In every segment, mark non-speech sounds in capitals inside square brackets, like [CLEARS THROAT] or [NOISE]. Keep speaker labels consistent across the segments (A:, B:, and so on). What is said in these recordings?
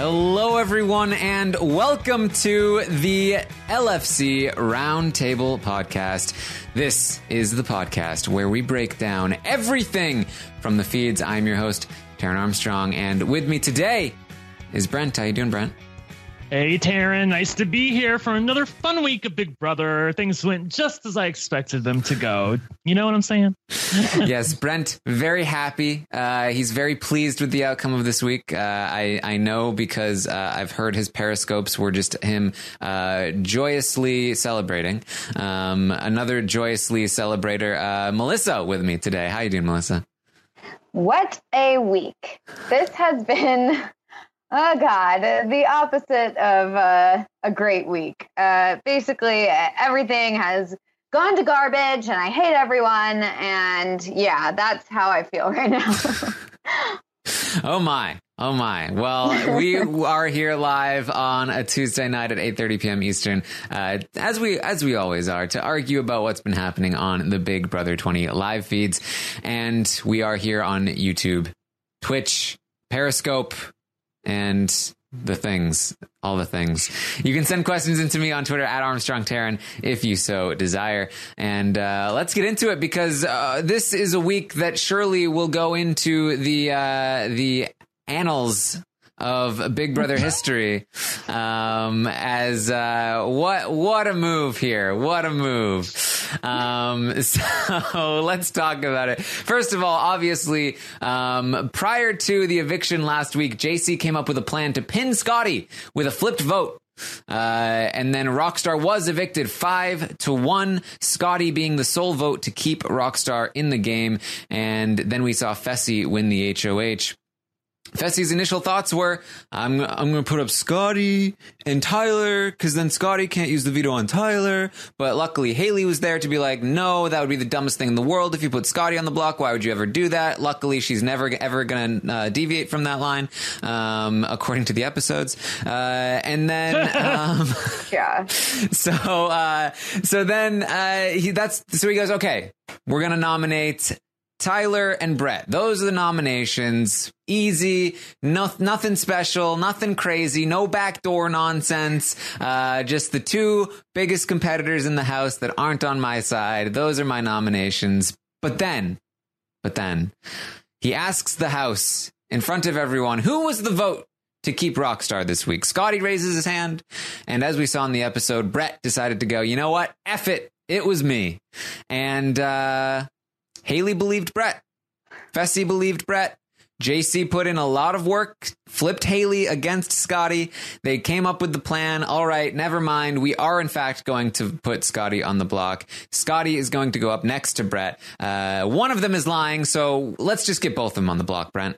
A: Hello, everyone, and welcome to the LFC Roundtable Podcast. This is the podcast where we break down everything from the feeds. I'm your host, Taryn Armstrong, and with me today is Brent. How you doing, Brent?
B: Hey, Taryn. Nice to be here for another fun week of Big Brother. Things went just as I expected them to go. You know what I'm saying? [LAUGHS]
A: yes, Brent, very happy. Uh, he's very pleased with the outcome of this week. Uh, I, I know because uh, I've heard his periscopes were just him uh, joyously celebrating. Um, another joyously celebrator, uh, Melissa, with me today. How you doing, Melissa?
C: What a week. This has been Oh God, the opposite of uh, a great week. Uh, basically, everything has gone to garbage, and I hate everyone. And yeah, that's how I feel [LAUGHS] right now. [LAUGHS]
A: oh my, oh my. Well, we [LAUGHS] are here live on a Tuesday night at 8:30 p.m. Eastern, uh, as we as we always are, to argue about what's been happening on the Big Brother 20 live feeds, and we are here on YouTube, Twitch, Periscope and the things, all the things. You can send questions into me on Twitter at Armstrong Taryn if you so desire. And uh, let's get into it because uh, this is a week that surely will go into the uh, the annals of Big Brother history. Um, as uh, what what a move here! What a move! Um, [LAUGHS] so let's talk about it. First of all, obviously, um, prior to the eviction last week, JC came up with a plan to pin Scotty with a flipped vote. Uh, and then Rockstar was evicted five to one, Scotty being the sole vote to keep Rockstar in the game. And then we saw Fessy win the HOH. Fessy's initial thoughts were, I'm, I'm going to put up Scotty and Tyler because then Scotty can't use the veto on Tyler. But luckily, Haley was there to be like, no, that would be the dumbest thing in the world if you put Scotty on the block. Why would you ever do that? Luckily, she's never ever going to uh, deviate from that line, um, according to the episodes. Uh, and then, [LAUGHS] um,
C: yeah. [LAUGHS]
A: So, uh, so then uh, he, that's so he goes, okay, we're going to nominate Tyler and Brett. Those are the nominations. Easy, no, nothing special, nothing crazy, no backdoor nonsense. Uh, just the two biggest competitors in the house that aren't on my side. Those are my nominations. But then, but then, he asks the house in front of everyone, who was the vote to keep Rockstar this week? Scotty raises his hand, and as we saw in the episode, Brett decided to go, you know what? F it. It was me. And, uh, Haley believed Brett. Fessy believed Brett. JC put in a lot of work, flipped Haley against Scotty. They came up with the plan. All right, never mind. We are, in fact, going to put Scotty on the block. Scotty is going to go up next to Brett. Uh, one of them is lying, so let's just get both of them on the block, Brent.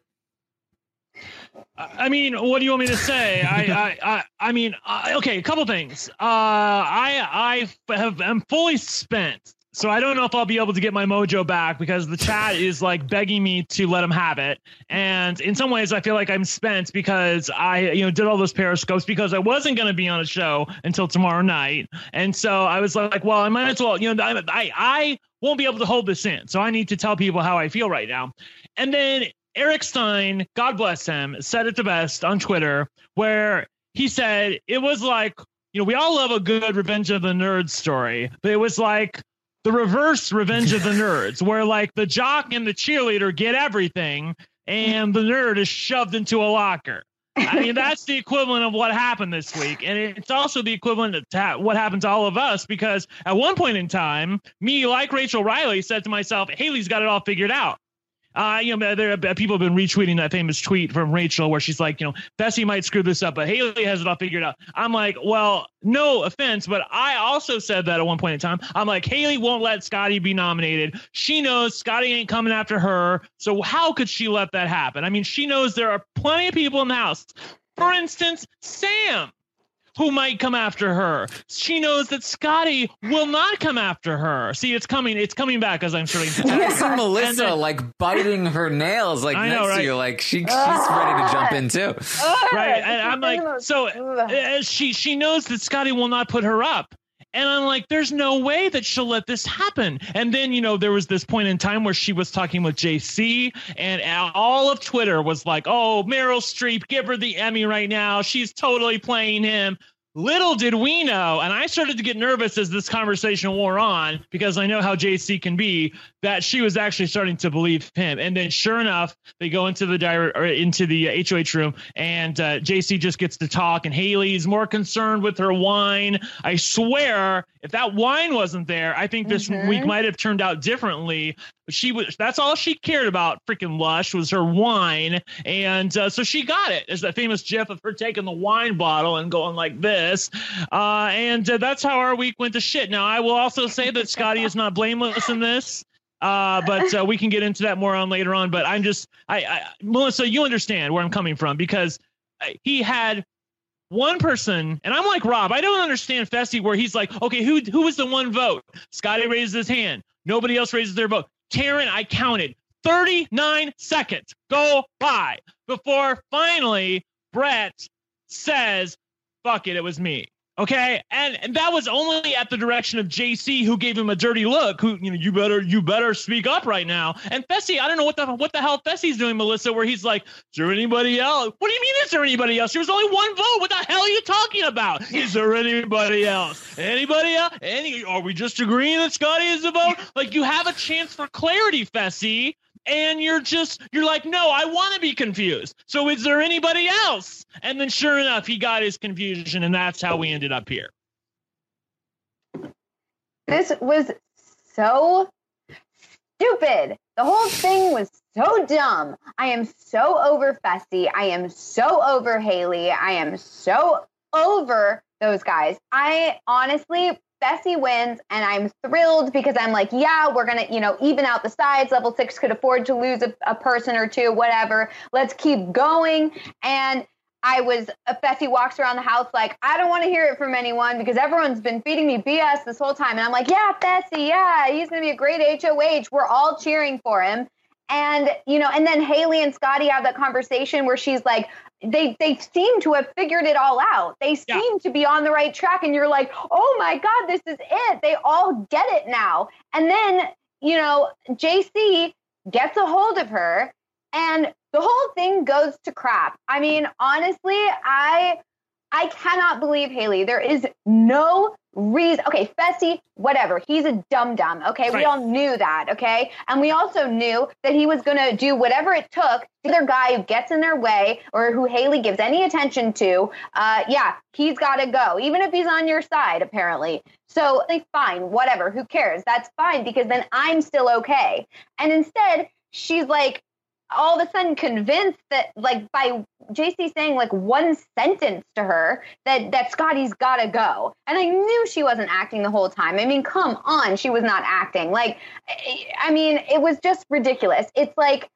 B: I mean, what do you want me to say? I, [LAUGHS] I, I, I mean, I, okay, a couple things. Uh, I, I have, am fully spent so I don't know if I'll be able to get my mojo back because the chat is like begging me to let them have it. And in some ways, I feel like I'm spent because I, you know, did all those periscopes because I wasn't going to be on a show until tomorrow night. And so I was like, well, I might as well, you know, I, I, I won't be able to hold this in. So I need to tell people how I feel right now. And then Eric Stein, God bless him, said it the best on Twitter, where he said it was like, you know, we all love a good Revenge of the Nerds story, but it was like the reverse Revenge of the Nerds, where like the jock and the cheerleader get everything and the nerd is shoved into a locker. I mean, that's the equivalent of what happened this week. And it's also the equivalent to what happened to all of us because at one point in time, me, like Rachel Reilly, said to myself, Haley's got it all figured out. Uh, you know, there people have been retweeting that famous tweet from Rachel where she's like, you know, Fessy might screw this up, but Haley has it all figured out. I'm like, well, no offense, but I also said that at one point in time. I'm like, Haley won't let Scotty be nominated. She knows Scotty ain't coming after her. So how could she let that happen? I mean, she knows there are plenty of people in the house. For instance, Sam who might come after her. She knows that Scotty will not come after her. See, it's coming. It's coming back as I'm starting to.
A: I see Melissa then, like biting her nails, like next right? to you, like she, she's ready to jump in too.
B: right, and I'm like, so uh, she she knows that Scotty will not put her up. And I'm like, there's no way that she'll let this happen. And then, you know, there was this point in time where she was talking with JC, and all of Twitter was like, oh, Meryl Streep, give her the Emmy right now. She's totally playing him. Little did we know, and I started to get nervous as this conversation wore on because I know how JC can be, that she was actually starting to believe him. And then, sure enough, they go into the dire, or into the HOH room, and uh, JC just gets to talk, and Haley's more concerned with her wine. I swear, if that wine wasn't there, I think this mm-hmm. week might have turned out differently she was that's all she cared about freaking lush was her wine and uh, so she got it that famous gif of her taking the wine bottle and going like this uh, and uh, that's how our week went to shit now i will also say that scotty is not blameless in this uh, but uh, we can get into that more on later on but i'm just I, I melissa you understand where i'm coming from because uh, he had one person, and I'm like Rob. I don't understand Fessy where he's like, okay, who who was the one vote? Scotty raises his hand. Nobody else raises their vote. Karen, I counted 39 seconds go by before finally Brett says, fuck it, it was me. Okay, and, and that was only at the direction of JC, who gave him a dirty look. Who you know, you better you better speak up right now. And Fessy, I don't know what the what the hell Fessy's doing, Melissa. Where he's like, is there anybody else? What do you mean, is there anybody else? There was only one vote. What the hell are you talking about? Is there anybody else? Anybody else? Any? Are we just agreeing that Scotty is the vote? Like you have a chance for clarity, Fessy and you're just you're like no i want to be confused. So is there anybody else? And then sure enough he got his confusion and that's how we ended up here.
C: This was so stupid. The whole thing was so dumb. I am so over fessy i am so over haley. I am so over those guys. I honestly Fessy wins, and I'm thrilled because I'm like, yeah, we're gonna, you know, even out the sides. Level six could afford to lose a, a person or two, whatever. Let's keep going. And I was, uh, Fessy walks around the house like, I don't want to hear it from anyone because everyone's been feeding me BS this whole time. And I'm like, yeah, Fessy, yeah, he's gonna be a great HOH. We're all cheering for him. And, you know, and then Haley and Scotty have that conversation where she's like, they they seem to have figured it all out. They seem yeah. to be on the right track and you're like, "Oh my god, this is it. They all get it now." And then, you know, JC gets a hold of her and the whole thing goes to crap. I mean, honestly, I I cannot believe Haley. There is no reason. Okay, Fessy, whatever. He's a dum dum. Okay, right. we all knew that. Okay, and we also knew that he was going to do whatever it took. The other guy who gets in their way or who Haley gives any attention to, uh, yeah, he's got to go, even if he's on your side, apparently. So, like, fine, whatever. Who cares? That's fine because then I'm still okay. And instead, she's like, all of a sudden convinced that like by JC saying like one sentence to her that that Scotty's got to go. And I knew she wasn't acting the whole time. I mean, come on, she was not acting. Like I mean, it was just ridiculous. It's like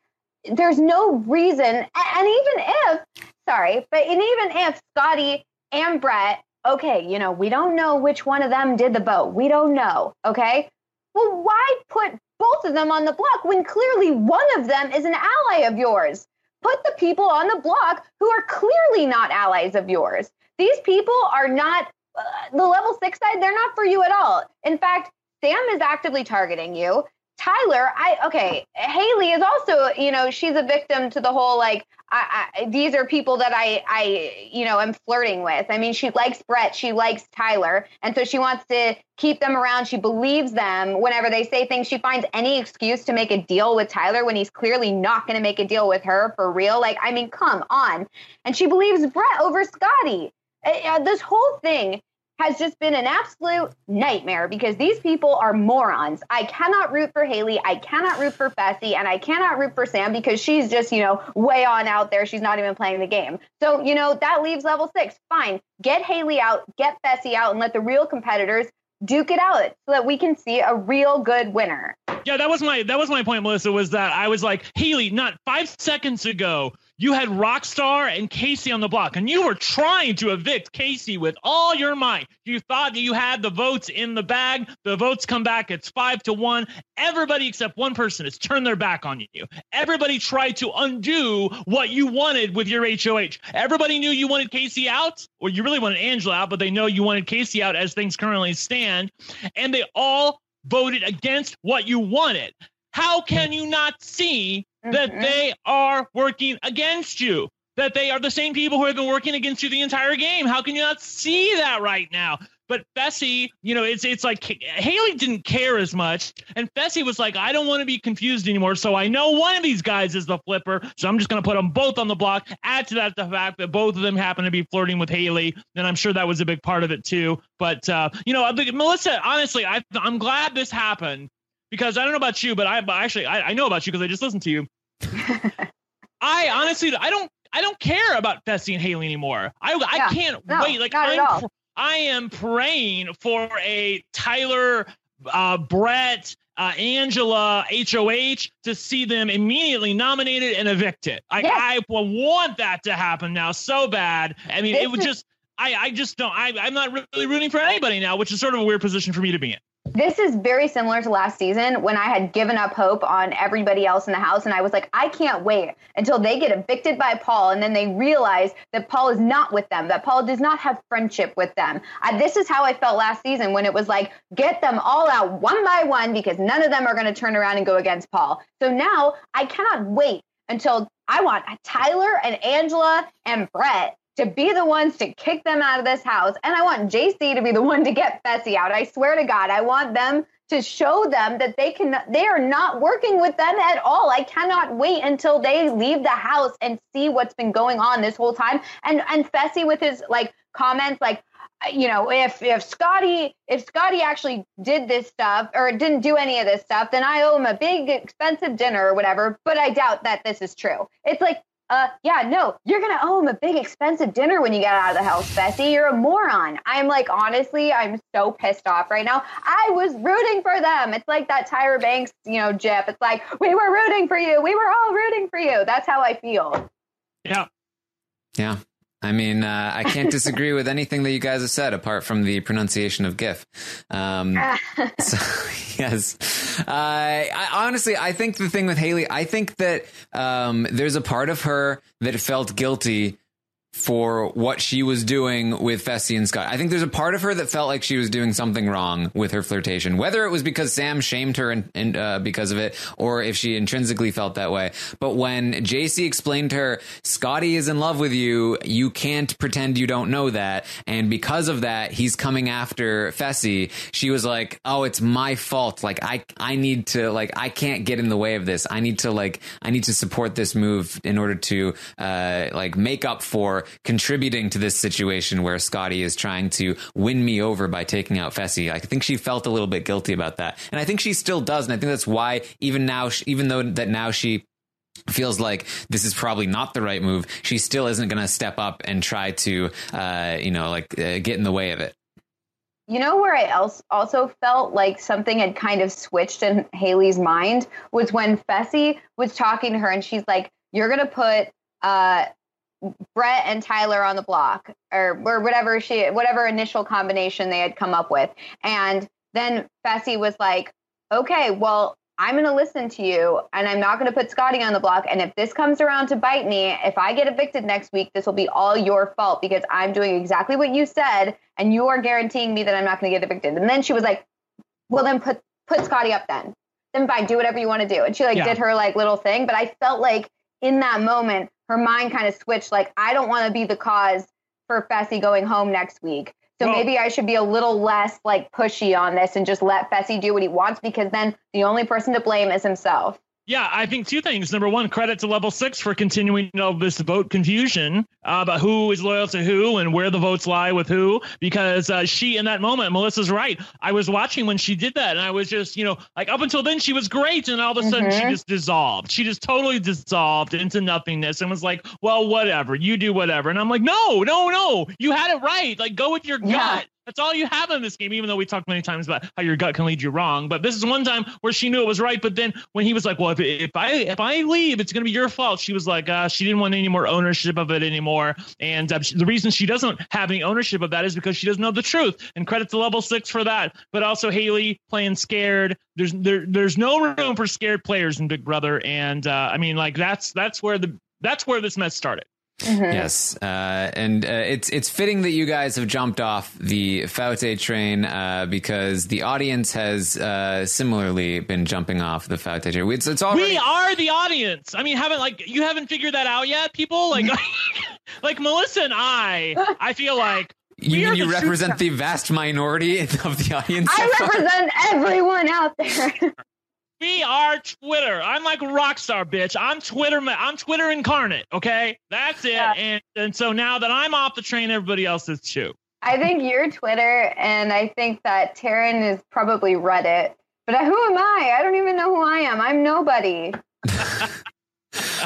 C: there's no reason and even if sorry, but and even if Scotty and Brett okay, you know, we don't know which one of them did the boat. We don't know, okay? Well, why put both of them on the block when clearly one of them is an ally of yours. Put the people on the block who are clearly not allies of yours. These people are not uh, the level six side, they're not for you at all. In fact, Sam is actively targeting you. Tyler, I okay. Haley is also, you know, she's a victim to the whole like, I, I, these are people that I, I, you know, am flirting with. I mean, she likes Brett, she likes Tyler, and so she wants to keep them around. She believes them whenever they say things. She finds any excuse to make a deal with Tyler when he's clearly not going to make a deal with her for real. Like, I mean, come on. And she believes Brett over Scotty. Uh, this whole thing has just been an absolute nightmare because these people are morons. I cannot root for Haley. I cannot root for Fessy. And I cannot root for Sam because she's just, you know, way on out there. She's not even playing the game. So, you know, that leaves level six. Fine. Get Haley out, get Fessy out, and let the real competitors duke it out so that we can see a real good winner.
B: Yeah, that was my that was my point, Melissa. Was that I was like Haley, not five seconds ago, you had Rockstar and Kaycee on the block, and you were trying to evict Kaycee with all your might. You thought that you had the votes in the bag. The votes come back, it's five to one. Everybody except one person has turned their back on you. Everybody tried to undo what you wanted with your HOH. Everybody knew you wanted Kaycee out, or you really wanted Angela out, but they know you wanted Kaycee out as things currently stand. And they all voted against what you wanted. How can you not see that mm-hmm. they are working against you? That they are the same people who have been working against you the entire game. How can you not see that right now? But Fessy, you know, it's it's like Haley didn't care as much, and Fessy was like, I don't want to be confused anymore. So I know one of these guys is the flipper, so I'm just going to put them both on the block. Add to that the fact that both of them happen to be flirting with Haley, and I'm sure that was a big part of it too. But uh, you know, Melissa, honestly, I, I'm glad this happened because I don't know about you, but I actually I, I know about you because I just listened to you. [LAUGHS] I honestly I don't I don't care about Fessy and Haley anymore. I I can't no, wait. Like I'm pr- I am praying for a Tyler, uh, Brett, uh, Angela, HOH to see them immediately nominated and evicted. I, yes. I want that to happen now so bad. I mean, this it would is- just. I, I just don't. I, I'm not really rooting for anybody now, which is sort of a weird position for me to be in.
C: This is very similar to last season when I had given up hope on everybody else in the house. And I was like, I can't wait until they get evicted by Paul. And then they realize that Paul is not with them, that Paul does not have friendship with them. I, this is how I felt last season when it was like, get them all out one by one because none of them are going to turn around and go against Paul. So now I cannot wait until I want Tyler and Angela and Brett to be the ones to kick them out of this house. And I want JC to be the one to get Fessy out. I swear to God, I want them to show them that they can they are not working with them at all. I cannot wait until they leave the house and see what's been going on this whole time. And and Fessy with his like comments like uh, you know, if if Scotty if Scotty actually did this stuff or didn't do any of this stuff, then I owe him a big expensive dinner or whatever. But I doubt that this is true. It's like uh, yeah, no, you're gonna owe him a big expensive dinner when you get out of the house, Fessy. You're a moron. I'm like, honestly, I'm so pissed off right now. I was rooting for them. It's like that Tyra Banks, you know, Jip. It's like we were rooting for you. We were all rooting for you. That's how I feel.
B: Yeah.
A: Yeah. I mean, uh, I can't [LAUGHS] disagree with anything that you guys have said, apart from the pronunciation of GIF. Um, [LAUGHS] so, yes, uh, I, honestly, I think the thing with Haley, I think that um, there's a part of her that felt guilty for what she was doing with Fessy and Scott. I think there's a part of her that felt like she was doing something wrong with her flirtation, whether it was because Sam shamed her and, and uh, because of it, or if she intrinsically felt that way. But when JC explained to her, Scotty is in love with you, you can't pretend you don't know that, and because of that, he's coming after Fessy. She was like, "Oh, it's my fault. Like I, I need to, like, I can't get in the way of this. I need to, like, I need to support this move in order to, uh, like, make up for." Contributing to this situation where Scotty is trying to win me over by taking out Fessy. I think she felt a little bit guilty about that. And I think she still does. And I think that's why even now, even though that now she feels like this is probably not the right move, she still isn't going to step up and try to, uh, you know, like uh, get in the way of it.
C: You know where I else also felt like something had kind of switched in Haley's mind was when Fessy was talking to her and she's like, "You're gonna put uh, Brett and Tyler on the block or or whatever she whatever initial combination they had come up with. And then Fessy was like, "Okay, well, I'm going to listen to you and I'm not going to put Scotty on the block. And if this comes around to bite me, if I get evicted next week, this will be all your fault because I'm doing exactly what you said and you are guaranteeing me that I'm not going to get evicted." And then she was like, "Well, then put put Scottie up then." then fine, do whatever you want to do. And she like
B: Yeah.
C: did her like little thing. But I felt like in that moment, her mind kind of switched. Like I don't want to be the cause for Fessy going home next week. So
B: Well-
C: maybe I should be a little less like pushy on this and just let Fessy do what he wants because then the only person to blame is himself.
B: Yeah, I think two things. Number one, credit to Level Six for continuing all this vote confusion uh, about who is loyal to who and where the votes lie with who. Because uh, she, in that moment, Melissa's right. I was watching when she did that, and I was just, you know, like up until then she was great, and all of a sudden she
C: Mhm.
B: just dissolved. She just totally dissolved into nothingness and was like, "Well, whatever, you do whatever." And I'm like, "No, no, no, you had it right. Like, go with your
C: Yeah.
B: gut." That's all you have in this game, even though we talked many times about how your gut can lead you wrong. But this is one time where she knew it was right. But then when he was like, "Well, if, if I if I leave, it's going to be your fault," she was like, uh, she didn't want any more ownership of it anymore. And uh, the reason she doesn't have any ownership of that is because she doesn't know the truth. And credit to Level Six for that. But also Haley playing scared. There's there there's no room for scared players in Big Brother. And uh, I mean, like that's that's where the that's where this mess started.
C: Mhm.
A: Yes, uh, and uh, it's it's fitting that you guys have jumped off the Foutte train uh, because the audience has uh, similarly been jumping off the Foutte train. It's, it's already
B: We are the audience. I mean, haven't like you haven't figured that out yet, people? Like, [LAUGHS] like Melissa and I, I feel like
A: you,
B: we are
A: you
B: the
A: represent the vast minority [LAUGHS] of the audience.
C: I
A: so
C: represent everyone out there. [LAUGHS]
B: we are Twitter. I'm like rockstar, bitch. I'm Twitter. I'm Twitter incarnate. Okay, that's it.
C: Yeah.
B: And and so now that I'm off the train, everybody else is too.
C: I think you're Twitter, and I think that Taryn is probably Reddit. But who am I? I don't even know who I am. I'm nobody. [LAUGHS]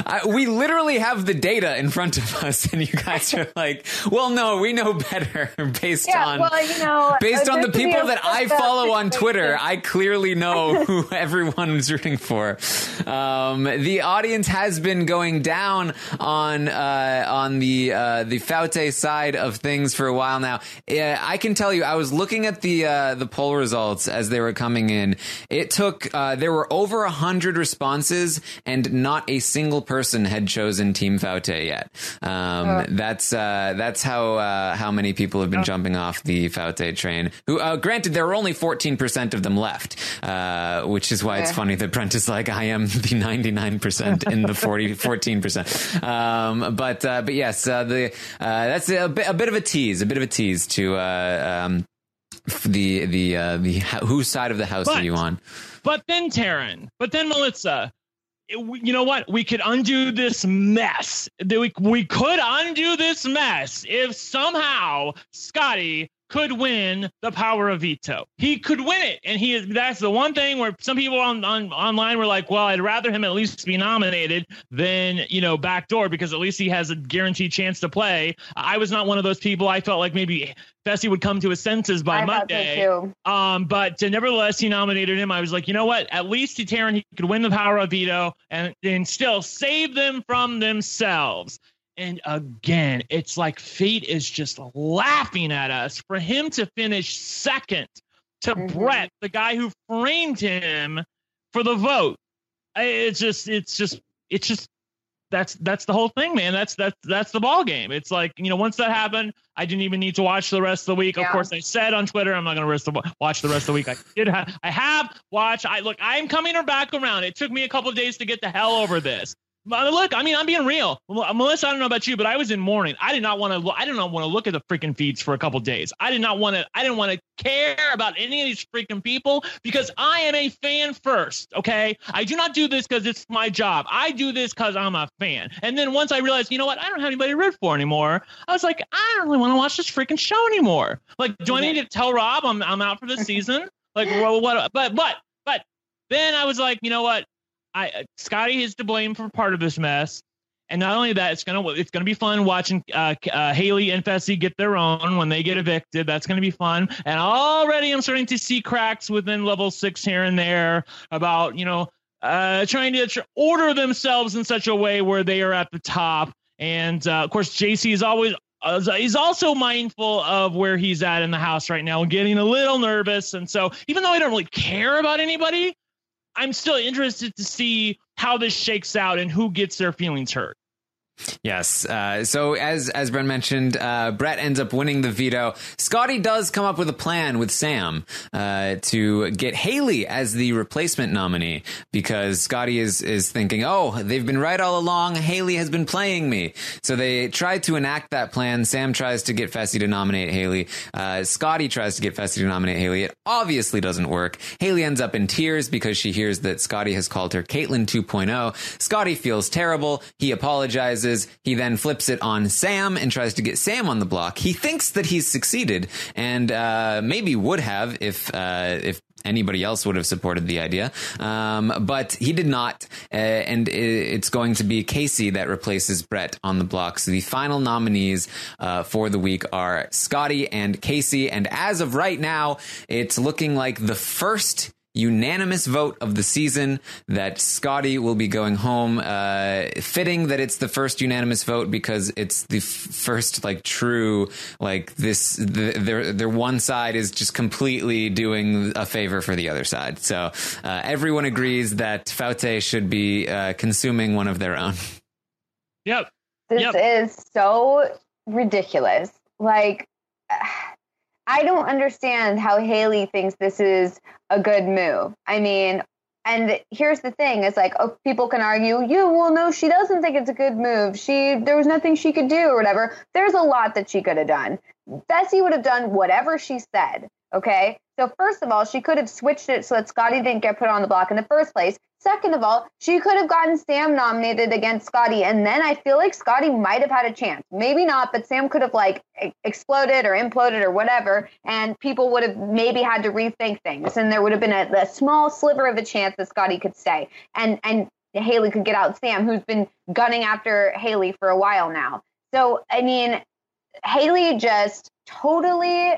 A: I, we literally have the data in front of us, and you guys are [LAUGHS] like, "Well, no, we know better." [LAUGHS] Based
C: Yeah,
A: on
C: well, you know,
A: based
C: uh,
A: on the
C: just to be
A: people that I follow on Twitter. I clearly know [LAUGHS] who everyone is rooting for. Um, the audience has been going down on uh, on the uh, the Foutte side of things for a while now. I can tell you, I was looking at the uh, the poll results as they were coming in. It took uh, there were over a hundred responses, and not a single person had chosen Team Foutte yet. Um, That's uh, that's how uh, how many people have been jumping off the Foutte train. Who, uh, granted, there are only fourteen percent of them left, uh, which is why it's funny that Brent is like, I am the ninety nine percent in the [LAUGHS] 14 percent. Um, but uh, but yes, uh, the uh, that's a bit, a bit of a tease, a bit of a tease to. Uh, um, the the uh, the whose side of the house are you on?
B: But then Taryn, but then Melissa. You know what? We could undo this mess. We could undo this mess if somehow Scotty could win the power of veto. He could win it, and he is. That's the one thing where some people on, on online were like, "Well, I'd rather him at least be nominated than you know backdoor because at least he has a guaranteed chance to play." I was not one of those people. I felt like maybe Fessy would come to his senses by
C: I
B: Monday. Um, but uh, nevertheless, he nominated him. I was like, you know what? At least to Taryn, he could win the power of veto and, and still save them from themselves. And again, it's like fate is just laughing at us for him to finish second to
C: Mhm.
B: Brett, the guy who framed him for the vote. It's just, it's just, it's just. That's that's the whole thing, man. That's that's that's the ball game. It's like you know, once that happened, I didn't even need to watch the rest of the week. Of course, I said on Twitter, I'm not going to watch the rest of the week. I did. Ha- I have watched. I look. I'm coming or back around. It took me a couple of days to get the hell over this. Look, I mean, I'm being real, Melissa. I don't know about you, but I was in mourning. I did not want to. I did not want to look at the freaking feeds for a couple days. I did not want to. I didn't want to care about any of these freaking people because I am a fan first. Okay, I do not do this because it's my job. I do this because I'm a fan. And then once I realized, you know what, I don't have anybody to root for anymore. I was like, I don't really want to watch this freaking show anymore. Like, do I need to tell Rob I'm I'm out for the season? Like, what? But but but then I was like, you know what? I uh, Scotty is to blame for part of this mess. And not only that, it's gonna it's gonna be fun watching uh, uh, Haley and Fessy get their own when they get evicted. That's gonna be fun. And already I'm starting to see cracks within level six here and there about you know uh, trying to tr- order themselves in such a way where they are at the top. And uh, of course, JC is always uh, he's also mindful of where he's at in the house right now, getting a little nervous. And so, even though I don't really care about anybody, I'm still interested to see how this shakes out and who gets their feelings hurt.
A: Yes. Uh, so as as Brent mentioned, uh, Brett ends up winning the veto. Scotty does come up with a plan with Sam uh, to get Haley as the replacement nominee because Scotty is is thinking, oh, they've been right all along. Haley has been playing me. So they try to enact that plan. Sam tries to get Fessy to nominate Haley. Uh, Scotty tries to get Fessy to nominate Haley. It obviously doesn't work. Haley ends up in tears because she hears that Scotty has called her Caitlyn 2.0. Scotty feels terrible. He apologizes. He then flips it on Sam and tries to get Sam on the block. He thinks that he's succeeded and uh, maybe would have if uh, if anybody else would have supported the idea. Um, but he did not. Uh, and it's going to be Kaycee that replaces Brett on the block. So the final nominees uh, for the week are Scotty and Kaycee. And as of right now, it's looking like the first unanimous vote of the season that Scotty will be going home. Uh, fitting that it's the first unanimous vote because it's the f- first like true like this. The, their their one side is just completely doing a favor for the other side. So uh, everyone agrees that Foutte should be uh, consuming one of their own. [LAUGHS]
B: Yep.
C: This
B: Yep.
C: is so ridiculous. Like, I don't understand how Haley thinks this is a good move. I mean, and here's the thing: it's like oh, people can argue, yeah, well, no, she doesn't think it's a good move. She there was nothing she could do or whatever. There's a lot that she could have done. Fessy would have done whatever she said. Okay. So first of all, she could have switched it so that Scotty didn't get put on the block in the first place. Second of all, she could have gotten Sam nominated against Scotty, and then I feel like Scotty might have had a chance. Maybe not, but Sam could have like exploded or imploded or whatever, and people would have maybe had to rethink things, and there would have been a, a small sliver of a chance that Scotty could stay, and and Haley could get out Sam, who's been gunning after Haley for a while now. So I mean, Haley just totally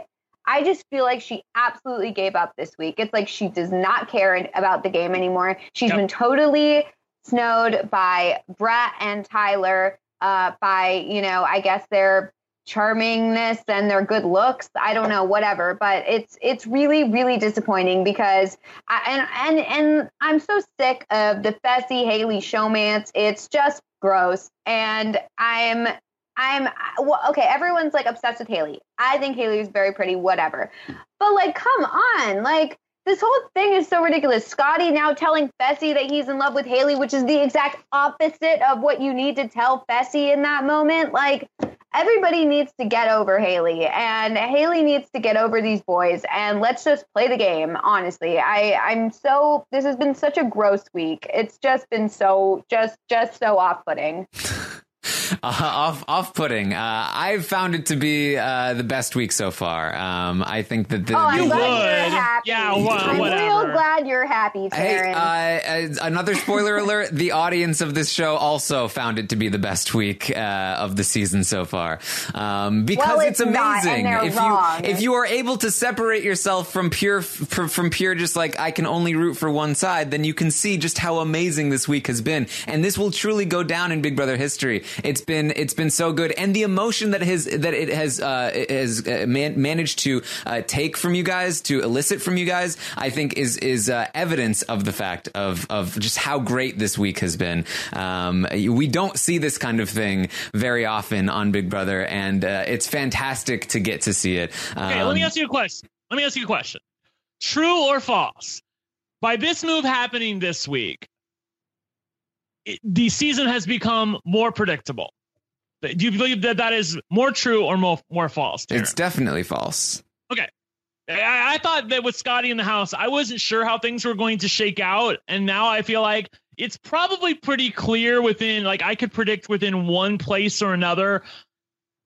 C: I just feel like she absolutely gave up this week. It's like she does not care about the game anymore. She's
B: Yep.
C: been totally snowed by Brett and Tyler, uh, by, you know, I guess their charmingness and their good looks. I don't know, whatever. But it's it's really, really disappointing because I, and and and I'm so sick of the Fessy Haley showmance. It's just gross. And I'm I'm well, okay. Everyone's like obsessed with Haley. I think Haley is very pretty, whatever. But like, come on, like this whole thing is so ridiculous. Scotty now telling Fessy that he's in love with Haley, which is the exact opposite of what you need to tell Fessy in that moment. Like, everybody needs to get over Haley, and Haley needs to get over these boys, and let's just play the game. Honestly, I I'm so this has been such a gross week. It's just been so just just so off putting. [LAUGHS]
A: uh, off off putting. Uh, I've found it to be uh, the best week so far. Um, I think that the,
C: Oh, I'm
B: You
C: glad
B: would.
C: you're happy.
B: Yeah, wha-
C: I'm
B: whatever.
C: real glad you're happy,
A: Hey,
C: Taryn.
A: uh, uh, another spoiler alert: the audience of this show also found it to be the best week uh, of the season so far, um, because
C: Well,
A: it's,
C: it's not,
A: amazing.
C: and
A: if
C: wrong.
A: you if you are able to separate yourself from pure from, from pure just like I can only root for one side, then you can see just how amazing this week has been, and this will truly go down in Big Brother history. It's been it's been so good, and the emotion that has that it has uh, it has uh, man- managed to uh, take from you guys to elicit from you guys, I think is is uh, evidence of the fact of of just how great this week has been. Um, we don't see this kind of thing very often on Big Brother, and uh, it's fantastic to get to see it.
B: Okay, let me
A: Um,
B: ask you a question. Let me ask you a question. True or false? By this move happening this week, it, the season has become more predictable. Do you believe that that is more true or more more false? Taryn?
A: It's definitely false.
B: I, I thought that with Scotty in the house, I wasn't sure how things were going to shake out, and now I feel like it's probably pretty clear within, like I could predict within one place or another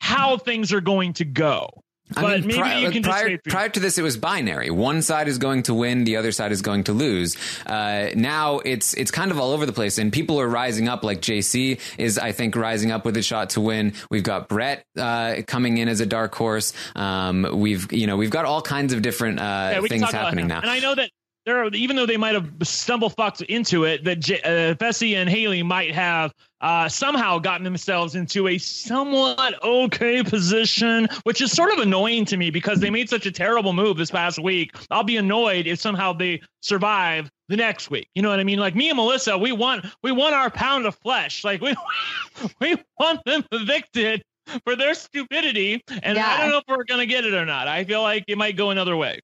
B: how things are going to go. But maybe
A: pri-
B: you can
A: prior, prior to this, it was binary. One side is going to win, the other side is going to lose. Uh, now it's it's kind of all over the place, and people are rising up. Like JC is, I think, rising up with a shot to win. We've got Brett uh, coming in as a dark horse. Um, we've you know we've got all kinds of different uh,
B: Yeah,
A: things happening now.
B: And I know that there are, even though they might have stumble fucked into it, that J- uh, Fessy and Haley might have uh, somehow gotten themselves into a somewhat okay position, which is sort of annoying to me because they made such a terrible move this past week. I'll be annoyed if somehow they survive the next week. You know what I mean? Like me and Melissa, we want we want our pound of flesh. Like we [LAUGHS] we want them evicted for their stupidity, and
C: Yeah.
B: I don't know if we're gonna get it or not. I feel like it might go another way.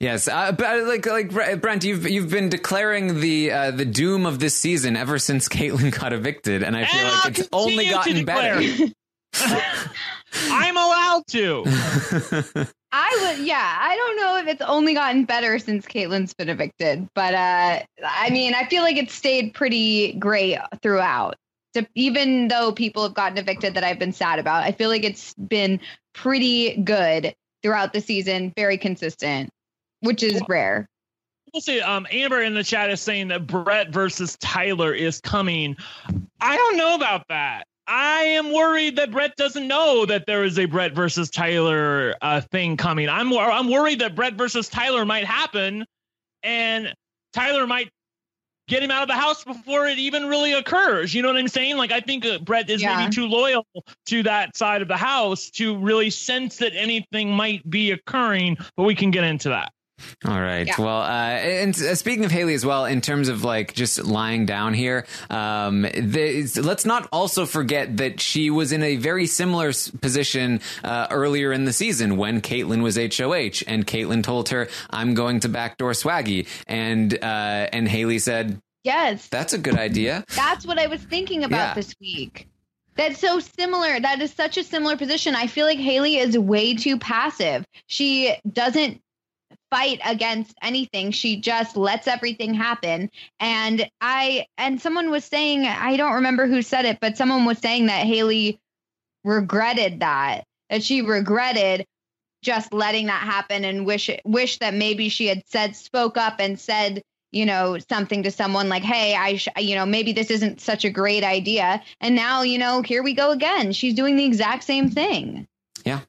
A: Yes, uh, but like like Brent, you've you've been declaring the uh, the doom of this season ever since Caitlyn got evicted, and I feel
B: And
A: like
B: I'll
A: it's only gotten better.
B: I'm allowed to. [LAUGHS]
C: I would, yeah. I don't know if it's only gotten better since Caitlin's been evicted, but uh, I mean, I feel like it's stayed pretty great throughout. To, even though people have gotten evicted that I've been sad about, I feel like it's been pretty good throughout the season, very consistent, which is rare.
B: We'll see. Um, Amber in the chat is saying that Brett versus Tyler is coming. I don't know about that. I am worried that Brett doesn't know that there is a Brett versus Tyler uh, thing coming. I'm I'm worried that Brett versus Tyler might happen, and Tyler might get him out of the house before it even really occurs. You know what I'm saying? Like I think uh, Brett is
C: Yeah.
B: maybe too loyal to that side of the house to really sense that anything might be occurring. But we can get into that.
A: All right.
C: Yeah.
A: Well, uh, and speaking of Haley as well, in terms of like just lying down here, um, the, let's not also forget that she was in a very similar position uh, earlier in the season when Caitlyn was HOH, and Caitlyn told her, "I'm going to backdoor Swaggy," and uh, and Haley said,
C: Yes,
A: "That's a good idea."
C: That's what I was thinking about
A: Yeah.
C: this week. That's so similar. That is such a similar position. I feel like Haley is way too passive. She doesn't fight against anything. She just lets everything happen. And I and someone was saying, I don't remember who said it, but someone was saying that Haley regretted that. That she regretted just letting that happen and wish wish that maybe she had said spoke up and said you know something to someone like hey i sh- you know maybe this isn't such a great idea and now you know here we go again she's doing the exact same thing
A: Yeah.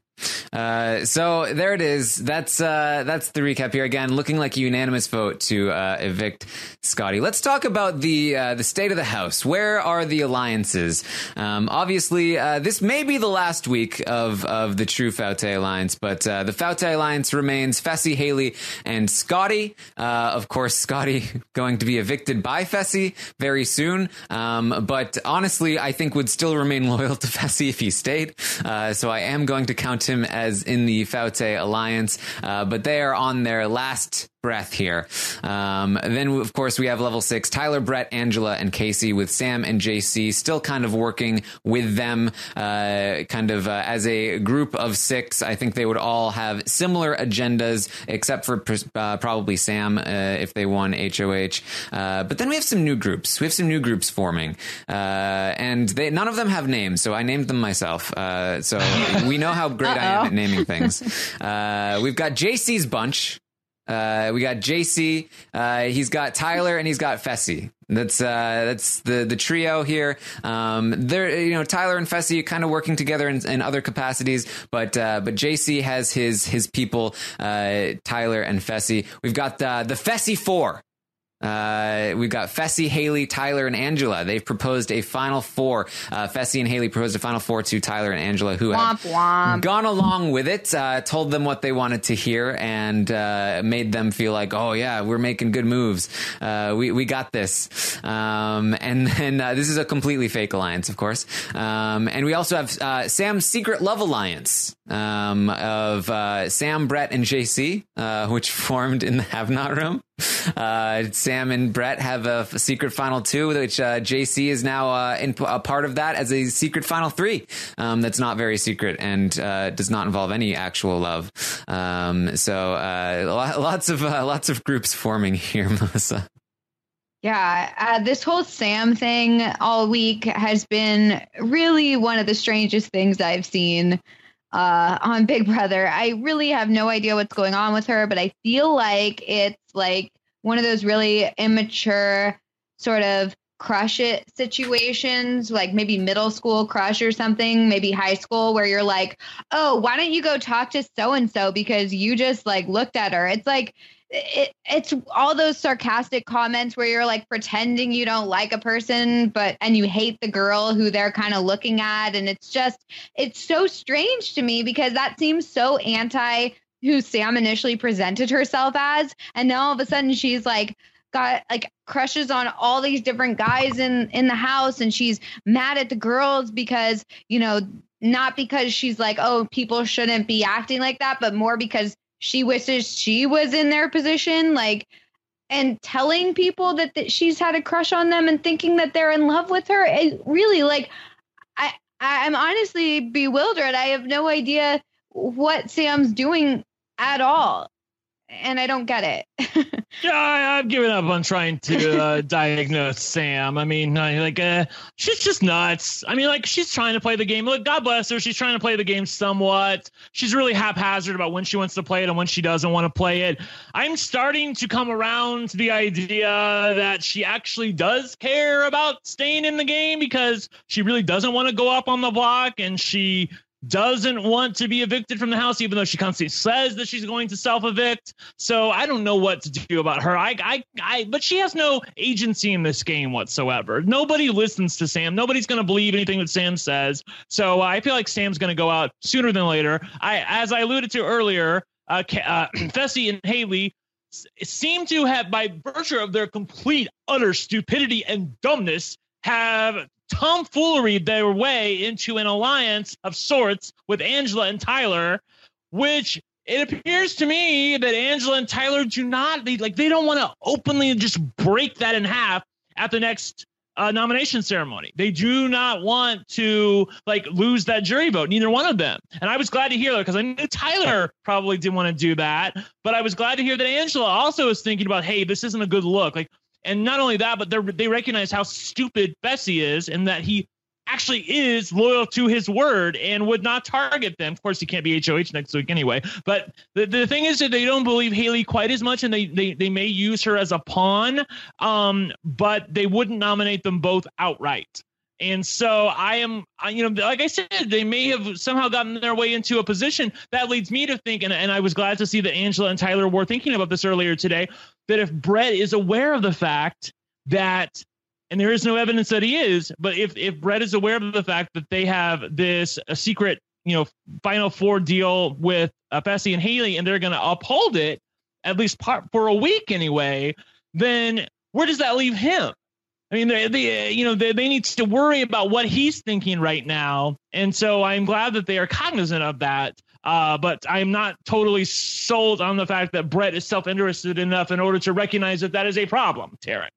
A: Uh, so there it is. That's uh, that's the recap here. Again, looking like a unanimous vote to uh, evict Scotty. Let's talk about the uh, the state of the house. Where are the alliances? Um, obviously, uh, this may be the last week of of the true Foutte alliance, but uh, the Foutte alliance remains Fessy, Haley, and Scotty. Of course, Scotty [LAUGHS] going to be evicted by Fessy very soon. Um, but honestly, I think would still remain [LAUGHS] loyal to Fessy if he stayed. So I am going to count him as in the Foutte alliance. Uh, but they are on their last breath here. Um, then, of course, we have level six Tyler, Brett, Angela, and Kaycee with Sam and JC still kind of working with them, uh, kind of uh, as a group of six. I think they would all have similar agendas, except for uh, probably Sam uh, if they won HOH. Uh, but then we have some new groups. We have some new groups forming, uh, and they, none of them have names, so I named them myself. Uh, so [LAUGHS] we know how great I am at naming things. [LAUGHS] Uh, we've got JC's bunch. Uh, we got JC. Uh, he's got Tyler and he's got Fessy. That's uh, that's the the trio here. Um, they're you know Tyler and Fessy kind of working together in, in other capacities, but uh, but JC has his his people. Uh, Tyler and Fessy. We've got uh, the Fessy Four. Uh, we've got Fessy, Haley, Tyler, and Angela. They've proposed a final four. Uh, Fessy and Haley proposed a final four to Tyler and Angela, who have
C: Womp womp.
A: gone along with it, uh, told them what they wanted to hear, and uh, made them feel like, oh yeah, we're making good moves. Uh, we we got this. Um, and [LAUGHS] then uh, this is a completely fake alliance, of course. Um, and we also have uh, Sam's secret love alliance um, of uh, Sam, Brett, and JC, uh, which [LAUGHS] formed in the Have Not room. Uh, Sam and Brett have a secret final two, which uh, JC is now uh, in, a part of that as a secret final three. Um, that's not very secret and uh, does not involve any actual love. Um, so lo- lots of lots of groups forming here, [LAUGHS] Melissa.
C: Yeah, uh, this whole Sam thing all week has been really one of the strangest things I've seen uh, on Big Brother. I really have no idea what's going on with her, but I feel like it's like one of those really immature sort of crush it situations, like maybe middle school crush or something, maybe high school, where you're like, oh, why don't you go talk to so and so because you just like looked at her? It's like, it, it's all those sarcastic comments where you're like pretending you don't like a person but and you hate the girl who they're kind of looking at and it's just it's so strange to me because that seems so anti who Sam initially presented herself as and now all of a sudden she's like got like crushes on all these different guys in in the house and she's mad at the girls because you know not because she's like oh people shouldn't be acting like that but more because she wishes she was in their position like and telling people that, that she's had a crush on them and thinking that they're in love with her it really like i i'm honestly bewildered. I have no idea what sam's doing at all and I don't get it. [LAUGHS]
B: yeah, I, have given up on trying to uh, [LAUGHS] diagnose Sam. I mean, I, like, uh, she's just nuts. I mean, like, she's trying to play the game. Look, God bless her. She's trying to play the game somewhat. She's really haphazard about when she wants to play it and when she doesn't want to play it. I'm starting to come around to the idea that she actually does care about staying in the game because she really doesn't want to go up on the block and she doesn't want to be evicted from the house, even though she constantly says that she's going to self evict. So I don't know what to do about her. I, I, I, but she has no agency in this game whatsoever. Nobody listens to Sam. Nobody's going to believe anything that Sam says. So I feel like Sam's going to go out sooner than later. I, as I alluded to earlier, uh, uh, [CLEARS THROAT] Fessy and Haley seem to have, by virtue of their complete utter stupidity and dumbness, have tomfoolery their way into an alliance of sorts with Angela and Tyler, which it appears to me that Angela and Tyler do not they, like they don't want to openly just break that in half at the next uh, nomination ceremony. They do not want to like lose that jury vote. Neither one of them. And I was glad to hear that because I knew Tyler probably didn't want to do that. But I was glad to hear that Angela also was thinking about, hey, this isn't a good look. Like and not only that, but they recognize how stupid Fessy is and that he actually is loyal to his word and would not target them. Of course, he can't be HOH next week anyway. But the, the thing is that they don't believe Haley quite as much and they, they, they may use her as a pawn, um, but they wouldn't nominate them both outright. And so I am, you know, like I said, they may have somehow gotten their way into a position that leads me to think, and, and I was glad to see that Angela and Tyler were thinking about this earlier today, that if Brett is aware of the fact that, and there is no evidence that he is, but if, if Brett is aware of the fact that they have this a secret, you know, final four deal with uh, and Haley, and they're going to uphold it, at least part, for a week anyway, then where does that leave him? I mean, they, they you know, they, they need to worry about what he's thinking right now. And so I'm glad that they are cognizant of that. Uh, but I'm not totally sold on the fact that Brett is self interested enough in order to recognize that that is a problem, Taryn.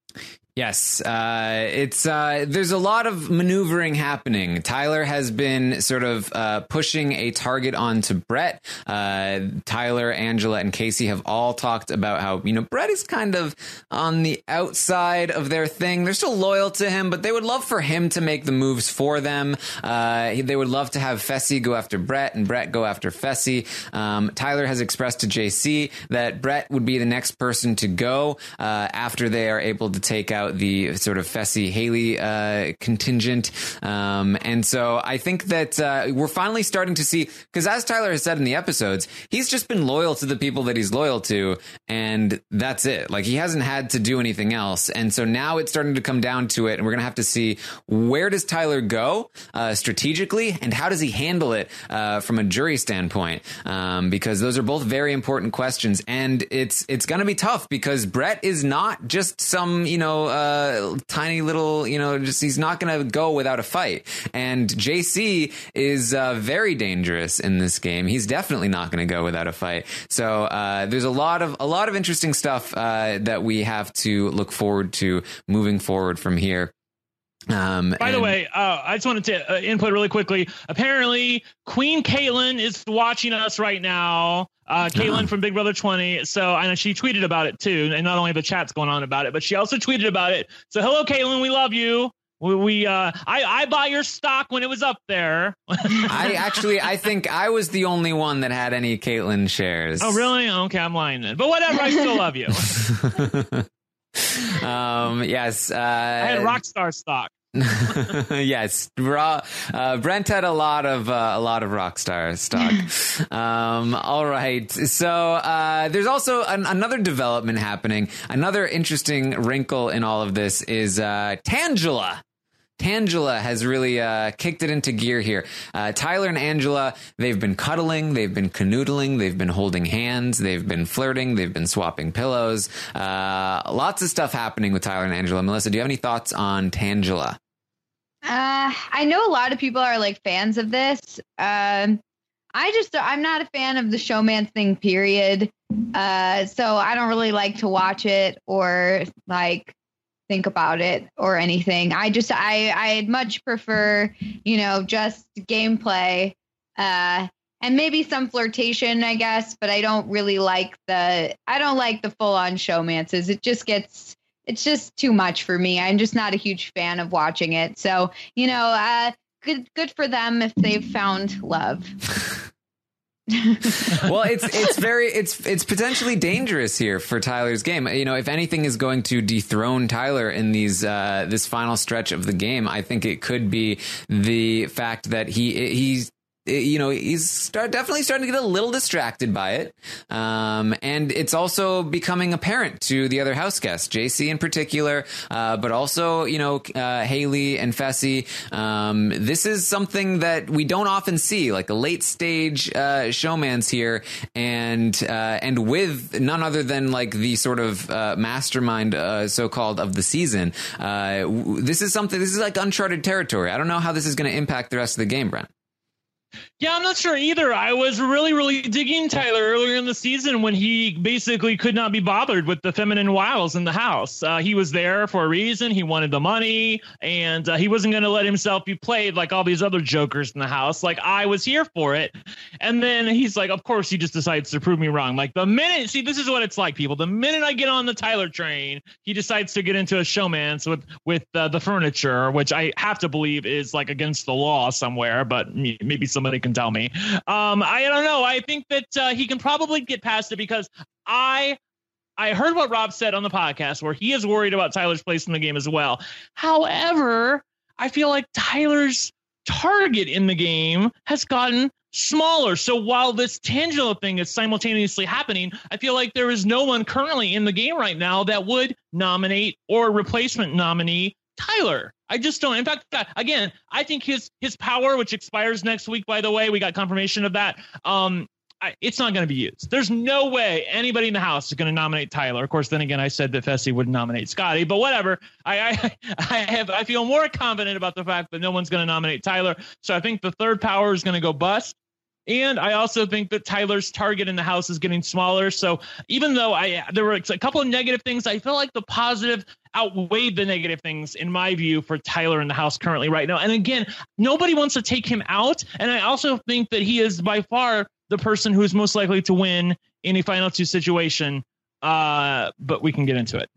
A: Yes, uh, it's uh, there's a lot of maneuvering happening. Tyler has been sort of uh, pushing a target onto Brett. Uh, Tyler, Angela, and Kaycee have all talked about how you know Brett is kind of on the outside of their thing. They're still loyal to him, but they would love for him to make the moves for them. Uh, they would love to have Fessy go after Brett and Brett go after Fessy. Um, Tyler has expressed to JC that Brett would be the next person to go uh, after they are able to take out the sort of Fessy Haley uh, contingent. Um, and so I think that uh, we're finally starting to see, because as Tyler has said in the episodes, he's just been loyal to the people that he's loyal to, and that's it. Like he hasn't had to do anything else. And so now it's starting to come down to it, and we're going to have to see where does Tyler go uh, strategically, and how does he handle it uh, from a jury standpoint? Um, because those are both very important questions, and it's it's going to be tough because Brett is not just some you know uh, tiny little, you know, just he's not going to go without a fight. And JC is uh, very dangerous in this game. He's definitely not going to go without a fight. So uh, there's a lot of a lot of interesting stuff uh, that we have to look forward to moving forward from here.
B: Um, By and- the way, uh, I just wanted to uh, input really quickly. Apparently, Queen Caitlin is watching us right now. Uh, Caitlin uh-huh. from Big Brother 20. So I know she tweeted about it too. And not only the chat's going on about it, but she also tweeted about it. So hello, Caitlin. We love you. We, we uh, I, I bought your stock when it was up there.
A: I actually, I think I was the only one that had any Caitlin shares.
B: Oh, really? Okay, I'm lying then. But whatever, I still love you. [LAUGHS]
A: um, yes. Uh,
B: I had Rockstar stock. [LAUGHS]
A: yes, Raw, uh, Brent had a lot of uh, a lot of Rockstar stock. [LAUGHS] um, all right, so uh, there's also an, another development happening. Another interesting wrinkle in all of this is uh, Tangela. Tangela has really uh, kicked it into gear here. Uh, Tyler and Angela, they've been cuddling, they've been canoodling, they've been holding hands, they've been flirting, they've been swapping pillows. Uh, lots of stuff happening with Tyler and Angela. Melissa, do you have any thoughts on Tangela?
C: Uh, I know a lot of people are like fans of this. Um, I just I'm not a fan of the showman thing. Period. Uh, so I don't really like to watch it or like think about it or anything. I just I I'd much prefer you know just gameplay. Uh, and maybe some flirtation, I guess, but I don't really like the I don't like the full on showmances. It just gets it's just too much for me. I'm just not a huge fan of watching it. So, you know, uh, good good for them if they've found love. [LAUGHS] [LAUGHS]
A: well, it's it's very it's it's potentially dangerous here for Tyler's game. You know, if anything is going to dethrone Tyler in these uh, this final stretch of the game, I think it could be the fact that he he's you know, he's start, definitely starting to get a little distracted by it. Um, and it's also becoming apparent to the other house guests, JC in particular, uh, but also, you know, uh, Haley and Fessy. Um, this is something that we don't often see, like a late stage uh, showmance here, and uh, and with none other than like the sort of uh, mastermind, uh, so called, of the season. this is something. This is like uncharted territory. I don't know how this is going to impact the rest of the game, Brent.
B: Yeah, I'm not sure either. I was really, really digging Tyler earlier in the season when he basically could not be bothered with the feminine wiles in the house. Uh, he was there for a reason. He wanted the money, and uh, he wasn't going to let himself be played like all these other jokers in the house. Like I was here for it, and then he's like, "Of course, he just decides to prove me wrong." Like the minute, see, this is what it's like, people. The minute I get on the Tyler train, he decides to get into a showmance with with uh, the furniture, which I have to believe is like against the law somewhere, but maybe somebody can tell me. Um, I don't know. I think that uh, he can probably get past it because I I heard what Rob said on the podcast where he is worried about Tyler's place in the game as well. However, I feel like Tyler's target in the game has gotten smaller. So while this Tangela thing is simultaneously happening, I feel like there is no one currently in the game right now that would nominate or replacement nominee Tyler. I just don't. In fact, again, I think his his power, which expires next week, by the way, we got confirmation of that. Um, I, it's not going to be used. There's no way anybody in the house is going to nominate Tyler. Of course, then again, I said that Fessy would nominate Scotty, but whatever. I, I, [LAUGHS] I have I feel more confident about the fact that no one's going to nominate Tyler. So I think the third power is going to go bust. And I also think that Tyler's target in the house is getting smaller. So even though I there were a couple of negative things, I feel like the positive outweighed the negative things in my view for Tyler in the house currently right now. And again, nobody wants to take him out. And I also think that he is by far the person who is most likely to win any final two situation. Uh, but we can get into it.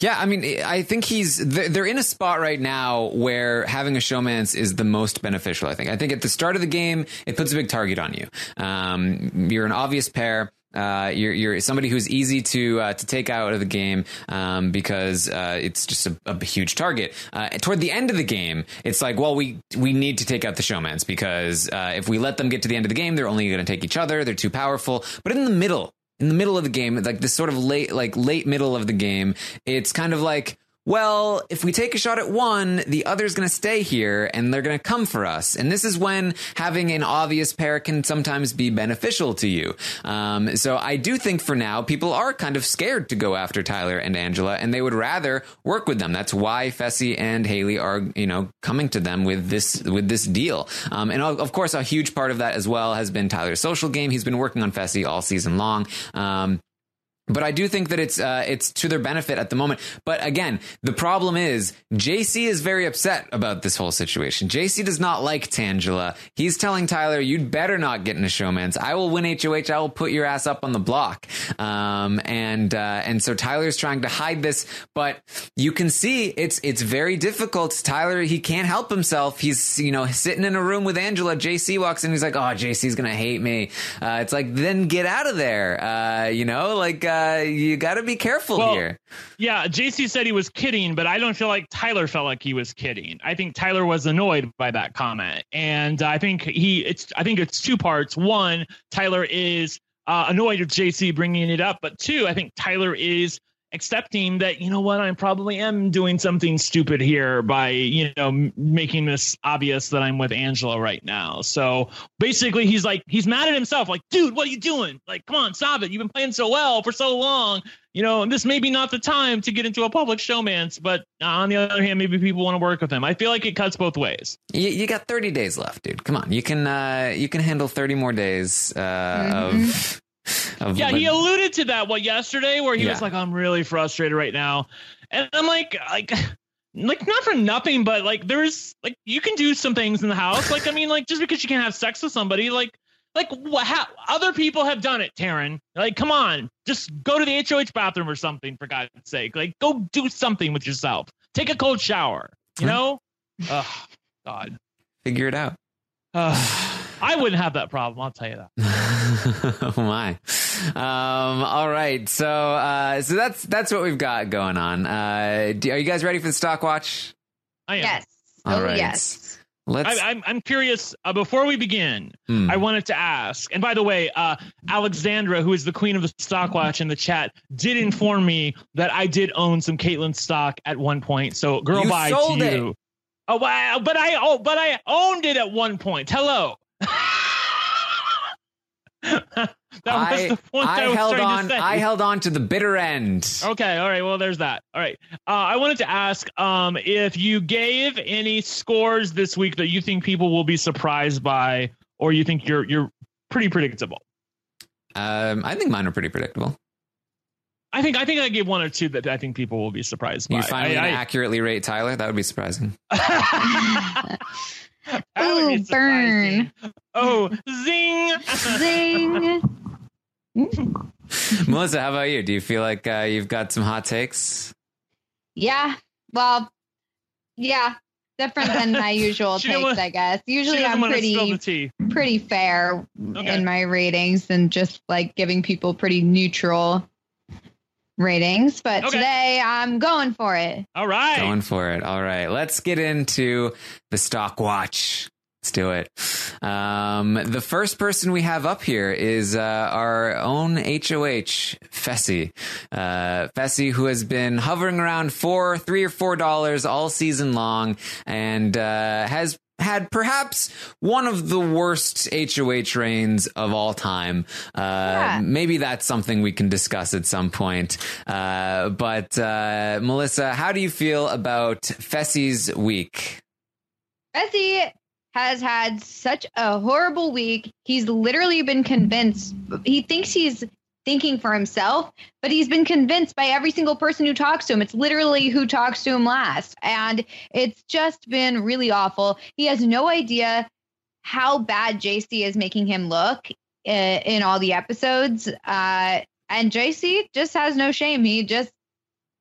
A: Yeah, I mean, I think he's they're in a spot right now where having a showmance is the most beneficial. I think. I think at the start of the game, it puts a big target on you. Um, you're an obvious pair. Uh, you're, you're somebody who's easy to uh, to take out of the game um, because uh, it's just a, a huge target. Uh, toward the end of the game, it's like, well, we we need to take out the showmans because uh, if we let them get to the end of the game, they're only going to take each other. They're too powerful. But in the middle, in the middle of the game, like this sort of late, like late middle of the game, it's kind of like, well, if we take a shot at one, the other's going to stay here and they're going to come for us. And this is when having an obvious pair can sometimes be beneficial to you. Um, so I do think for now, people are kind of scared to go after Tyler and Angela and they would rather work with them. That's why Fessy and Haley are, you know, coming to them with this, with this deal. Um, and of course, a huge part of that as well has been Tyler's social game. He's been working on Fessy all season long. Um, but I do think that it's uh, it's to their benefit at the moment. But again, the problem is JC is very upset about this whole situation. JC does not like Tangela. He's telling Tyler, "You'd better not get in a showmance. I will win HOH. I will put your ass up on the block." Um, and uh, and so Tyler's trying to hide this, but you can see it's it's very difficult. Tyler he can't help himself. He's you know sitting in a room with Angela. JC walks in. He's like, "Oh, JC's gonna hate me." Uh, it's like then get out of there. Uh, you know, like uh, you got to be careful
B: well,
A: here.
B: Yeah, JC said he was kidding, but I don't feel like Tyler felt like he was kidding. I think Tyler was annoyed by that comment, and I think he it's I think it's two parts. One, Tyler is uh, annoyed with JC bringing it up, but two, I think Tyler is accepting that you know what I probably am doing something stupid here by you know m- making this obvious that I'm with Angela right now. So basically, he's like he's mad at himself. Like, dude, what are you doing? Like, come on, stop it. You've been playing so well for so long. You know, and this may be not the time to get into a public showmance. But on the other hand, maybe people want to work with him. I feel like it cuts both ways.
A: You, you got 30 days left, dude. Come on, you can uh, you can handle 30 more days uh, of. Of
B: Yeah, he alluded to that what yesterday, where he
A: Yeah.
B: was like, "I'm really frustrated right now," and I'm like, like, like not for nothing, but like, there's like you can do some things in the house. Like, I mean, like just because you can't have sex with somebody, like, like what? How, other people have done it, Taryn. Like, come on, just go to the HOH bathroom or something for God's sake. Like, go do something with yourself. Take a cold shower. You know? Oh God.
A: figure it out.
B: Ugh. I wouldn't have that problem. I'll tell you that. [LAUGHS]
A: oh my. Um, all right. So, uh, so that's, that's what we've got going on. Uh, do, are you guys ready for the stock watch?
B: I am.
C: Yes.
A: All
C: oh,
A: right.
C: yes.
A: Let's,
B: I, I'm, I'm curious. Uh, before we begin,
A: Hmm.
B: I wanted to ask. And by the way, uh, Alexandra, who is the queen of the stock watch in the chat, did inform me that I did own some Caitlyn stock at one point. So, girl,
A: You
B: bye
A: sold
B: to
A: it.
B: you. Oh wow! But I oh, but I owned it at one point. Hello. That was
A: I,
B: the point I,
A: I
B: was
A: held on,
B: to say.
A: I held on to the bitter end.
B: Okay, all right. Well, there's that. All right. Uh, I wanted to ask um, if you gave any scores this week that you think people will be surprised by, or you think you're you're pretty predictable.
A: Um, I think mine are pretty predictable.
B: I think I think I gave one or two that I think people will be surprised by.
A: You finally
B: I,
A: gonna accurately rate Tyler? That would be surprising. [LAUGHS] [LAUGHS] [LAUGHS]
B: I- That
C: Ooh, burn.
B: Oh, zing!
C: Zing. [LAUGHS]
A: Melissa, how about you? Do you feel like uh, you've got some hot takes?
C: Yeah. Well, yeah. Different than my [LAUGHS] usual
B: She
C: takes,
B: wa-
C: I guess. Usually I'm
B: want to spill the
C: pretty pretty fair
B: Okay.
C: in my ratings and just like giving people pretty neutral ratings. But
B: Okay.
C: today I'm going for it.
B: All right.
A: Going for it. All right. Let's get into the stock watch. Let's do it. Um, the first person we have up here is uh, our own HOH, Fessy. Uh, Fessy, who has been hovering around four, three or four dollars all season long and uh, has had perhaps one of the worst HOH reigns of all time. Uh, Maybe that's something we can discuss at some point. Uh, but uh, Melissa, how do you feel about Fessy's week?
C: Fessy has had such a horrible week. He's literally been convinced. He thinks he's thinking for himself, but he's been convinced by every single person who talks to him. It's literally who talks to him last. And it's just been really awful. He has no idea how bad JC is making him look uh, in all the episodes. Uh, and JC just has no shame. He just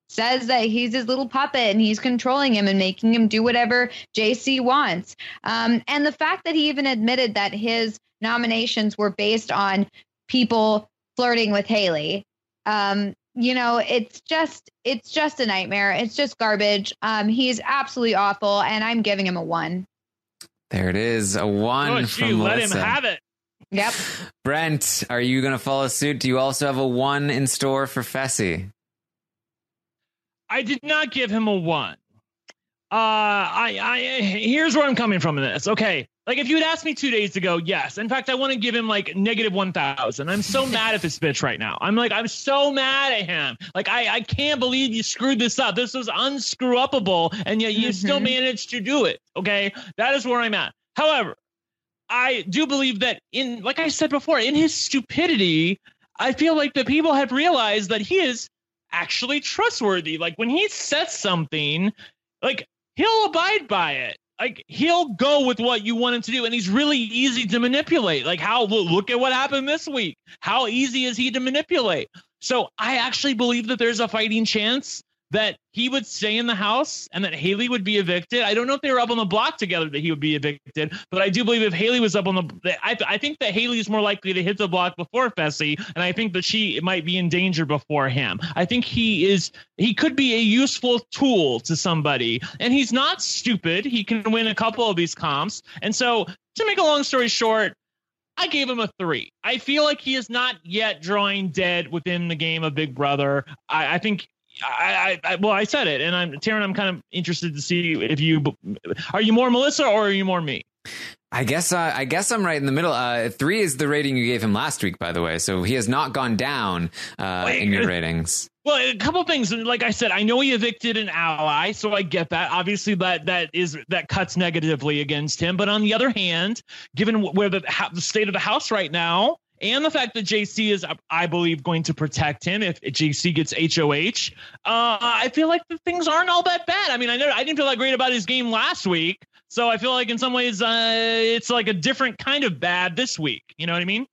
C: says that he's his little puppet and he's controlling him and making him do whatever JC wants. Um, and the fact that he even admitted that his nominations were based on people flirting with Haley. Um, you know, it's just it's just a nightmare. It's just garbage. Um, he's absolutely awful, and I'm giving him a one.
A: There it is, a one
B: Oh,
A: from
B: gee, let him have it.
C: Yep.
A: Brent, are you going to follow suit? Do you also have a one in store for Fessy?
B: I did not give him a one. Uh, I, I, here's where I'm coming from in this. Okay. Like if you had asked me two days ago, yes. In fact, I want to give him like negative 1000. I'm so mad at this bitch right now. I'm like, I'm so mad at him. Like, I, I can't believe you screwed this up. This was unscrew upable. And yet you still
C: Mhm.
B: managed to do it. Okay. That is where I'm at. However, I do believe that in, like I said before, in his stupidity, I feel like the people have realized that he is actually trustworthy. Like when he says something, like he'll abide by it. Like he'll go with what you want him to do, and he's really easy to manipulate. Like how look, at what happened this week. How easy is he to manipulate? So I actually believe that there's a fighting chance that he would stay in the house and that Haley would be evicted. I don't know if they were up on the block together that he would be evicted, but I do believe if Haley was up on the, I, I think that Haley is more likely to hit the block before Fessy, and I think that she might be in danger before him. I think he is, he could be a useful tool to somebody, and he's not stupid. He can win a couple of these comps, and so to make a long story short. I gave him a three. I feel like he is not yet drawing dead within the game of Big Brother. I, I think I, I, I well, I said it, and I'm Taryn. I'm kind of interested to see if you are you more Melissa or are you more me.
A: I guess uh, I guess I'm right in the middle. Uh, three is the rating you gave him last week, by the way. So he has not gone down uh,
B: Wait,
A: in your [LAUGHS] ratings.
B: Well, a couple things. Like I said, I know he evicted an ally, so I get that. Obviously, that that is that cuts negatively against him. But on the other hand, given where the the state of the house right now, and the fact that JC is, I believe, going to protect him if JC gets HOH, uh, I feel like the things aren't all that bad. I mean, I know I didn't feel that great about his game last week, so I feel like in some ways uh, it's like a different kind of bad this week. You know what I mean?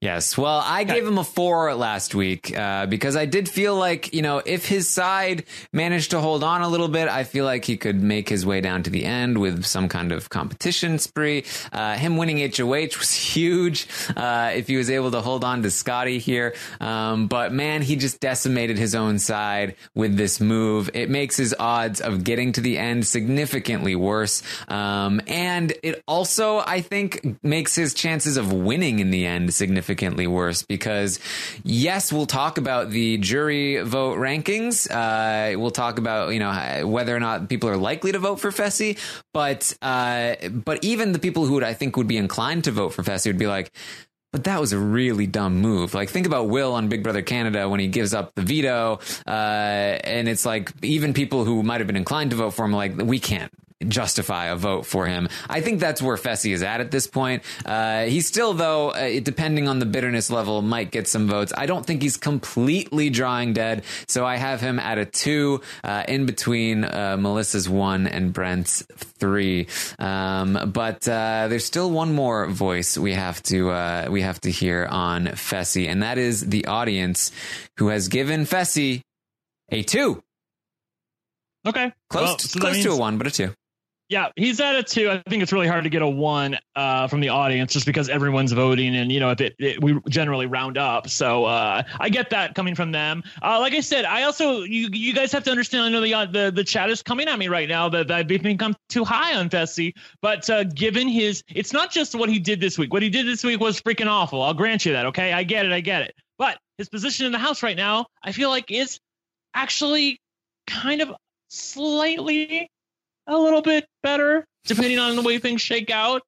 A: Yes. Well, I gave him a four last week uh, because I did feel like, you know, if his side managed to hold on a little bit, I feel like he could make his way down to the end with some kind of competition spree. Uh, him winning HOH was [LAUGHS] huge uh, if he was able to hold on to Scotty here. Um, but man, he just decimated his own side with this move. It makes his odds of getting to the end significantly worse. Um, and it also, I think, makes his chances of winning in the end significantly worse because yes, we'll talk about the jury vote rankings. Uh, we'll talk about you know whether or not people are likely to vote for Fessy, but uh, but even the people who would I think would be inclined to vote for Fessy would be like. But that was a really dumb move. Like, think about Will on Big Brother Canada when he gives up the veto. Uh, and it's like, even people who might have been inclined to vote for him, like, we can't justify a vote for him. I think that's where Fessy is at at this point. Uh, he's still, though, uh, depending on the bitterness level, might get some votes. I don't think he's completely drawing dead, so I have him at a two, uh, in between uh, Melissa's one and Brent's three. Um, but uh, there's still one more voice we have to uh, we have to hear on Fessy, and that is the audience who has given Fessy a two.
B: Okay.
A: Close,
B: Well, so
A: close to a one, but a two.
B: Yeah, he's at a two. I think it's really hard to get a one uh, from the audience just because everyone's voting, and you know, if it, it we generally round up. So uh, I get that coming from them. Uh, like I said, I also you you guys have to understand. I know the uh, the the chat is coming at me right now that I think I'm too high on Fessy, but uh, given his, it's not just what he did this week. What he did this week was freaking awful. I'll grant you that. Okay, I get it. I get it. But his position in the house right now, I feel like is actually kind of slightly a little bit better, depending on the way things shake out.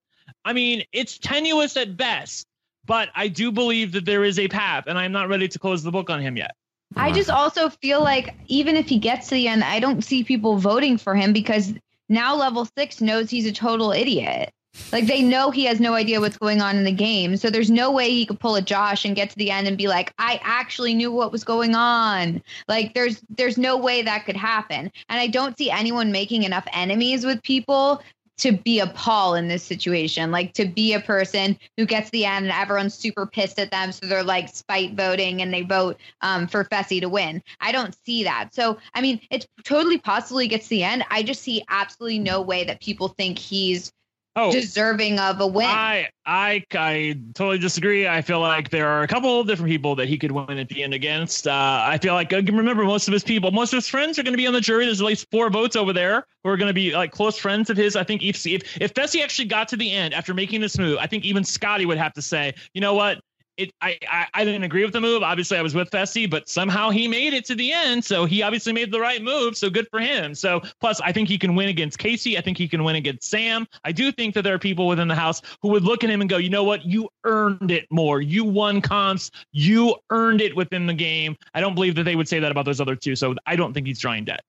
B: I mean, it's tenuous at best, but I do believe that there is a path, and I'm not ready to close the book on him yet.
C: I just also feel like even if he gets to the end, I don't see people voting for him because now level six knows he's a total idiot. Like they know he has no idea what's going on in the game. So there's no way he could pull a Josh and get to the end and be like, I actually knew what was going on. Like there's there's no way that could happen. And I don't see anyone making enough enemies with people to be a Paul in this situation, like to be a person who gets the end and everyone's super pissed at them. So they're like spite voting and they vote um, for Fessy to win. I don't see that. So, I mean, it's totally possibly gets the end. I just see absolutely no way that people think he's
B: Oh,
C: deserving of a win.
B: I, I I totally disagree. I feel like there are a couple of different people that he could win at the end against. Uh, I feel like uh, remember most of his people, most of his friends are going to be on the jury. There's at least four votes over there who are going to be like close friends of his. I think if if if Fessy actually got to the end after making this move, I think even Scotty would have to say, you know what. It, I, I, I didn't agree with the move. Obviously, I was with Fessy, but somehow he made it to the end. So he obviously made the right move. So good for him. So plus, I think he can win against Kaycee. I think he can win against Sam. I do think that there are people within the house who would look at him and go, you know what? You earned it more. You won comps. You earned it within the game. I don't believe that they would say that about those other two. So I don't think he's drawing debt.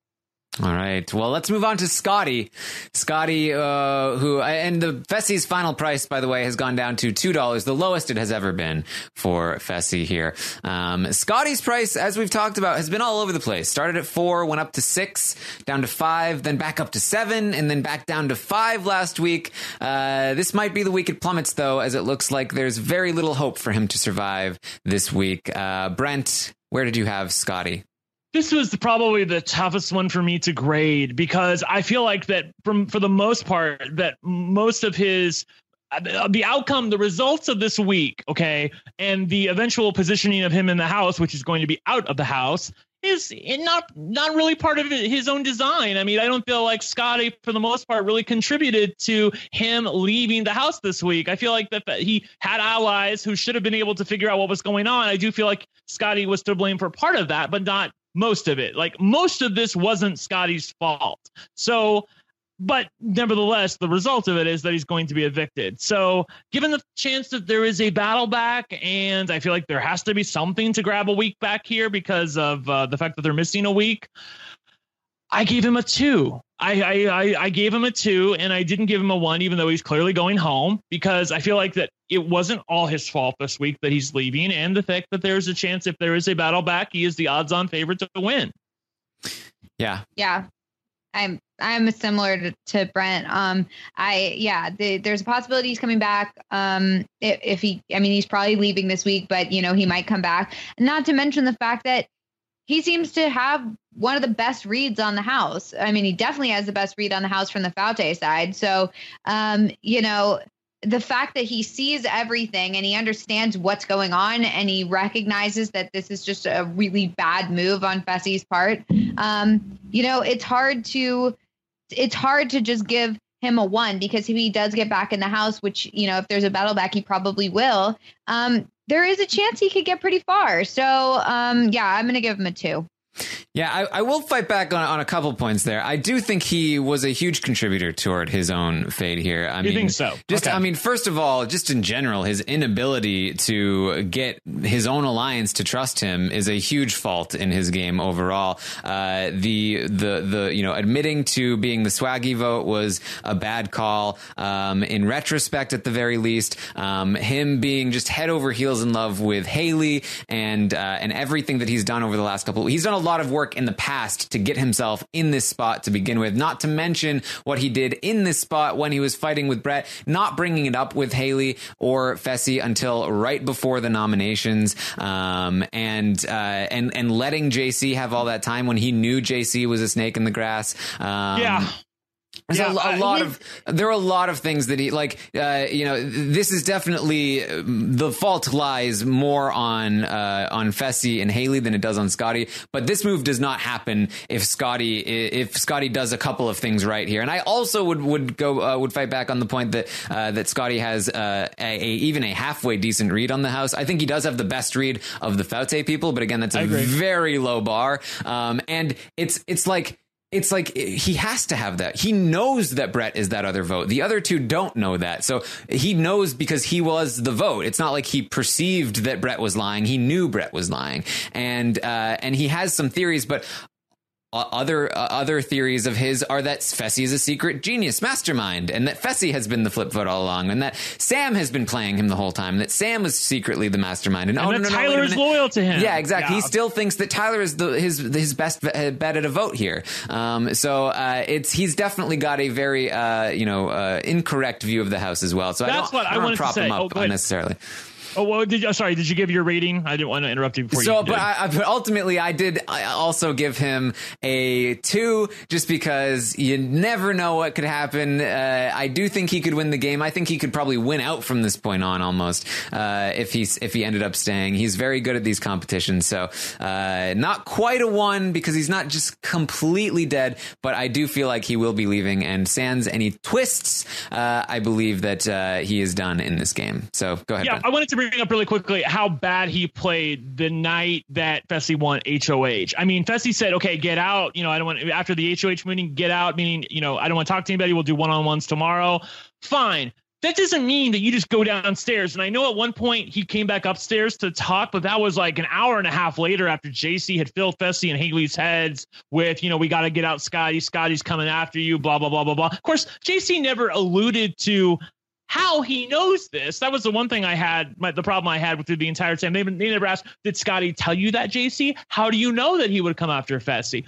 A: All right. Well, let's move on to Scotty. Scotty, uh, who, and the Fessy's final price, by the way, has gone down to $2, the lowest it has ever been for Fessy here. Um, Scotty's price, as we've talked about, has been all over the place. Started at four, went up to six, down to five, then back up to seven, and then back down to five last week. Uh, this might be the week it plummets, though, as it looks like there's very little hope for him to survive this week. Uh, Brent, where did you have Scotty?
B: This was probably the toughest one for me to grade because I feel like that from for the most part that most of his uh, the outcome, the results of this week, okay, and the eventual positioning of him in the house, which is going to be out of the house, is not not really part of his own design. I mean, I don't feel like Scotty, for the most part, really contributed to him leaving the house this week. I feel like that that he had allies who should have been able to figure out what was going on. I do feel like Scotty was to blame for part of that, but not most of it. Like most of this wasn't Scotty's fault. So but nevertheless, the result of it is that he's going to be evicted. So, given the chance that there is a battle back, and I feel like there has to be something to grab a week back here because of uh, the fact that they're missing a week, I gave him a two. I, I, I gave him a two, and I didn't give him a one, even though he's clearly going home, because I feel like that it wasn't all his fault this week that he's leaving, and the fact that there's a chance if there is a battle back, he is the odds-on favorite to win.
A: Yeah.
C: Yeah. I'm I'm similar to, to Brent. Um, I yeah, the, there's a possibility he's coming back. Um, if, if, he, I mean, he's probably leaving this week, but you know he might come back. Not to mention the fact that he seems to have one of the best reads on the house. I mean, he definitely has the best read on the house from the Foutte side. So, um, you know, the fact that he sees everything and he understands what's going on and he recognizes that this is just a really bad move on Fessy's part. Um, you know, it's hard to it's hard to just give him a one because if he does get back in the house, which you know, if there's a battle back, he probably will. Um, there is a chance he could get pretty far. So um, yeah, I'm gonna give him a two.
A: Yeah, I, I, will fight back on, on a couple points there. I do think he was a huge contributor toward his own fade here. I
B: you
A: mean,
B: think so?
A: Just,
B: okay.
A: I mean, first of all, just in general, his inability to get his own alliance to trust him is a huge fault in his game overall. Uh, the the the you know admitting to being the swaggy vote was a bad call. Um, in retrospect, at the very least, um, him being just head over heels in love with Haley and uh, and everything that he's done over the last couple. He's done a lot of work in the past to get himself in this spot to begin with. Not to mention what he did in this spot when he was fighting with Brett, not bringing it up with Haley or Fessy until right before the nominations, um, and uh, and and letting JC have all that time when he knew JC was a snake in the grass. Um,
B: yeah.
A: There's yeah, a, a lot of there are a lot of things that he like. Uh, you know, this is definitely the fault lies more on uh, on Fessy and Haley than it does on Scotty. But this move does not happen if Scotty if Scotty does a couple of things right here. And I also would would go uh, would fight back on the point that uh, that Scotty has uh, a, a, even a halfway decent read on the house. I think he does have the best read of the Foutte people, but again, that's a very low bar. Um, and it's it's like it's like he has to have that. He knows that Brett is that other vote. The other two don't know that. So he knows because he was the vote. It's not like he perceived that Brett was lying. He knew Brett was lying. And uh, and he has some theories, but other uh, other theories of his are that Fessy is a secret genius mastermind, and that Fessy has been the flip foot all along, and that Sam has been playing him the whole time, and that Sam was secretly the mastermind, and,
B: and
A: oh
B: that
A: no, no,
B: Tyler
A: no,
B: is loyal to him.
A: Yeah, exactly.
B: Yeah.
A: He still thinks that Tyler is the, his his best bet at a vote here. Um, so uh, it's he's definitely got a very uh, you know uh, incorrect view of the house as well. So
B: that's
A: I don't,
B: what I,
A: I
B: wanted
A: prop
B: to say.
A: him up
B: oh,
A: unnecessarily.
B: Oh, well, did you, oh, sorry, did you give your rating? I didn't want to interrupt you before
A: so,
B: you
A: but, I, but ultimately, I did I also give him a two just because you never know what could happen. Uh, I do think he could win the game. I think he could probably win out from this point on almost uh, if he's if he ended up staying. He's very good at these competitions. So, uh, not quite a one because he's not just completely dead, but I do feel like he will be leaving. And sans any twists, uh, I believe that uh, he is done in this game. So, go ahead.
B: Yeah,
A: ben.
B: I wanted to bring up really quickly how bad he played the night that Fessy won HOH. I mean, Fessy said, "Okay, get out. You know, I don't want after the HOH meeting, get out. Meaning, you know, I don't want to talk to anybody. We'll do one on ones tomorrow. Fine." That doesn't mean that you just go downstairs. And I know at one point he came back upstairs to talk, but that was like an hour and a half later after JC had filled Fessy and Haley's heads with, you know, we got to get out Scotty. Scotty's coming after you, blah, blah, blah, blah, blah. Of course, JC never alluded to how he knows this. That was the one thing I had, my, the problem I had with the entire time. They, they never asked, did Scotty tell you that, JC? How do you know that he would come after Fessy?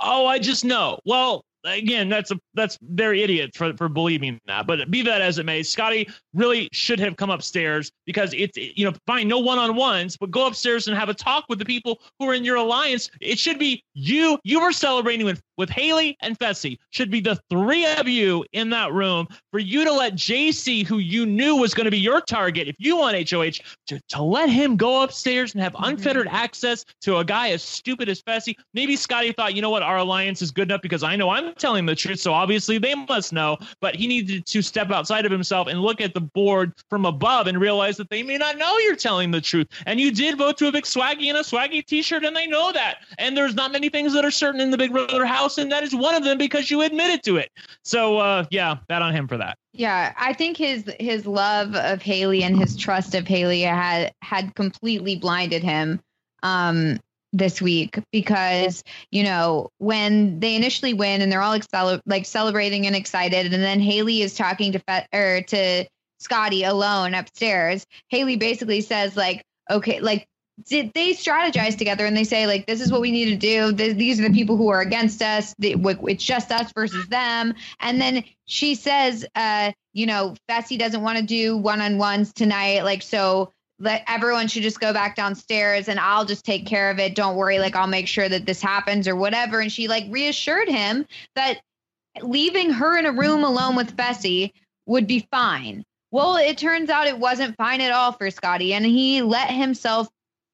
B: Oh, I just know. Well, again, that's a that's very idiot for, for believing that. But be that as it may, Scotty really should have come upstairs because it's you know fine, no one on ones, but go upstairs and have a talk with the people who are in your alliance. It should be you. You were celebrating with with Haley and Fessy should be the three of you in that room for you to let JC, who you knew was going to be your target, if you want HOH, to, to let him go upstairs and have mm-hmm. unfettered access to a guy as stupid as Fessy. Maybe Scotty thought, you know what, our alliance is good enough because I know I'm telling the truth, so obviously they must know. But he needed to step outside of himself and look at the board from above and realize that they may not know you're telling the truth. And you did vote to a big swaggy and a swaggy t-shirt, and they know that. And there's not many things that are certain in the Big Brother house, that is one of them because you admitted to it. So uh, yeah, bet on him for that.
C: Yeah, I think his his love of Haley and his trust of Haley had had completely blinded him um this week because you know when they initially win and they're all excel- like celebrating and excited and then Haley is talking to Fe- or to Scotty alone upstairs Haley basically says like okay like did they strategize together and they say like this is what we need to do. Th- these are the people who are against us. It's just us versus them. And then she says uh you know Fessy doesn't want to do one-on-ones tonight. Like so let everyone should just go back downstairs and I'll just take care of it. Don't worry. Like I'll make sure that this happens or whatever. And she like reassured him that leaving her in a room alone with Fessy would be fine. Well it turns out it wasn't fine at all for Scotty. And he let himself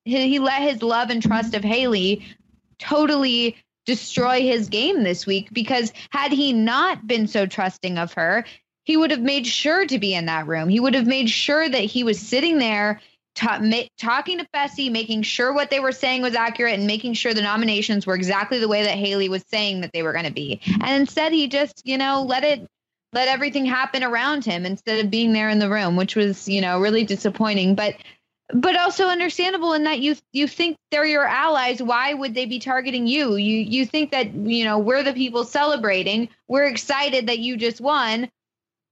C: he, he let his love and trust of Haley totally destroy his game this week because had he not been so trusting of her, he would have made sure to be in that room. He would have made sure that he was sitting there ta- ma- talking to Fessy, making sure what they were saying was accurate and making sure the nominations were exactly the way that Haley was saying that they were going to be. And instead he just, you know, let it let everything happen around him instead of being there in the room, which was, you know, really disappointing. But but also understandable in that you you think they're your allies. Why would they be targeting you? You you think that you know we're the people celebrating. We're excited that you just won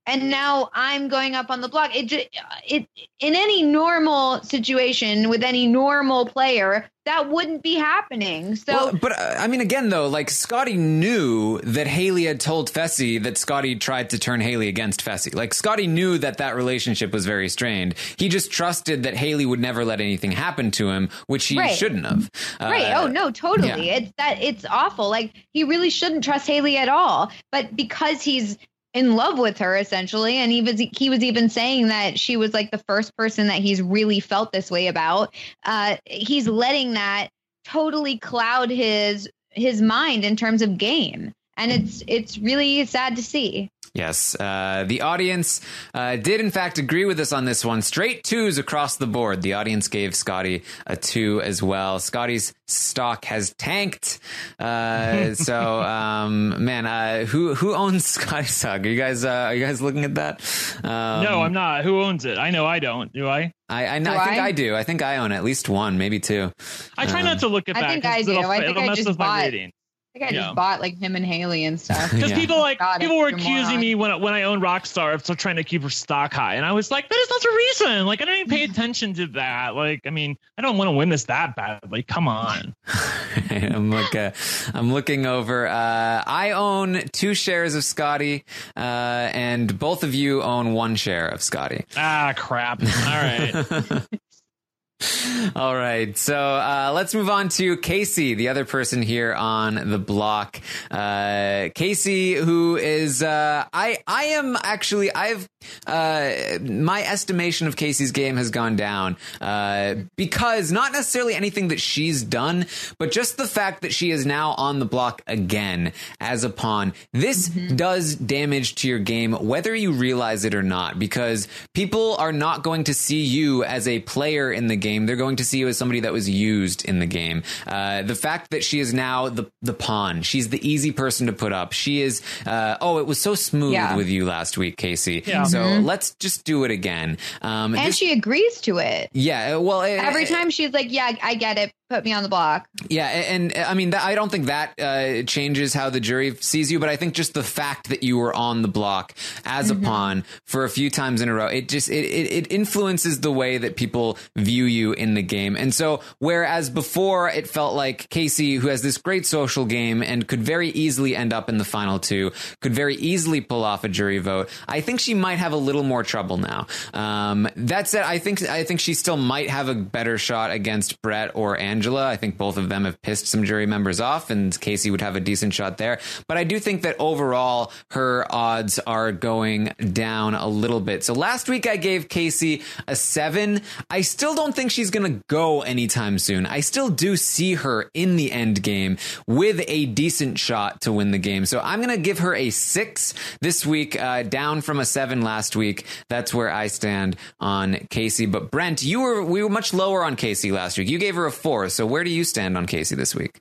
C: and now i'm going up on the block it it in any normal situation with any normal player that wouldn't be happening so
A: Well, but uh, I mean, again, though, like Scotty knew that Haley had told Fessy that Scotty tried to turn Haley against Fessy. Like Scotty knew that that relationship was very strained. He just trusted that Haley would never let anything happen to him, which he
C: Right.
A: shouldn't have.
C: right
A: Uh,
C: oh no totally
A: yeah.
C: it's that it's awful like he really shouldn't trust haley at all but because he's in love with her essentially. And he was he was even saying that she was like the first person that he's really felt this way about. Uh he's letting that totally cloud his his mind in terms of game. And it's it's really sad to see
A: Yes, uh, the audience uh, did in fact agree with us on this one. Straight twos across the board. The audience gave Scotty a two as well. Scotty's stock has tanked. Uh, [LAUGHS] so, um, man, uh, who who owns [LAUGHS] Scotty's stock? Are you guys uh, are you guys looking at that? Um,
B: no, I'm not. Who owns it? I know I don't. Do I?
A: I I,
C: Do
A: I think
C: I?
A: I do. I think I own at least one, maybe two.
B: I try
A: Um,
B: not to look at
C: I
B: that.
C: think
B: 'cause
C: I do.
B: It'll,
C: I think
B: it'll
C: I
B: mess
C: just
B: with my
C: bought-
B: rating.
C: I think I
B: Yeah.
C: just bought like him and Haley and stuff. [LAUGHS]
B: Because
A: Yeah.
B: people like
C: God,
B: people were accusing me when when I owned Rockstar of still trying to keep her stock high, and I was like, that is not the reason. Like I don't even pay [LAUGHS] attention to that. Like I mean, I don't want to win this that badly. Come on. [LAUGHS]
A: I'm look, uh, I'm looking over. Uh, I own two shares of Scotty, uh, and both of you own one share of Scotty.
B: Ah, crap. All right. [LAUGHS]
A: All right, so uh, let's move on to Kaycee, the other person here on the block. Uh, Kaycee, who is uh, I I am actually I've uh, my estimation of Kaycee's game has gone down uh, because not necessarily anything that she's done, but just the fact that she is now on the block again as a pawn. This does damage to your game, whether you realize it or not, because people are not going to see you as a player in the game. They're going to see you as somebody that was used in the game. Uh, the fact that she is now the the pawn, she's the easy person to put up. She is. Uh, oh, it was so smooth
C: Yeah.
A: with you last week, Kaycee.
B: Yeah.
A: So let's just do it again. Um,
C: and
A: this-
C: she agrees to it.
A: yeah. Well, it-
C: Every time she's like, "Yeah, I get it. Put me on the block."
A: Yeah, and, and I mean, that, I don't think that uh, changes how the jury sees you, but I think just the fact that you were on the block as a pawn for a few times in a row, it just it, it, it influences the way that people view you in the game. And so, whereas before it felt like Kaycee, who has this great social game and could very easily end up in the final two, could very easily pull off a jury vote, I think she might have a little more trouble now. Um, that said, I think I think she still might have a better shot against Brett or Angela. I think both of them have pissed some jury members off, and Kaycee would have a decent shot there. But I do think that overall her odds are going down a little bit. So last week I gave Kaycee a seven. I still don't think she's going to go anytime soon. I still do see her in the end game with a decent shot to win the game. So I'm going to give her a six this week, uh, down from a seven last week. That's where I stand on Kaycee. But Brent, you were we were much lower on Kaycee last week. You gave her a four. So where do you stand on Kaycee this week?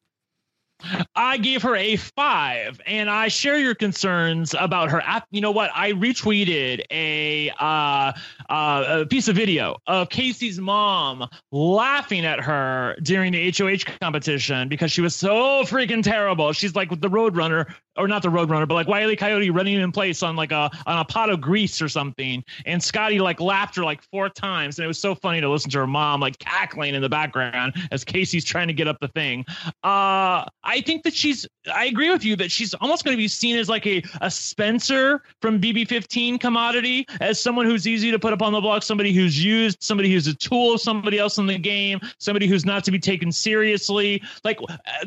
B: I gave her a five, and I share your concerns about her. App. You know what? I retweeted a uh, uh, a piece of video of Kaycee's mom laughing at her during the HOH competition because she was so freaking terrible. She's like with the Roadrunner or not the Roadrunner, but like Wiley Coyote running in place on like a on a pot of grease or something. And Scotty like laughed her like four times, and it was so funny to listen to her mom like cackling in the background as Kaycee's trying to get up the thing. Uh, I think that she's. I agree with you that she's almost going to be seen as like a a Spencer from BB15 commodity, as someone who's easy to put up on the block, somebody who's used, somebody who's a tool of somebody else in the game, somebody who's not to be taken seriously. Like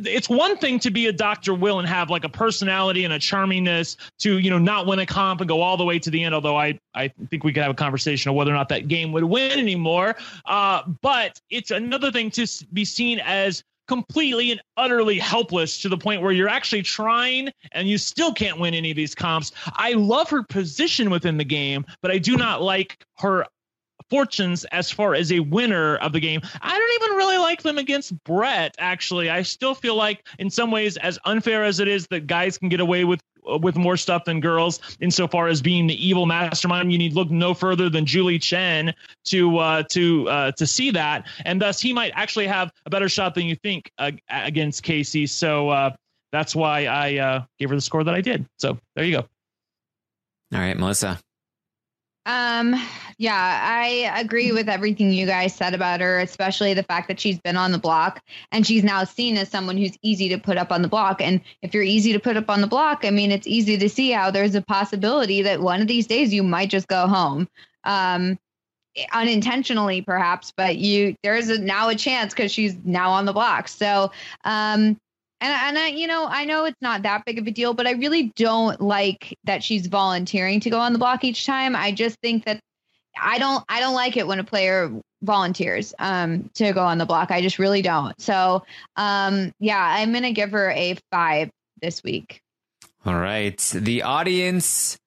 B: it's one thing to be a Dr. Will and have like a personality personality and a charmingness to you know not win a comp and go all the way to the end. Although I I think we could have a conversation of whether or not that game would win anymore. Uh, but it's another thing to be seen as completely and utterly helpless to the point where you're actually trying and you still can't win any of these comps. I love her position within the game, but I do not like her fortunes as far as a winner of the game. I don't even really like them against Brett. Actually, I still feel like in some ways, as unfair as it is that guys can get away with with more stuff than girls insofar as being the evil mastermind you need look no further than Julie Chen to uh, to uh, to see that. And thus he might actually have a better shot than you think uh, against Kaycee. So uh, that's why I uh, gave her the score that I did. So there you go.
A: All right Melissa
C: um, yeah, I agree with everything you guys said about her, especially the fact that she's been on the block and she's now seen as someone who's easy to put up on the block. And if you're easy to put up on the block, I mean, it's easy to see how there's a possibility that one of these days you might just go home. Um, unintentionally perhaps but you there's a now a chance because she's now on the block so um and and I, you know, I know it's not that big of a deal, but I really don't like that she's volunteering to go on the block each time. I just think that I don't I don't like it when a player volunteers um to go on the block. I just really don't. So, um yeah, I'm to give her a 5 this week.
A: All right. The audience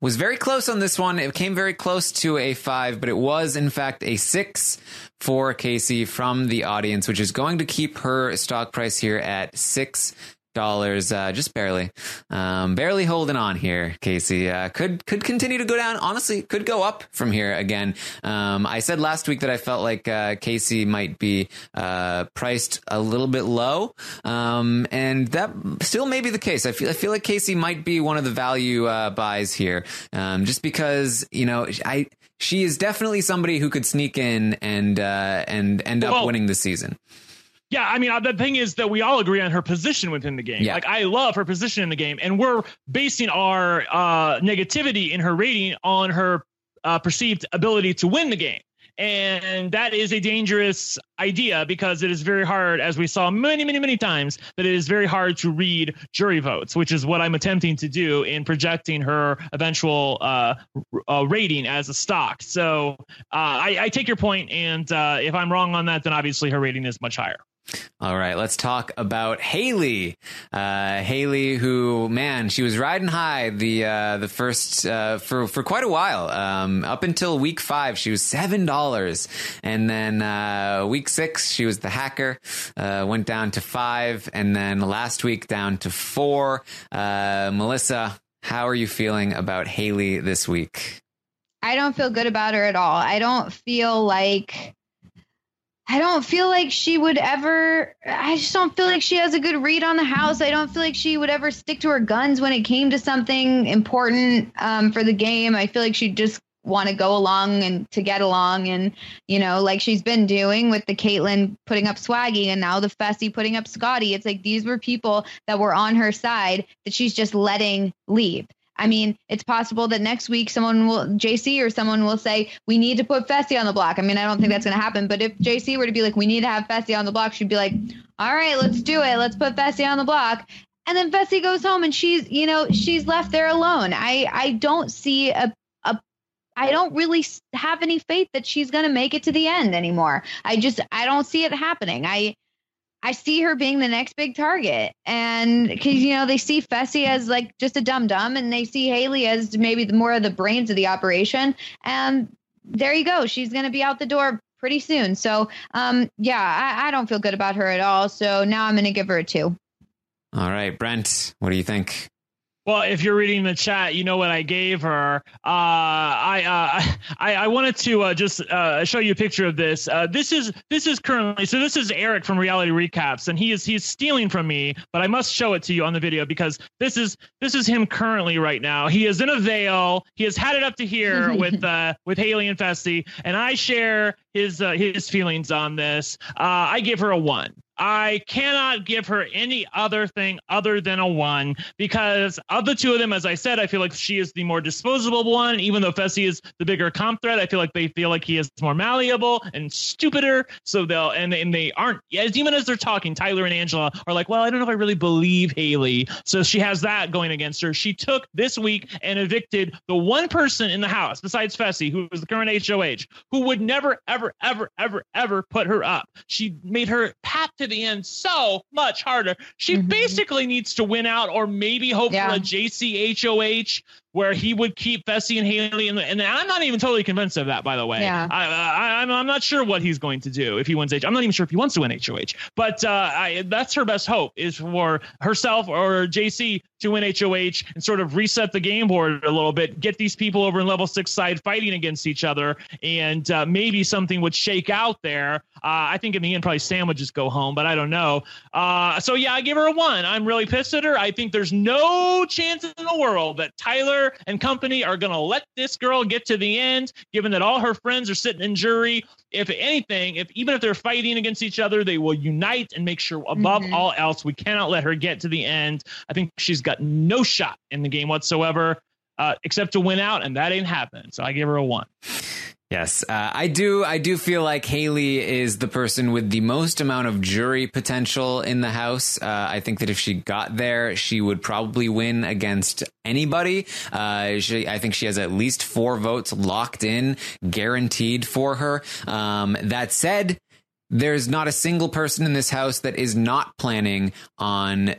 A: was very close on this one. It came very close to a five, but it was in fact a six for Kaycee from the audience, which is going to keep her stock price here at six dollars, uh, just barely, um, barely holding on here. Kaycee uh, could could continue to go down. Honestly, could go up from here again. Um, I said last week that I felt like uh, Kaycee might be uh, priced a little bit low, um, and that still may be the case. I feel I feel like Kaycee might be one of the value uh, buys here, um, just because you know I she is definitely somebody who could sneak in and uh, and end up winning the season.
B: Yeah, I mean, uh, the thing is that we all agree on her position within the game. Yeah. Like, I love her position in the game, and we're basing our uh, negativity in her rating on her uh, perceived ability to win the game. And that is a dangerous idea because it is very hard, as we saw many, many, many times, that it is very hard to read jury votes, which is what I'm attempting to do in projecting her eventual uh, uh, rating as a stock. So uh, I, I, take your point, and uh, if I'm wrong on that, then obviously her rating is much higher.
A: All right, let's talk about Haley. Uh, Haley, who man, she was riding high the uh, the first uh, for for quite a while. Um, up until week five, she was seven dollars, and then uh, week six, she was the hacker. Uh, went down to five, and then last week down to four. Uh, Melissa, how are you feeling about Haley this week?
C: I don't feel good about her at all. I don't feel like I don't feel like she would ever. I just don't feel like she has a good read on the house. I don't feel like she would ever stick to her guns when it came to something important um, for the game. I feel like she'd just want to go along and to get along, and you know, like she's been doing with the Kaitlyn putting up Swaggy and now the Fessy putting up Scotty. It's like these were people that were on her side that she's just letting leave. I mean, it's possible that next week someone will, JC or someone will say, we need to put Fessy on the block. I mean, I don't think that's going to happen. But if JC were to be like, we need to have Fessy on the block, she'd be like, all right, let's do it. Let's put Fessy on the block. And then Fessy goes home and she's, you know, she's left there alone. I, I don't see a, a, I don't really have any faith that she's going to make it to the end anymore. I just, I don't see it happening. I, I see her being the next big target. And because, you know, they see Fessy as like just a dum dum and they see Haley as maybe the, more of the brains of the operation. And there you go. She's going to be out the door pretty soon. So, um, yeah, I, I don't feel good about her at all. So now I'm going to give her a two.
A: All right, Brent, what do you think?
B: Well, if you're reading the chat, you know what I gave her. Uh, I, uh, [LAUGHS] I I wanted to uh, just uh, show you a picture of this. Uh, this is this is currently so. This is Eric from Reality Recaps, and he is he's stealing from me, but I must show it to you on the video because this is this is him currently right now. He is in a veil. He has had it up to here [LAUGHS] with uh, with Haley and Fessy, and I share his his feelings on this. I give her a one. I cannot give her any other thing other than a one because of the two of them, as I said, I feel like she is the more disposable one. Even though Fessy is the bigger comp threat, I feel like they feel like he is more malleable and stupider. So they'll and, and they aren't as even as they're talking, Tyler and Angela are like, well, I don't know if I really believe Haley. So she has that going against her. She took this week and evicted the one person in the house besides Fessy, who is the current HOH, who would never, ever, ever, ever, ever put her up. She made her pat to the end so much harder. She mm-hmm. basically needs to win out or maybe hope yeah. for a JCHOH where he would keep Fessy and Haley. And, and I'm not even totally convinced of that, by the way.
C: Yeah.
B: I, I, I'm, I'm not sure what he's going to do if he wins H. I'm not even sure if he wants to win HOH. But uh, I, that's her best hope is for herself or JC to win HOH and sort of reset the game board a little bit, get these people over in level six side fighting against each other, and uh, maybe something would shake out there. Uh, I think in the end, probably Sam would just go home, but I don't know. Uh, so yeah, I give her a one. I'm really pissed at her. I think there's no chance in the world that Tyler and company are going to let this girl get to the end, given that all her friends are sitting in jury. If anything, if even if they're fighting against each other, they will unite and make sure above mm-hmm. all else, we cannot let her get to the end. I think she's got no shot in the game whatsoever, uh, except to win out, and that ain't happening. So I give her a one.
A: Yes, uh, I do. I do feel like Haley is the person with the most amount of jury potential in the house. Uh, I think that if she got there, she would probably win against anybody. Uh, she, I think she has at least four votes locked in, guaranteed for her. Um, that said, there's not a single person in this house that is not planning on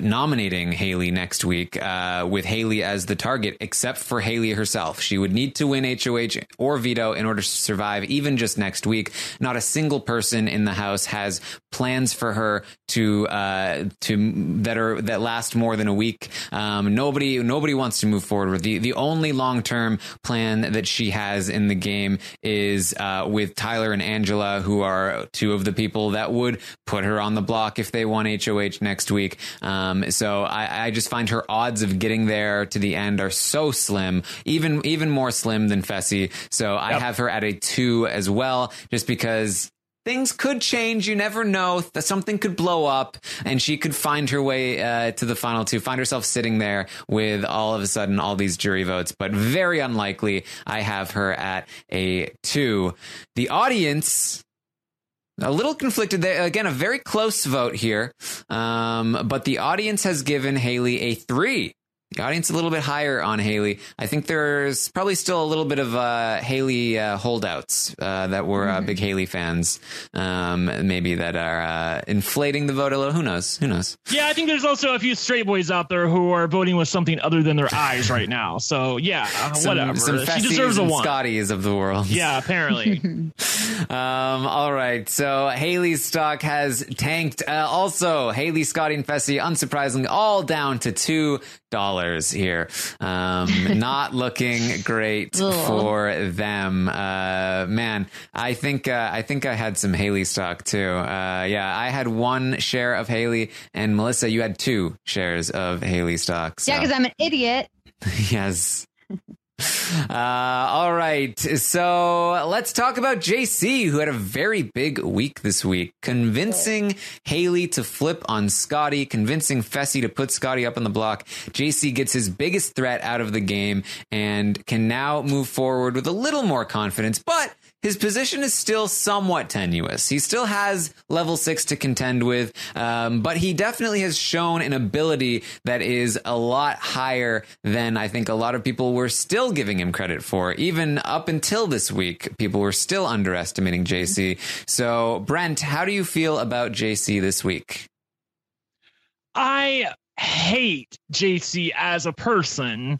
A: nominating Haley next week uh, with Haley as the target, except for Haley herself. She would need to win HOH or veto in order to survive, even just next week. Not a single person in the House has plans for her to uh, to that are that last more than a week. Um, nobody nobody wants to move forward with the the only long term plan that she has in the game is uh, with Tyler and Angela, who are two of the people that would put her on the block if they won HOH next week. Um, um, so I, I, just find her odds of getting there to the end are so slim, even even more slim than Fessy. So I have her at a two as well, just because things could change. You never know that something could blow up and she could find her way uh, to the final two, find herself sitting there with all of a sudden all these jury votes, but very unlikely. I have her at a two. The audience a little conflicted there. Again, a very close vote here. Um, but the audience has given Haley a three. The audience a little bit higher on Haley. I think there's probably still a little bit of uh, Haley uh, holdouts uh, that were uh, big Haley fans, um, maybe that are uh, inflating the vote a little. Who knows? Who knows?
B: Yeah, I think there's also a few straight boys out there who are voting with something other than their eyes right now. So yeah, uh,
A: some,
B: whatever.
A: Some
B: she deserves a one.
A: Scotties of the world.
B: Yeah, apparently. [LAUGHS]
A: um, all right. So Haley's stock has tanked. also, Haley, Scotty, and Fessy, unsurprisingly, all down to two dollars here. Um, [LAUGHS] not looking great for them. Uh, man, I think uh, I think I had some Haley stock too. Uh, yeah, I had one share of Haley, and Melissa, you had two shares of Haley stock.
C: So. Yeah, because I'm an idiot. [LAUGHS]
A: yes. [LAUGHS] Uh, all right. So let's talk about JC, who had a very big week this week, convincing Haley to flip on Scotty, convincing Fessy to put Scotty up on the block. JC gets his biggest threat out of the game and can now move forward with a little more confidence, but his position is still somewhat tenuous. He still has level six to contend with, um, but he definitely has shown an ability that is a lot higher than I think a lot of people were still giving him credit for. Even up until this week, people were still underestimating JC. So, Brent, how do you feel about JC this week?
B: I hate JC as a person.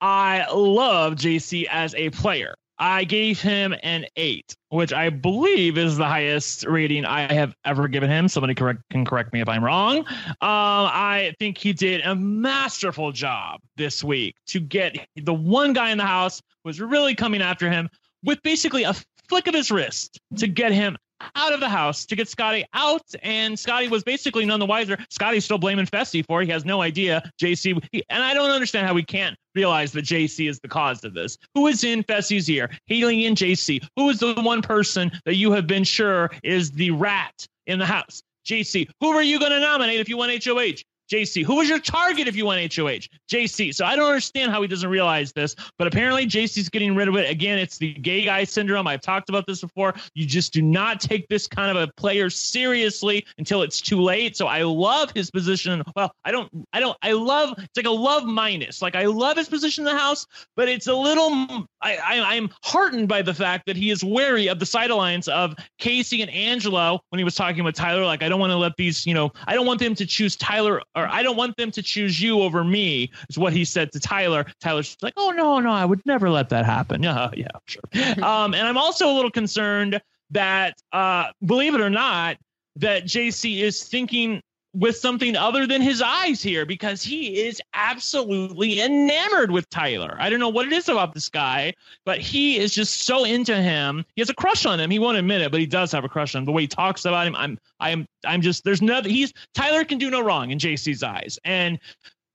B: I love JC as a player. I gave him an eight, which I believe is the highest rating I have ever given him. Somebody correct, can correct me if I'm wrong. Um, I think he did a masterful job this week to get the one guy in the house was really coming after him with basically a flick of his wrist to get him out of the house to get Scotty out, and Scotty was basically none the wiser. Scotty's still blaming Fessy for it. He has no idea. JC, he, and I don't understand how we can't realize that JC is the cause of this. Who is in Fessy's ear? Haley and JC. Who is the one person that you have been sure is the rat in the house? JC. Who are you going to nominate if you won HOH? JC. Who was your target if you won HOH? JC. So I don't understand how he doesn't realize this, but apparently JC's getting rid of it. Again, it's the gay guy syndrome. I've talked about this before. You just do not take this kind of a player seriously until it's too late. So I love his position. Well, I don't, I don't, I love, it's like a love minus. Like I love his position in the house, but it's a little, I, I, I'm heartened by the fact that he is wary of the side alliance of Kaycee and Angela when he was talking with Tyler. Like, I don't want to let these, you know, I don't want them to choose Tyler or I don't want them to choose you over me, is what he said to Tyler. Tyler's like, oh, no, no, I would never let that happen. [LAUGHS] Yeah, yeah, sure. [LAUGHS] um, and I'm also a little concerned that, uh, believe it or not, that JC is thinking with something other than his eyes here because he is absolutely enamored with Tyler. I don't know what it is about this guy, but he is just so into him. He has a crush on him. He won't admit it, but he does have a crush on him. The way he talks about him, I'm I'm I'm just there's nothing he's Tyler can do no wrong in JC's eyes. And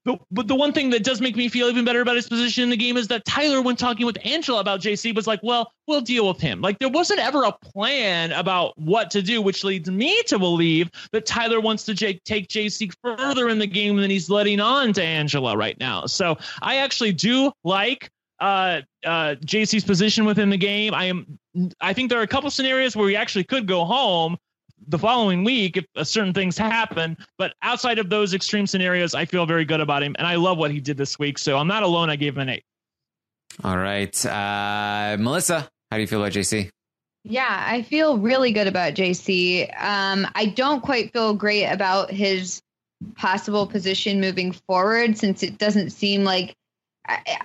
B: but, the one thing that does make me feel even better about his position in the game is that Tyler, when talking with Angela about JC, was like, well, we'll deal with him. Like there wasn't ever a plan about what to do, which leads me to believe that Tyler wants to j- take JC further in the game than he's letting on to Angela right now. So I actually do like uh, uh, JC's position within the game. I am. I think there are a couple scenarios where he actually could go home the following week if uh, certain things happen. But outside of those extreme scenarios, I feel very good about him, and I love what he did this week. So I'm not alone. I gave him an eight.
A: All right, uh, Melissa, how do you feel about JC?
C: Yeah, I feel really good about JC. Um, I don't quite feel great about his possible position moving forward since it doesn't seem like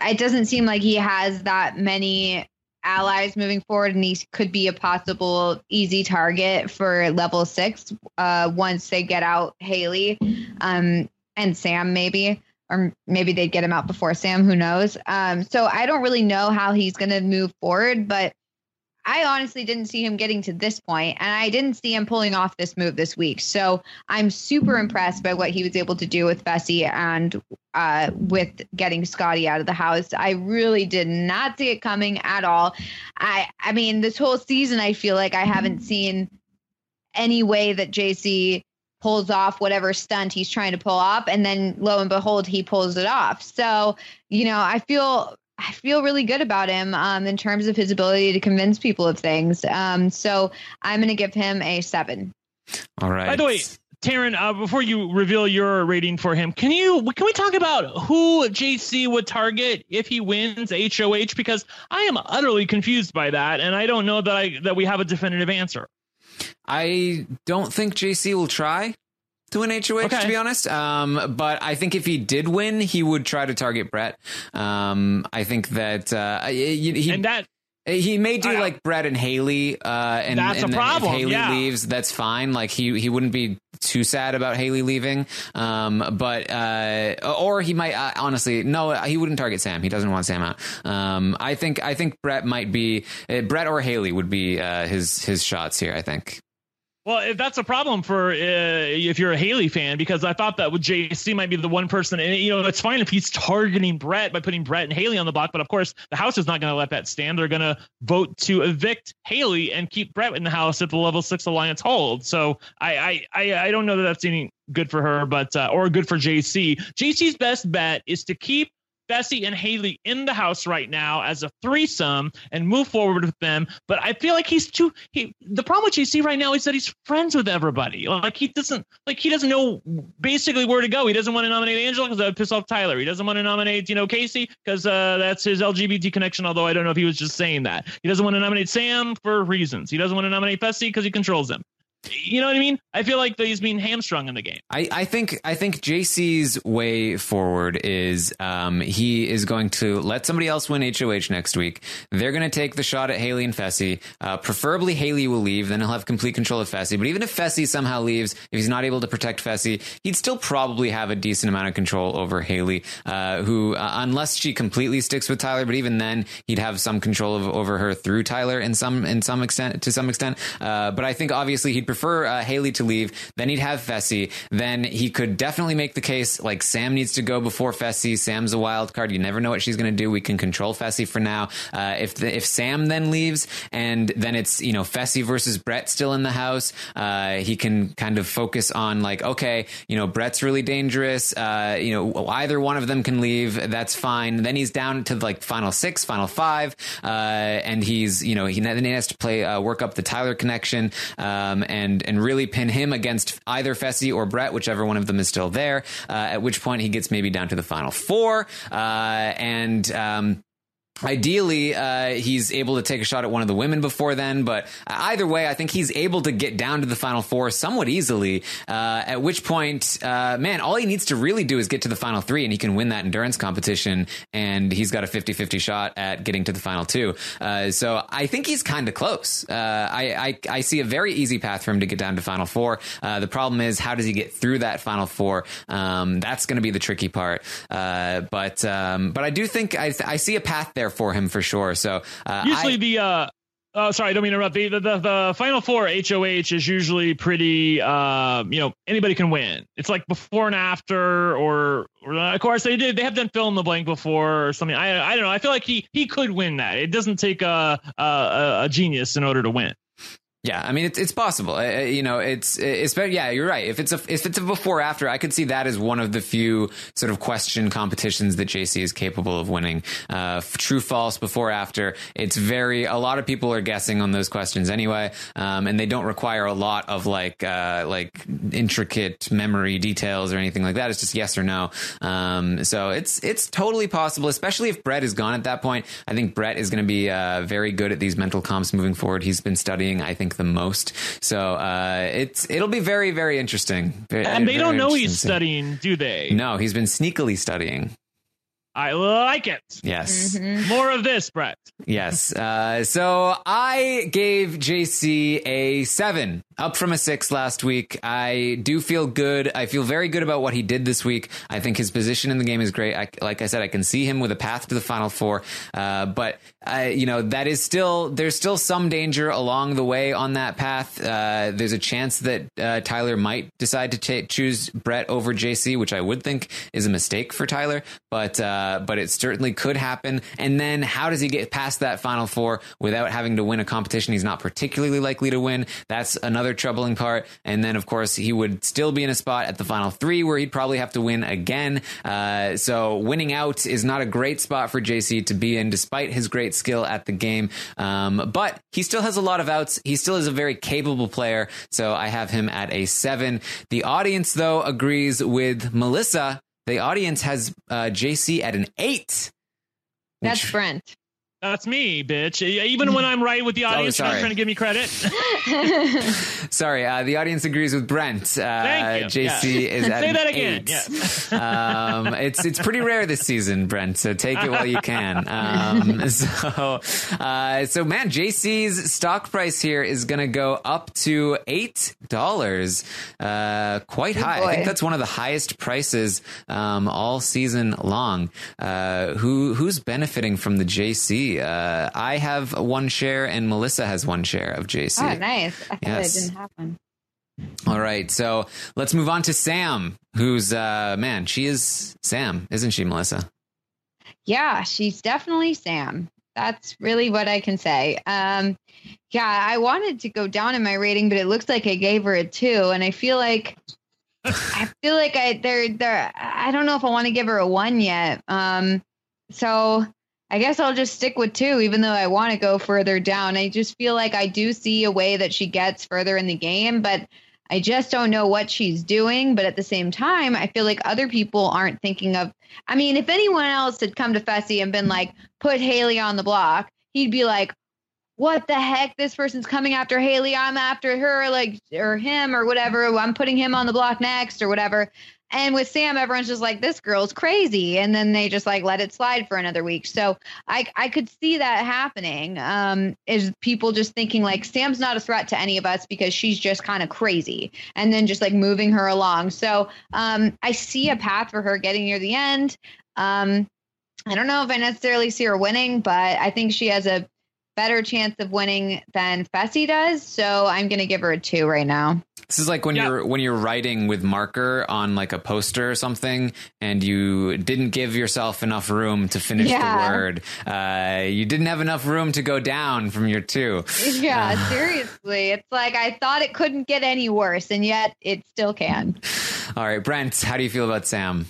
C: it doesn't seem like he has that many allies moving forward, and he could be a possible easy target for level six uh, once they get out Haley um, and Sam, maybe. Or maybe they'd get him out before Sam, who knows? Um, so I don't really know how he's going to move forward, but I honestly didn't see him getting to this point, and I didn't see him pulling off this move this week. So I'm super impressed by what he was able to do with Fessy and uh, with getting Scotty out of the house. I really did not see it coming at all. I I mean, this whole season, I feel like I haven't seen any way that JC pulls off whatever stunt he's trying to pull off and then lo and behold he pulls it off so you know i feel I feel really good about him um, in terms of his ability to convince people of things. Um, so I'm going to give him a seven.
A: All right.
B: By the way, Taryn, uh, before you reveal your rating for him, can you can we talk about who JC would target if he wins HOH? Because I am utterly confused by that, and I don't know that I that we have a definitive answer.
A: I don't think JC will try to win HOH,
B: Okay.
A: to be honest. Um, but I think if he did win, he would try to target Brett. Um, I think that uh, he, he,
B: And that
A: he may do
B: I-
A: like Brett and Haley, uh, and,
B: That's a
A: and then
B: problem,
A: if Haley
B: yeah.
A: leaves, that's fine. Like he he wouldn't be too sad about Haley leaving. Um, but uh, or he might uh, honestly no, he wouldn't target Sam. He doesn't want Sam out. Um, I think I think Brett might be uh, Brett or Haley would be uh, his his shots here. I think.
B: Well, if that's a problem for uh, if you're a Haley fan, because I thought that with JC might be the one person, and you know, it's fine if he's targeting Brett by putting Brett and Haley on the block, but of course, the House is not going to let that stand. They're going to vote to evict Haley and keep Brett in the House if the level six alliance holds. So I I I, don't know that that's any good for her, but uh, or good for JC. JC's best bet is to keep Fessy and Haley in the house right now as a threesome and move forward with them. But I feel like he's too. He the problem with JC right now is that he's friends with everybody. Like he doesn't like he doesn't know basically where to go. He doesn't want to nominate Angela because that would piss off Tyler. He doesn't want to nominate you know Kaycee because uh, that's his LGBT connection. Although I don't know if he was just saying that. He doesn't want to nominate Sam for reasons. He doesn't want to nominate Fessy because he controls them. You know what I mean? I feel like he's being hamstrung in the game.
A: I, I think I think JC's way forward is um, he is going to let somebody else win HOH next week. They're going to take the shot at Haley and Fessy. Uh, preferably Haley will leave, then he'll have complete control of Fessy. But even if Fessy somehow leaves, if he's not able to protect Fessy, he'd still probably have a decent amount of control over Haley, uh, who uh, unless she completely sticks with Tyler, but even then he'd have some control of, over her through Tyler in some in some extent to some extent. Uh, but I think obviously he'd prefer uh, Haley to leave. Then he'd have Fessy. Then he could definitely make the case like Sam needs to go before Fessy. Sam's a wild card. You never know what she's going to do. We can control Fessy for now. Uh, if the, if Sam then leaves and then it's you know Fessy versus Brett still in the house, uh, he can kind of focus on like okay, you know Brett's really dangerous. Uh, you know either one of them can leave. That's fine. Then he's down to like final six, final five, uh, and he's you know he then he has to play uh, work up the Tyler connection um, and and and really pin him against either Fessy or Brett, whichever one of them is still there. Uh, at which point he gets maybe down to the final four, uh, and. Um, Ideally, uh, he's able to take a shot at one of the women before then, but either way, I think he's able to get down to the final four somewhat easily. Uh, at which point, uh, man, all he needs to really do is get to the final three, and he can win that endurance competition. And he's got a 50 50 shot at getting to the final two. Uh, so I think he's kind of close. Uh, I, I, I, see a very easy path for him to get down to final four. Uh, the problem is, how does he get through that final four? Um, that's going to be the tricky part. but um, but I do think I, I see a path there for him for sure. So uh,
B: usually
A: I,
B: the uh, uh, sorry, I don't mean to interrupt. The, the, the, the final four HOH is usually pretty, uh, you know, anybody can win. It's like before and after, or, or uh, of course they did. They have done fill in the blank before or something. I, I don't know. I feel like he he could win that. It doesn't take a a, a genius in order to win.
A: Yeah, I mean it's it's possible. Uh, you know, it's it's yeah, you're right. If it's a if it's a before after, I could see that as one of the few sort of question competitions that JC is capable of winning. Uh, true false before after. It's very a lot of people are guessing on those questions anyway, um, and they don't require a lot of like uh, like intricate memory details or anything like that. It's just yes or no. Um, so it's it's totally possible, especially if Brett is gone at that point. I think Brett is going to be uh, very good at these mental comps moving forward. He's been studying, I think think the most. So uh, it's it'll be very very interesting. Very,
B: and they don't know he's studying, do they?
A: No, he's been sneakily studying.
B: I like it.
A: Yes.
B: Mm-hmm. More of this, Brett.
A: Yes. Uh, so I gave JC a seven, up from a six last week. I do feel good. I feel very good about what he did this week. I think his position in the game is great. I, like I said, I can see him with a path to the final four. Uh, but uh, you know that is still there's still some danger along the way on that path. Uh, there's a chance that uh, Tyler might decide to t- choose Brett over JC, which I would think is a mistake for Tyler. But uh, but it certainly could happen. And then how does he get past that final four without having to win a competition he's not particularly likely to win? That's another troubling part. And then, of course, he would still be in a spot at the final three where he'd probably have to win again. Uh, so winning out is not a great spot for JC to be in, despite his great skill at the game. Um, but he still has a lot of outs. He still is a very capable player. So I have him at a seven. The audience, though, agrees with Melissa the audience has uh, JC at an eight.
C: That's Brent.
B: That's me, bitch. Even when I'm right with the [LAUGHS] audience, oh, you're not trying to give me credit. [LAUGHS]
A: sorry, uh, the audience agrees with Brent. Uh,
B: Thank
A: you. JC
B: yeah.
A: is [LAUGHS] at
B: Say that
A: again.
B: Yes.
A: um, it's it's pretty rare this season, Brent. So take it while you can. Um, so uh, so man, JC's stock price here is going to go up to eight dollars. Uh, quite Good high. Boy. I think that's one of the highest prices um, all season long. Uh, who who's benefiting from the JC? Uh, I have one share and Melissa has one share of JC.
C: Oh, nice. I thought yes. didn't happen.
A: All right, so let's move on to Sam, who's uh man, she is Sam, isn't she, Melissa?
C: Yeah, she's definitely Sam. That's really what I can say. Um, yeah, I wanted to go down in my rating, but it looks like I gave her a two, and I feel like I [LAUGHS] feel like I there there I don't know if I want to give her a one yet. Um, so I guess I'll just stick with two, even though I want to go further down. I just feel like I do see a way that she gets further in the game, but I just don't know what she's doing. But at the same time, I feel like other people aren't thinking of. I mean, if anyone else had come to Fessy and been like, put Haley on the block, he'd be like, what the heck? This person's coming after Haley. I'm after her, like, or him, or whatever. I'm putting him on the block next, or whatever. And with Sam, everyone's just like, this girl's crazy. And then they just like let it slide for another week. So I, I could see that happening. Um, is people just thinking like Sam's not a threat to any of us because she's just kind of crazy and then just like moving her along. So um, I see a path for her getting near the end. Um, I don't know if I necessarily see her winning, but I think she has a better chance of winning than Fessy does. So I'm going to give her a two right now.
A: This is like when
B: Yeah.
A: you're when you're writing with marker on like a poster or something, and you didn't give yourself enough room to finish
C: Yeah.
A: the word. Uh, you didn't have enough room to go down from your two.
C: Yeah, [LAUGHS] seriously. It's like I thought it couldn't get any worse, and yet it still can.
A: All right, Brent, how do you feel about Sam?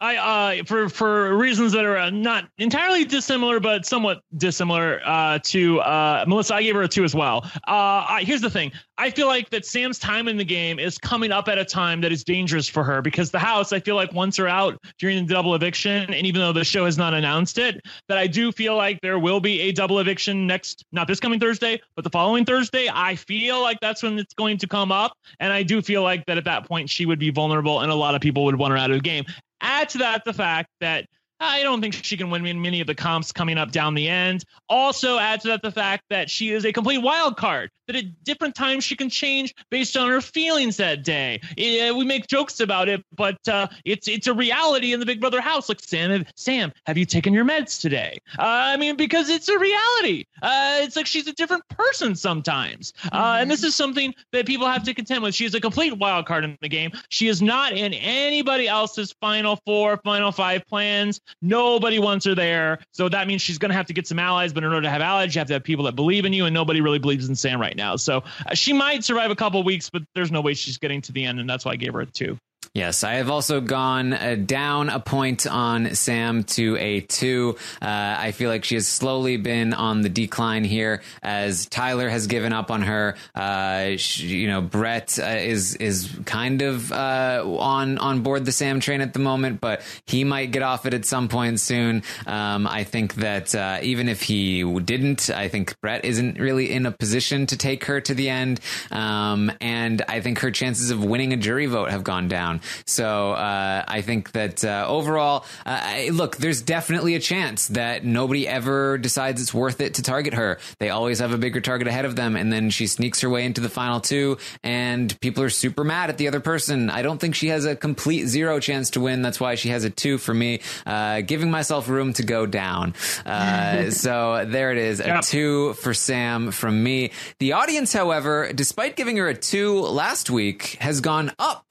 B: I uh for for reasons that are uh, not entirely dissimilar but somewhat dissimilar uh to uh Melissa I gave her a 2 as well. Uh I, here's the thing. I feel like that Sam's time in the game is coming up at a time that is dangerous for her because the house I feel like wants her out during the double eviction and even though the show has not announced it that I do feel like there will be a double eviction next not this coming Thursday but the following Thursday. I feel like that's when it's going to come up and I do feel like that at that point she would be vulnerable and a lot of people would want her out of the game. Add to that the fact that I don't think she can win many of the comps coming up down the end. Also, add to that the fact that she is a complete wild card. That at different times she can change based on her feelings that day. Eh, we make jokes about it, but uh, it's it's a reality in the Big Brother house. Like Sam, Sam, have you taken your meds today? Uh, I mean, because it's a reality. Uh, it's like she's a different person sometimes, uh, and this is something that people have to contend with. She is a complete wild card in the game. She is not in anybody else's final four, final five plans. Nobody wants her there. So that means she's going to have to get some allies. But in order to have allies, you have to have people that believe in you. And nobody really believes in Sam right now. So uh, she might survive a couple weeks, but there's no way she's getting to the end. And that's why I gave her a two.
A: Yes, I have also gone uh, down a point on Sam to a two. Uh, I feel like she has slowly been on the decline here as Tyler has given up on her. Uh, she, you know, Brett uh, is is kind of uh, on on board the Sam train at the moment, but he might get off it at some point soon. Um, I think that uh, even if he didn't, I think Brett isn't really in a position to take her to the end. Um, and I think her chances of winning a jury vote have gone down. So uh, I think that uh, overall, uh, I- look, there's definitely a chance that nobody ever decides it's worth it to target her. They always have a bigger target ahead of them, and then she sneaks her way into the final two, and people are super mad at the other person. I don't think she has a complete zero chance to win. That's why she has a two for me, uh, giving myself room to go down. Uh, [LAUGHS] so there it is, a
B: Yep.
A: two for Sam from me. The audience, however, despite giving her a two last week, has gone up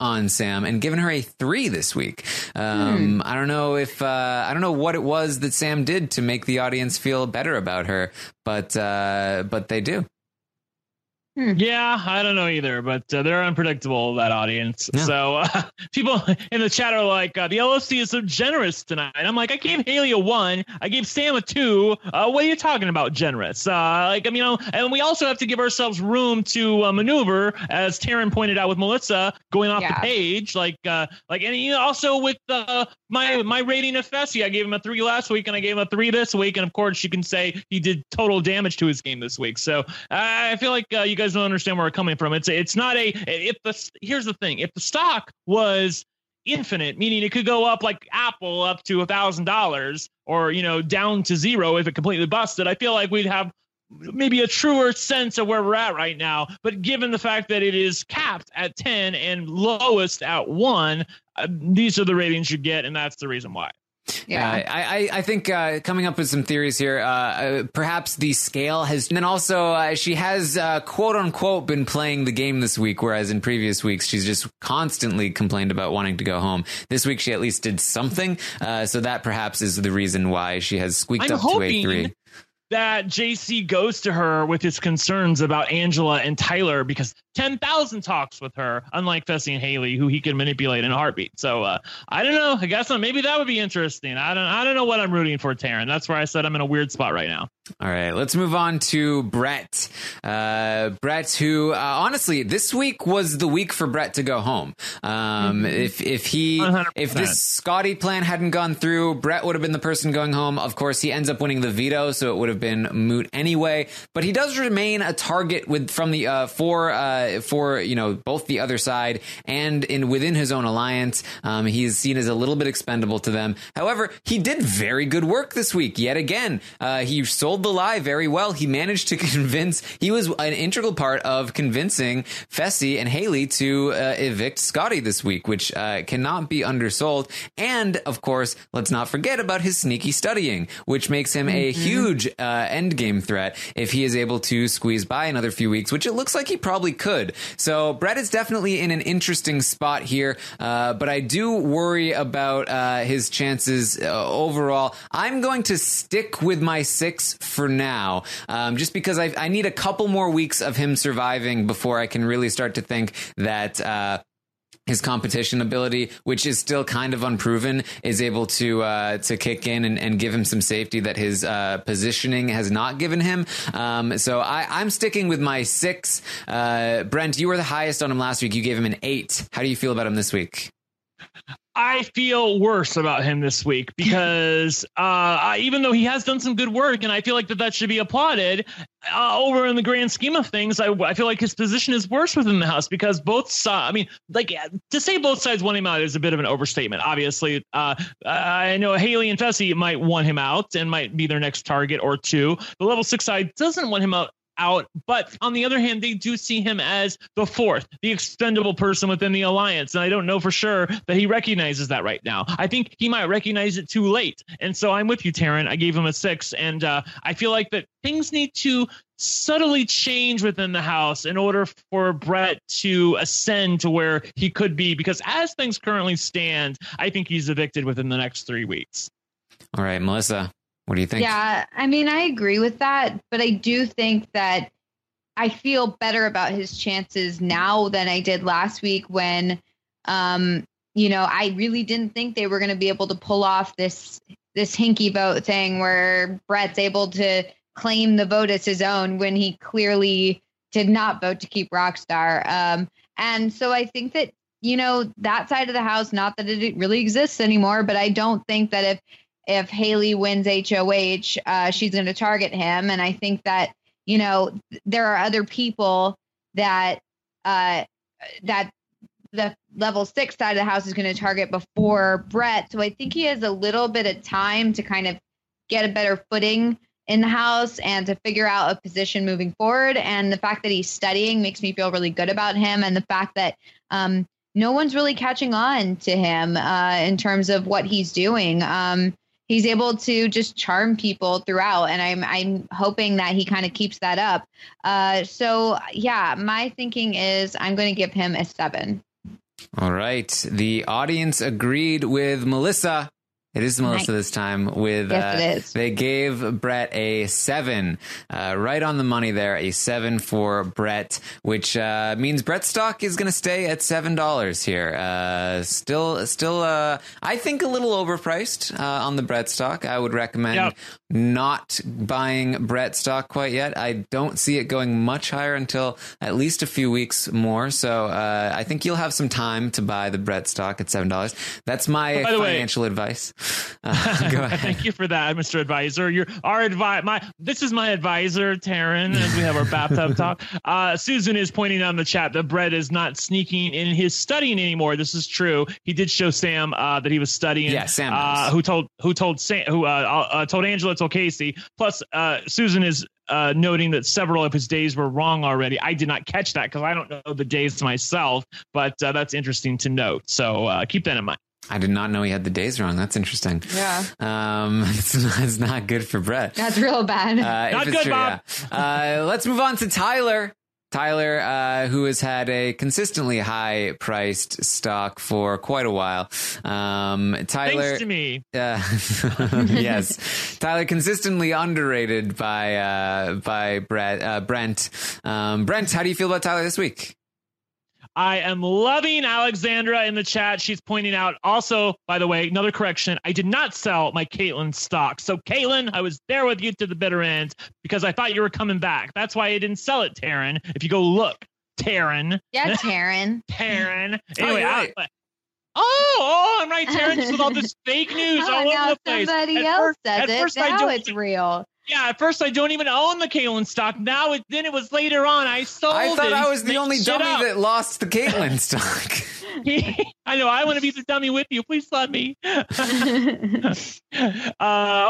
A: on Sam and given her a three this week. Um, I don't know if uh, I don't know what it was that Sam did to make the audience feel better about her, but uh, but they do.
B: Yeah, I don't know either, but uh, they're unpredictable, that audience.
A: Yeah.
B: So uh, [LAUGHS] people in the chat are like, uh, the LFC is so generous tonight. I'm like, I gave Haley a one. I gave Sam a two. Uh, what are you talking about, generous? Uh, like, I mean, you know, and we also have to give ourselves room to uh, maneuver, as Taryn pointed out with Melissa going off
C: Yeah.
B: the page. Like, uh, like, and you know, also with uh, my my rating of Fessy, I gave him a three last week, and I gave him a three this week. And of course, you can say he did total damage to his game this week. So I feel like uh, you guys don't understand where we're coming from. It's it's not a if the here's the thing if the stock was infinite, meaning it could go up like Apple up to a thousand dollars, or you know down to zero if it completely busted. I feel like we'd have maybe a truer sense of where we're at right now. But given the fact that it is capped at ten and lowest at one, uh, these are the ratings you get, and that's the reason why.
C: Yeah.
A: Uh, I, I, I think uh, coming up with some theories here. Uh, uh, perhaps the scale has, and then also uh, she has uh, quote unquote been playing the game this week, whereas in previous weeks she's just constantly complained about wanting to go home. This week she at least did something, uh, so that perhaps is the reason why she has squeaked
B: I'm
A: up to a three.
B: That JC goes to her with his concerns about Angela and Tyler because 10,000 talks with her, unlike Fessy and Haley, who he can manipulate in a heartbeat. So uh, I don't know. I guess maybe that would be interesting. I don't. I don't know what I'm rooting for, Taryn. That's where I said I'm in a weird spot right now.
A: All right, let's move on to Brett. Uh, Brett, who uh, honestly this week was the week for Brett to go home. Um, If if he
B: 100%.
A: if this Scotty plan hadn't gone through, Brett would have been the person going home. Of course, he ends up winning the veto, so it would have been moot anyway. But he does remain a target with from the uh, for uh, for you know both the other side and in within his own alliance. Um, he is seen as a little bit expendable to them. However, he did very good work this week yet again. Uh, he sold the lie very well. He managed to [LAUGHS] convince. He was an integral part of convincing Fessy and Haley to uh, evict Scotty this week, which uh, cannot be undersold. And of course, let's not forget about his sneaky studying, which makes him a huge uh, end game threat if he is able to squeeze by another few weeks, which it looks like he probably could. So Brett is definitely in an interesting spot here, uh, but I do worry about uh, his chances uh, overall. I'm going to stick with my six for now, um, just because I, I need a couple more weeks of him surviving before I can really start to think that. His competition ability, which is still kind of unproven, is able to uh, to kick in and, and give him some safety that his uh, positioning has not given him. Um, so I, I'm sticking with my six. Uh, Brent, you were the highest on him last week. You gave him an eight. How do you feel about him this week?
B: I feel worse about him this week [LAUGHS] because uh, I, even though he has done some good work, and I feel like that that should be applauded, uh, over in the grand scheme of things, I, I feel like his position is worse within the house because both sides. I mean, like to say both sides want him out is a bit of an overstatement. Obviously, uh, I know Haley and Fessy might want him out and might be their next target or two. The level six side doesn't want him out out. But on the other hand, they do see him as the fourth, the expendable person within the alliance. And I don't know for sure that he recognizes that right now. I think he might recognize it too late. And so I'm with you, Taryn. I gave him a six. And uh, I feel like that things need to subtly change within the house in order for Brett to ascend to where he could be. Because as things currently stand, I think he's evicted within the next three weeks.
A: All right, Melissa, what do you think?
C: Yeah, I mean, I agree with that, but I do think that I feel better about his chances now than I did last week when, um, you know, I really didn't think they were going to be able to pull off this this hinky vote thing where Brett's able to claim the vote as his own when he clearly did not vote to keep Rockstar. Um, and so I think that you know that side of the house, not that it really exists anymore, but I don't think that if if Haley wins HOH, uh, she's going to target him. And I think that, you know, there are other people that, uh, that the level six side of the house is going to target before Brett. So I think he has a little bit of time to kind of get a better footing in the house and to figure out a position moving forward. And the fact that he's studying makes me feel really good about him. And the fact that, um, no one's really catching on to him uh, in terms of what he's doing. Um, he's able to just charm people throughout, and I'm I'm hoping that he kind of keeps that up. Uh, so yeah, my thinking is I'm going to give him a seven.
A: All right. The audience agreed with Melissa. It is Melissa
C: Nice.
A: this time. With
C: Yes,
A: uh,
C: it is.
A: they gave Brett a seven, uh, right on the money there. A seven for Brett, which uh, means Brett stock is going to stay at seven dollars here. Uh, still, still, uh, I think a little overpriced uh, on the Brett stock. I would recommend
B: Yep.
A: not buying Brett stock quite yet. I don't see it going much higher until at least a few weeks more. So uh, I think you'll have some time to buy the Brett stock at seven dollars. That's my
B: By the way-
A: financial advice. [LAUGHS] Uh, go [LAUGHS] ahead.
B: Thank you for that, Mr. Advisor. You're our advi- my this is my advisor, Taryn, as we have our bathtub talk. Uh, Susan is pointing out in the chat that Brett is not sneaking in his studying anymore. This is true. He did show Sam uh, that he was studying.
A: Yeah, Sam
B: Uh, who told who told Sam who uh, uh, told Angela told Kaycee. Plus, uh, Susan is uh, noting that several of his days were wrong already. I did not catch that because I don't know the days myself, but uh, that's interesting to note. So uh, keep that in mind.
A: I did not know he had the days wrong. That's interesting.
C: Yeah.
A: Um, [LAUGHS] it's not, it's not good for Brett.
C: That's real bad.
A: Uh,
B: Not good,
A: true,
B: Bob.
A: yeah. Uh, let's move on to Tyler. Tyler, uh, who has had a consistently high priced stock for quite a while. Um, Tyler,
B: Thanks to me.
A: uh, [LAUGHS] yes, Tyler consistently underrated by uh, by Brett, uh, Brent. Um, Brent, how do you feel about Tyler this week?
B: I am loving Alexandra in the chat. She's pointing out also, by the way, another correction. I did not sell my Kaitlyn stock. So, Kaitlyn, I was there with you to the bitter end because I thought you were coming back. That's why I didn't sell it, Taryn. If you go look, Taryn,
C: yeah, Taryn. [LAUGHS]
B: Taryn.
A: Oh,
B: Anyway,
A: you're
B: I, oh, oh, I'm right, Taryn. Just with all this fake news [LAUGHS]
C: Oh,
B: all over
C: now
B: the place.
C: somebody
B: At
C: else
B: first-
C: says
B: at
C: it.
B: first I
C: now
B: don't-
C: it's real.
B: Yeah, at first I don't even own the Kaitlyn stock. Now it then it was later on I sold
A: I
B: it.
A: thought I was the only dummy
B: up.
A: that lost the Kaitlyn [LAUGHS] stock. [LAUGHS]
B: I know. I want to be the dummy with you. Please let me. [LAUGHS] [LAUGHS] uh,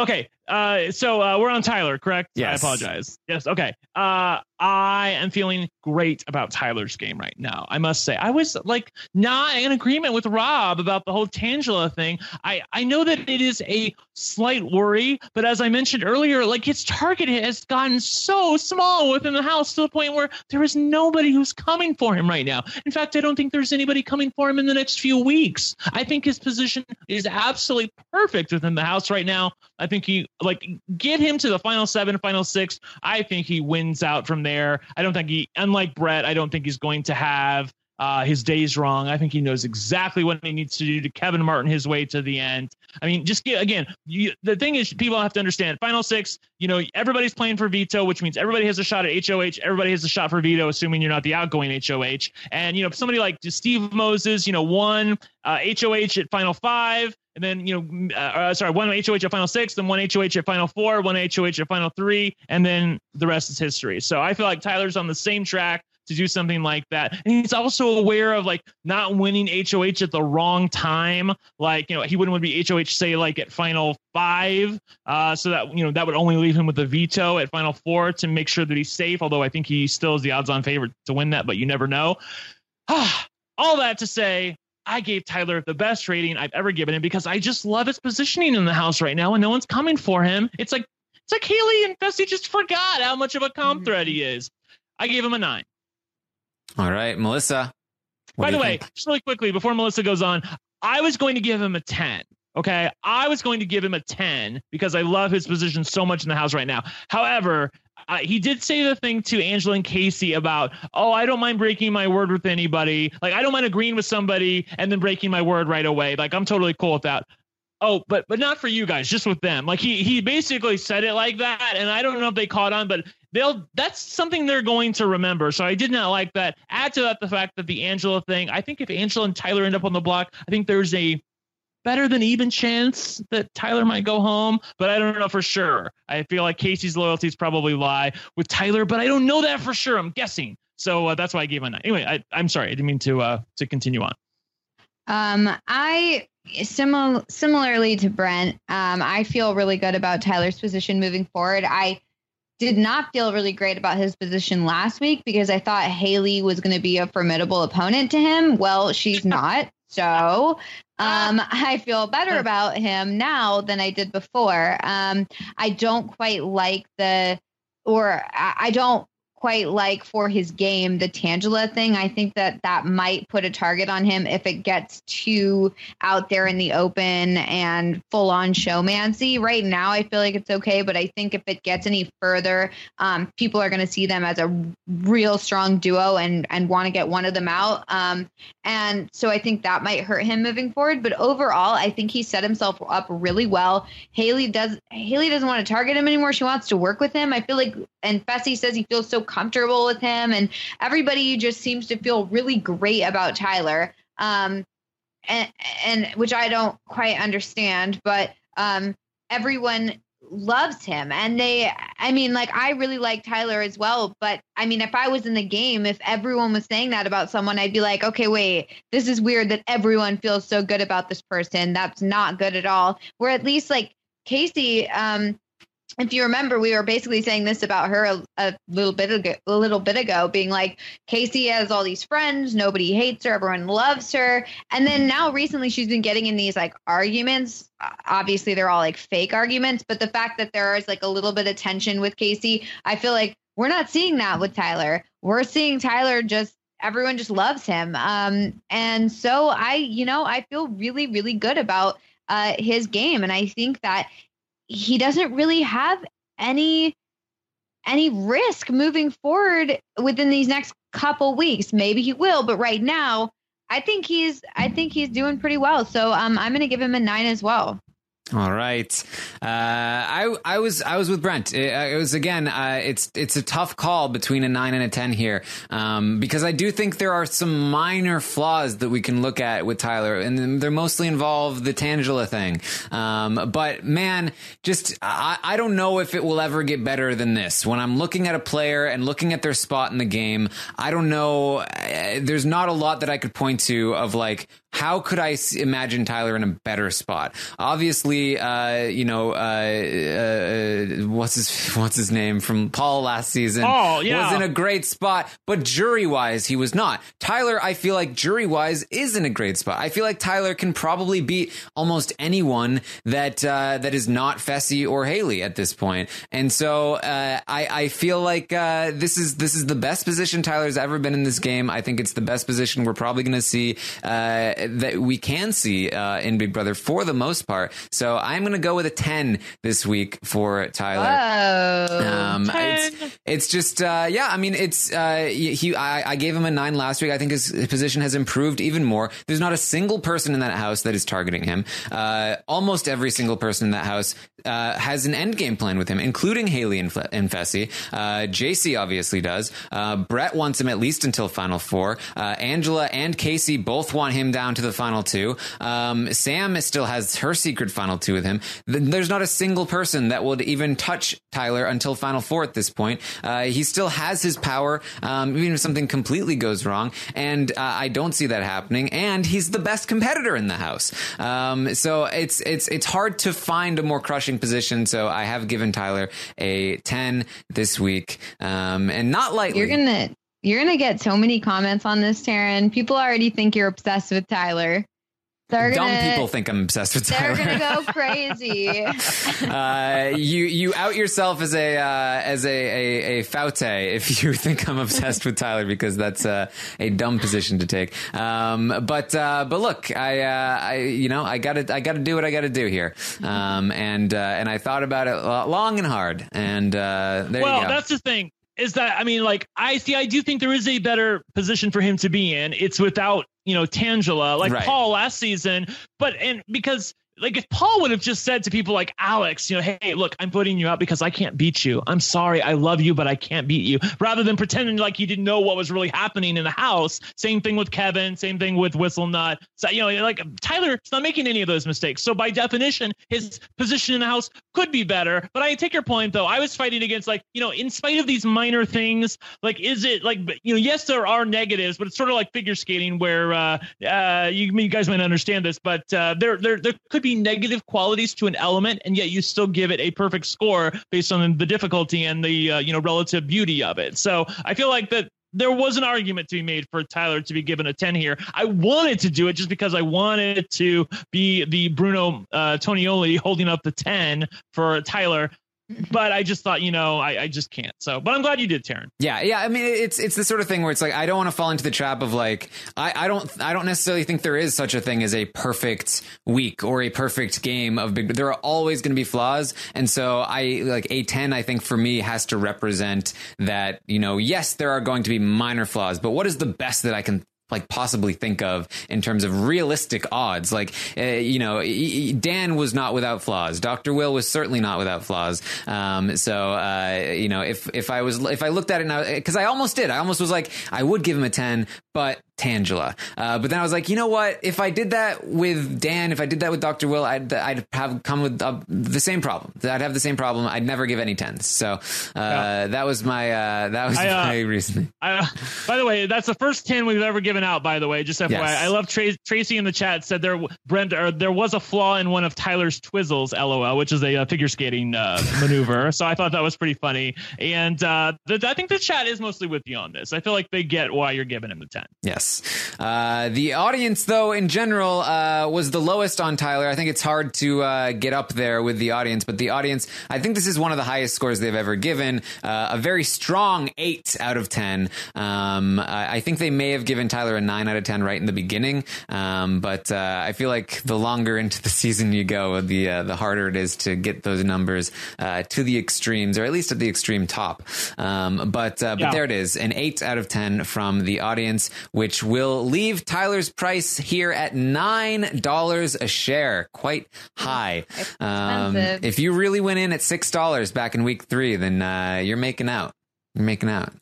B: okay. Uh, so uh, we're on Tyler, correct?
A: Yes.
B: I apologize. Yes. Okay. Uh, I am feeling great about Tyler's game right now. I must say, I was like not in agreement with Rob about the whole Tangela thing. I I know that it is a slight worry, but as I mentioned earlier, like its target has gotten so small within the house to the point where there is nobody who's coming for him right now. In fact, I don't think there's anybody coming for him in the next few weeks. I think his position is absolutely perfect within the house right now. I think he like get him to the final seven, final six. I think he wins out from there. I don't think he, unlike Brett, I don't think he's going to have uh, his days wrong. I think he knows exactly what he needs to do to Kevin Martin his way to the end. I mean, just get again. You, the thing is, people have to understand. Final six, you know, everybody's playing for veto, which means everybody has a shot at HOH. Everybody has a shot for veto, assuming you're not the outgoing HOH. And you know, somebody like Steve Moses, you know, won uh, HOH at final five. And then, you know, uh, uh, sorry, one HOH at final six, then one HOH at final four, one HOH at final three, and then the rest is history. So I feel like Tyler's on the same track to do something like that. And he's also aware of like not winning HOH at the wrong time. Like, you know, he wouldn't want to be HOH, say, like at final five. Uh, so that, you know, that would only leave him with a veto at final four to make sure that he's safe. Although I think he still is the odds on favorite to win that, but you never know. [SIGHS] All that to say, I gave Tyler the best rating I've ever given him because I just love his positioning in the house right now and no one's coming for him. It's like, it's like Haley and Fessy just forgot how much of a comp threat he is. I gave him a nine.
A: All right, Melissa.
B: By the way,
A: think?
B: just really quickly before Melissa goes on, I was going to give him a 10. Okay. I was going to give him a 10 because I love his position so much in the house right now. However, uh, he did say the thing to Angela and Kaycee about, oh, I don't mind breaking my word with anybody. Like, I don't mind agreeing with somebody and then breaking my word right away. Like, I'm totally cool with that. Oh, but but not for you guys, just with them. Like he he basically said it like that, and I don't know if they caught on, but they'll that's something they're going to remember. So I did not like that. Add to that the fact that the Angela thing. I think if Angela and Tyler end up on the block, I think there's a better than even chance that Tyler might go home, but I don't know for sure. I feel like Kaycee's loyalties probably lie with Tyler, but I don't know that for sure. I'm guessing. So uh, that's why I gave a nine. Anyway, I, I'm sorry, I didn't mean to uh, to continue on.
C: Um, I similar similarly to Brent, um, I feel really good about Tyler's position moving forward. I did not feel really great about his position last week because I thought Haley was going to be a formidable opponent to him. Well, she's [LAUGHS] not. So um, I feel better about him now than I did before. Um, I don't quite like the, or I I don't quite like for his game the Tangela thing. I think that that might put a target on him if it gets too out there in the open and full on showmancy. Right now, I feel like it's okay, but I think if it gets any further, um, people are going to see them as a real strong duo and and want to get one of them out. Um, and so I think that might hurt him moving forward. But overall, I think he set himself up really well. Haley does Haley doesn't want to target him anymore. She wants to work with him. I feel like and Fessy says he feels so comfortable with him and everybody just seems to feel really great about Tyler. Um and and which I don't quite understand, but um everyone loves him and they I mean like I really like Tyler as well, but I mean if I was in the game if everyone was saying that about someone I'd be like, "Okay, wait. This is weird that everyone feels so good about this person. That's not good at all." Where at least like Kaycee um if you remember, we were basically saying this about her a, a, little bit ago, a little bit ago, being like Kaycee has all these friends, nobody hates her, everyone loves her, and then now recently she's been getting in these like arguments. Obviously, they're all like fake arguments, but the fact that there is like a little bit of tension with Kaycee, I feel like we're not seeing that with Tyler. We're seeing Tyler just everyone just loves him, um, and so I, you know, I feel really, really good about uh, his game, and I think that he doesn't really have any any risk moving forward within these next couple weeks. Maybe he will, but right now, I think he's I think he's doing pretty well. So um, I'm going to give him a nine as well.
A: All right. Uh, I I was I was with Brent. It, uh, it was again. Uh, it's it's a tough call between a nine and a ten here, um, because I do think there are some minor flaws that we can look at with Tyler, and they're mostly involve the Tangela thing. Um, but man, just I, I don't know if it will ever get better than this. When I'm looking at a player and looking at their spot in the game, I don't know. Uh, there's not a lot that I could point to of like how could I imagine Tyler in a better spot? Obviously, uh, you know, uh, uh, what's his [LAUGHS] what's his name from Paul last season?
B: Oh, yeah.
A: was in a great spot, but jury wise, he was not. Tyler, I feel like jury wise is in a great spot. I feel like Tyler can probably beat almost anyone that uh, that is not Fessy or Haley at this point. and so uh, I, I feel like uh, this is this is the best position Tyler's ever been in this game. I think it's the best position we're probably going to see that we can see uh, in Big Brother for the most part. So I'm going to go with a 10 this week for Tyler. Um, it's, it's just, uh, yeah, I mean, it's, uh, he, I, I, gave him a nine last week. I think his, his, position has improved even more. There's not a single person in that house that is targeting him. Uh, almost every single person in that house uh, has an end game plan with him, including Haley and, and Fessy. Uh, JC obviously does. Brett wants him at least until Final Four. Angela and Kaycee both want him down to the final two. Um, Sam still has her secret final two with him. There's not a single person that would even touch Tyler until final four at this point. Uh, he still has his power, um, even if something completely goes wrong. And uh, I don't see that happening. And he's the best competitor in the house. Um, so it's it's it's hard to find a more crushing position. So I have given Tyler a ten this week, um, and not lightly.
C: You're gonna you're gonna get so many comments on this, Taryn. People already think you're obsessed with Tyler.
A: They're Dumb gonna, people think I'm obsessed with Tyler.
C: They're gonna go crazy. [LAUGHS]
A: uh, you you out yourself as a uh, as a, a a Foutte if you [LAUGHS] think I'm obsessed with Tyler because that's uh, a dumb position to take. Um, but uh, but look, I uh, I you know I got to I got to do what I got to do here. Um, and uh, and I thought about it long and hard. And there
B: well,
A: you go.
B: that's the thing is that I mean, like I see, I do think there is a better position for him to be in. It's without you know Tangela, like right. Paul last season, but and because like if Paul would have just said to people like Alex, you know, hey, look, I'm putting you out because I can't beat you. I'm sorry, I love you, but I can't beat you. Rather than pretending like you didn't know what was really happening in the house. Same thing with Kevin. Same thing with Whistle Nut. So you know, like Tyler's not making any of those mistakes. So by definition, his position in the house could be better. But I take your point though. I was fighting against like you know, in spite of these minor things, like is it like you know, yes, there are negatives, but it's sort of like figure skating where uh, uh, you, you guys might understand this, but uh, there there there could be be negative qualities to an element, and yet you still give it a perfect score based on the difficulty and the uh, you know relative beauty of it. So I feel like that there was an argument to be made for Tyler to be given a 10 here. I wanted to do it just because I wanted to be the Bruno uh, Tonioli holding up the 10 for Tyler [LAUGHS] but I just thought, you know, I, I just can't. So, but I'm glad you did, Taryn.
A: Yeah, yeah. I mean, it's it's the sort of thing where it's like I don't want to fall into the trap of like I, I don't I don't necessarily think there is such a thing as a perfect week or a perfect game of big. There are always going to be flaws, and so I like a ten. I think for me has to represent that. You know, yes, there are going to be minor flaws, but what is the best that I can like possibly think of in terms of realistic odds. Like, uh, you know, Dan was not without flaws. Dr. Will was certainly not without flaws. Um, so, uh, you know, if, if I was, if I looked at it now, cause I almost did, I almost was like, I would give him a 10, but Tangela. Uh, but then I was like, you know what? If I did that with Dan, if I did that with Dr. Will, I'd, I'd have come with uh, the same problem. I'd have the same problem. I'd never give any tens. So uh, yeah. that was my uh, that was I, uh, my reasoning.
B: I, by the way, that's the first ten we've ever given out. By the way, just FYI, yes. I love Tra- Tracy in the chat said there Brent or there was a flaw in one of Tyler's twizzles, lol, which is a, a figure skating maneuver. [LAUGHS] So I thought that was pretty funny. And the, I think the chat is mostly with you on this. I feel like they get why you're giving him the ten.
A: Yes. Uh, the audience, though, in general, uh, was the lowest on Tyler. I think it's hard to uh, get up there with the audience, but the audience, I think this is one of the highest scores they've ever given. Uh, a very strong eight out of 10. Um, I think they may have given Tyler a nine out of 10 right in the beginning. Um, but uh, I feel like the longer into the [LAUGHS] season you go, the, uh, the harder it is to get those numbers to the extremes, or at least at the extreme top. Um, but, but yeah. there it is, an eight out of 10 from the audience, which will leave Tyler's price here at $9 a share. Quite high. Um, if you really went in at $6 back in week three, then uh, you're making out. You're making out.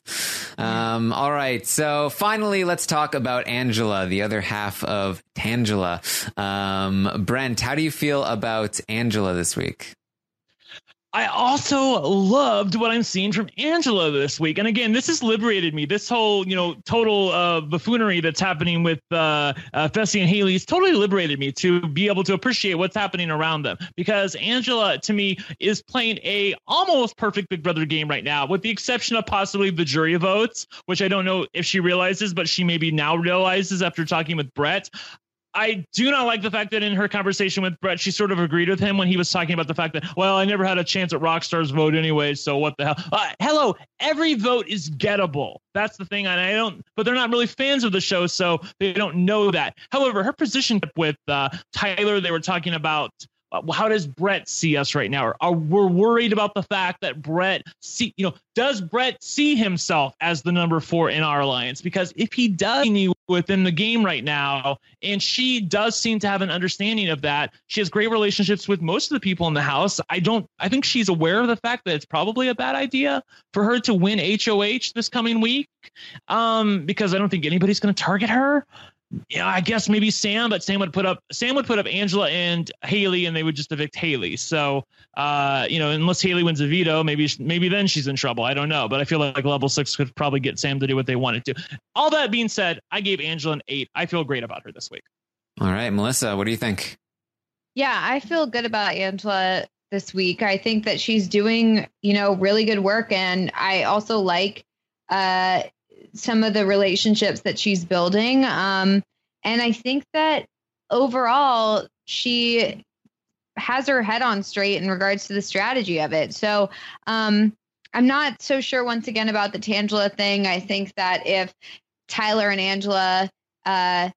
A: Um, all right. So finally, let's talk about Angela, the other half of Tangela. Um, Brent, how do you feel about Angela this week?
B: I also loved what I'm seeing from Angela this week. And again, this has liberated me. This whole, you know, total uh, buffoonery that's happening with uh, uh, Fessy and Haley has totally liberated me to be able to appreciate what's happening around them. Because Angela, to me, is playing a almost perfect Big Brother game right now, with the exception of possibly the jury votes, which I don't know if she realizes, but she maybe now realizes after talking with Brett. I do not like the fact that in her conversation with Brett, she sort of agreed with him when he was talking about the fact that, well, I never had a chance at Rockstar's vote anyway, so what the hell? Uh, hello, every vote is gettable. That's the thing, and I don't, but they're not really fans of the show, so they don't know that. However, her position with uh, Tyler, they were talking about how does Brett see us right now? Are, we're worried about the fact that Brett see, you know, does Brett see himself as the number four in our alliance? Because if he does within the game right now, and she does seem to have an understanding of that, she has great relationships with most of the people in the house. I don't, I think she's aware of the fact that it's probably a bad idea for her to win HOH this coming week, um, because I don't think anybody's going to target her yeah, I guess maybe Sam, but Sam would put up Sam would put up Angela and Haley, and they would just evict Haley. So, uh, you know, unless Haley wins a veto, maybe maybe then she's in trouble. I don't know, but I feel like level six could probably get Sam to do what they wanted to. All that being said, I gave Angela an eight. I feel great about her this week.
A: All right, Melissa, what do you think?
C: Yeah, I feel good about Angela this week. I think that she's doing, you know, really good work, and I also like uh some of the relationships that she's building. Um, and I think that overall, she has her head on straight in regards to the strategy of it. So um, I'm not so sure once again about the Tangela thing. I think that if Tyler and Angela uh,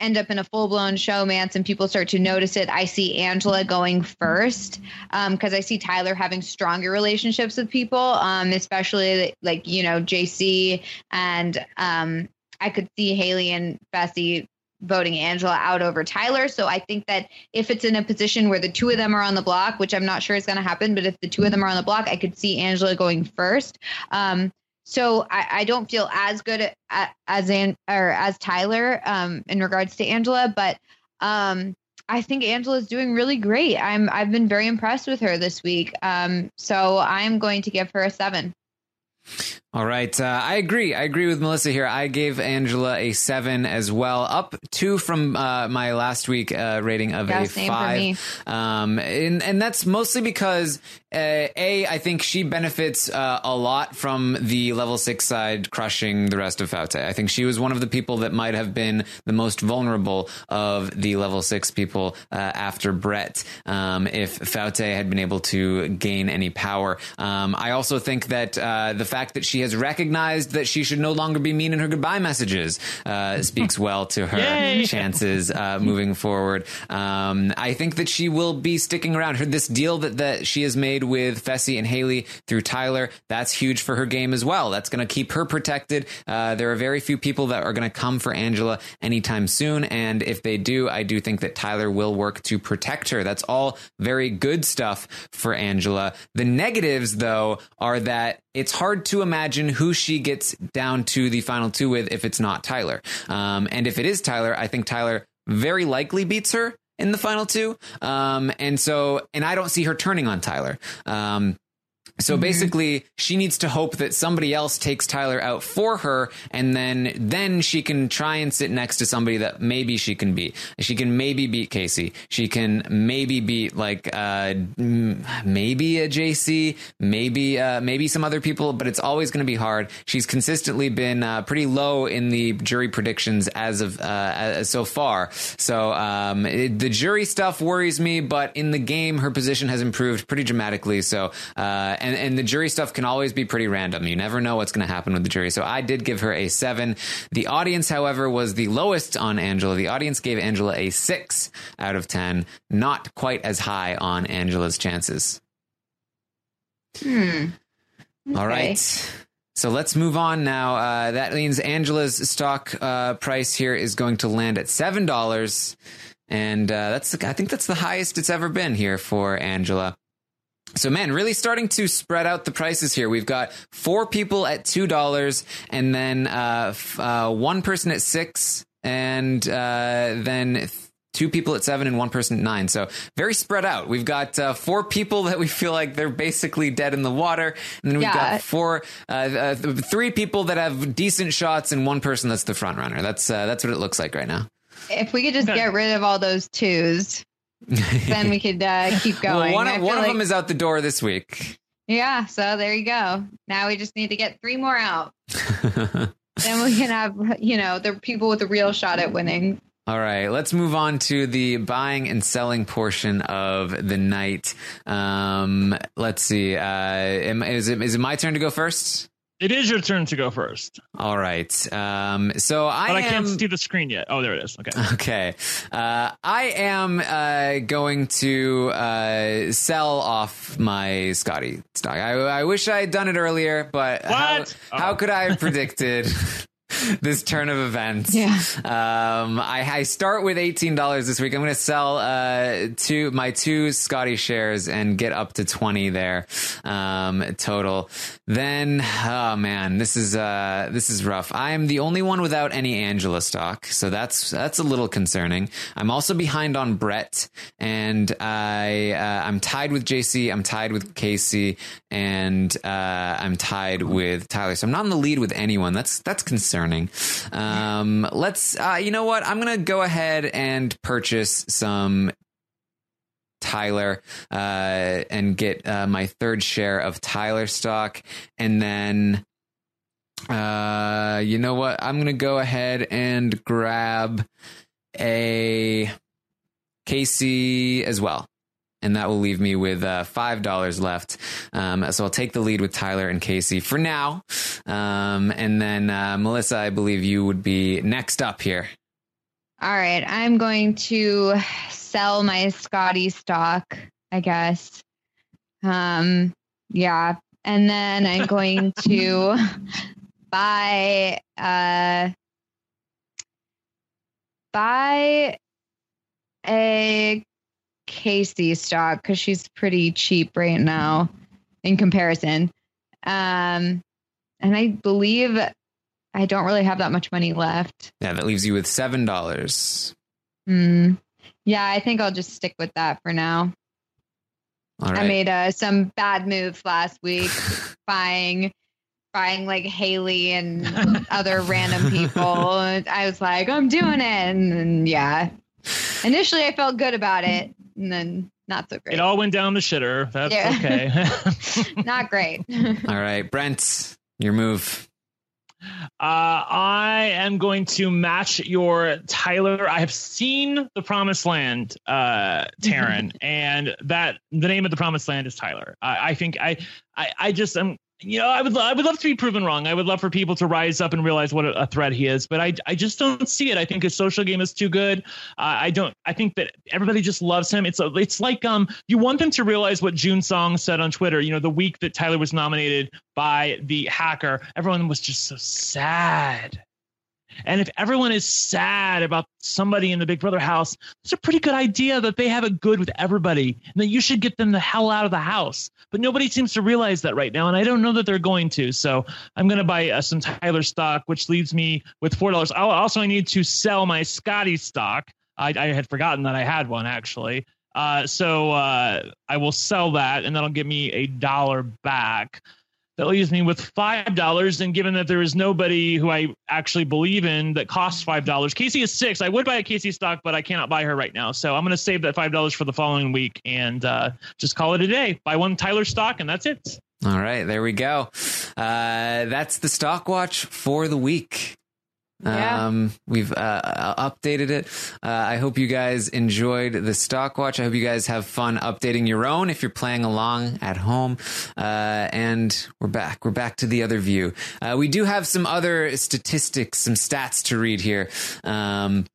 C: end up in a full blown showmance and people start to notice it, I see Angela going first because um, I see Tyler having stronger relationships with people, um, especially like, you know, JC and um, I could see Haley and Fessy voting Angela out over Tyler. So I think that if it's in a position where the two of them are on the block, which I'm not sure is going to happen, but if the two of them are on the block, I could see Angela going first. Um, so I, I don't feel as good as An, or as Tyler um, in regards to Angela, but um, I think Angela is doing really great. I'm I've been very impressed with her this week. Um, so I'm going to give her a seven.
A: All right. Uh, I agree. I agree with Melissa here. I gave Angela a seven as well, up two from uh, my last week uh, rating of yeah, a five. Um, and, and that's mostly because, uh, A, I think she benefits uh, a lot from the level six side crushing the rest of Foutte. I think she was one of the people that might have been the most vulnerable of the level six people uh, after Brett, um, if Foutte had been able to gain any power. Um, I also think that the fact that she has recognized that she should no longer be mean in her goodbye messages uh, speaks [LAUGHS] well to her Yay! chances uh, moving forward. Um, I think that she will be sticking around. Her this deal that that she has made with Fessy and Haley through Tyler that's huge for her game as well. That's going to keep her protected. Uh, there are very few people that are going to come for Angela anytime soon, and if they do, I do think that Tyler will work to protect her. That's all very good stuff for Angela. The negatives, though, are that it's hard to imagine who she gets down to the final two with if it's not Tyler. Um, and if it is Tyler, I think Tyler very likely beats her in the final two. Um, and so, and I don't see her turning on Tyler. Um, so mm-hmm. basically, she needs to hope that somebody else takes Tyler out for her, and then then she can try and sit next to somebody that maybe she can beat. She can maybe beat Kaycee. She can maybe beat like uh, maybe a JC, maybe uh, maybe some other people, but it's always going to be hard. She's consistently been uh, pretty low in the jury predictions as of uh, so far. So um, it, the jury stuff worries me, but in the game, her position has improved pretty dramatically. So uh, and, and the jury stuff can always be pretty random. You never know what's going to happen with the jury. So I did give her a seven. The audience, however, was the lowest on Angela. The audience gave Angela a six out of 10, not quite as high on Angela's chances.
C: Hmm.
A: Okay. All right. So let's move on now. Uh, that means Angela's stock uh, price here is going to land at seven dollars, and uh, that's I think that's the highest it's ever been here for Angela. So man, really starting to spread out the prices here. We've got four people at two dollars, and then uh, f- uh, one person at six, and uh, then two people at seven and one person at nine. So very spread out. We've got uh, four people [LAUGHS] that we feel like they're basically dead in the water, and then we've yeah. got four, uh, uh, three people that have decent shots, and one person that's the front runner. That's uh, that's what it looks like right now.
C: If we could just get rid of all those twos, then we could uh, keep going. [LAUGHS]
A: Well, one, one of them is out the door this week.
C: Yeah, so there you go. Now we just need to get three more out. [LAUGHS] then we can have, you know, the people with a real shot at winning.
A: All right, let's move on to the buying and selling portion of the night. Um, let's see. Uh, is, it, is it my turn to go first?
B: It is your turn to go first.
A: All right. Um, so I
B: but I
A: am...
B: can't see the screen yet. Oh, there it is. Okay. [LAUGHS]
A: Okay. Uh, I am uh, going to uh, sell off my Scotty stock. I, I wish I had done it earlier, but
B: what?
A: how, oh. how could I have predicted [LAUGHS] [LAUGHS] this turn of events.
C: Yeah.
A: Um, I, I start with eighteen dollars this week. I'm going to sell uh two my two Scotty shares and get up to twenty there um, total. Then, oh man, this is uh this is rough. I am the only one without any Angela stock, so that's that's a little concerning. I'm also behind on Brett, and I uh, I'm tied with JC. I'm tied with Kaycee, and uh, I'm tied with Tyler. So I'm not in the lead with anyone. That's that's concerning concerning. Um, let's, uh, you know what? I'm going to go ahead and purchase some Tyler uh, and get uh, my third share of Tyler stock. And then, uh, you know what? I'm going to go ahead and grab a Kaycee as well and that will leave me with uh, five dollars left. Um, so I'll take the lead with Tyler and Kaycee for now, um, and then uh, Melissa, I believe you would be next up here.
C: All right, I'm going to sell my Scotty stock, I guess. Um, yeah, and then I'm going [LAUGHS] to buy uh buy a Kaycee stock because she's pretty cheap right now in comparison. Um, and I believe I don't really have that much money left.
A: Yeah, that leaves you with seven dollars.
C: Hmm. Yeah, I think I'll just stick with that for now. I made uh, some bad moves last week, [LAUGHS] buying buying like Haley and other random people. [LAUGHS] I was like, I'm doing it, and, and yeah. Initially, I felt good about it, and then not so great.
B: It all went down the shitter. That's yeah.
C: okay. [LAUGHS] [LAUGHS] not great.
A: all right, Brent, your move.
B: Uh, I am going to match your Tyler. I have seen the Promised Land, uh, Taryn, [LAUGHS] and that the name of the Promised Land is Tyler. I, I think I, I, I just am you know, I would I would love to be proven wrong. I would love for people to rise up and realize what a, threat he is, but I I just don't see it. I think his social game is too good. I don't. I think that everybody just loves him. It's a, it's like um you want them to realize what Jun Song said on Twitter. You know, the week that Tyler was nominated by the hacker, everyone was just so sad And if everyone is sad about somebody in the Big Brother house, it's a pretty good idea that they have it good with everybody and that you should get them the hell out of the house. But nobody seems to realize that right now. And I don't know that they're going to. So I'm going to buy uh, some Tyler stock, which leaves me with $4. I'll, also, I need to sell my Scotty stock. I, I had forgotten that I had one actually. Uh, so uh, I will sell that and that'll give me a dollar back that leaves me with five dollars. And given that there is nobody who I actually believe in that costs five dollars, Kaycee is six. I would buy a Kaycee stock, but I cannot buy her right now. So I'm going to save that five dollars for the following week and uh, just call it a day. Buy one Tyler stock, and that's it.
A: All right, there we go. Uh, that's the stock watch for the week.
C: Yeah.
A: Um, we've uh, updated it. Uh, I hope you guys enjoyed the stock watch. I hope you guys have fun updating your own if you're playing along at home. Uh, and we're back. We're back to the other view. Uh, we do have some other statistics, some stats to read here. Um,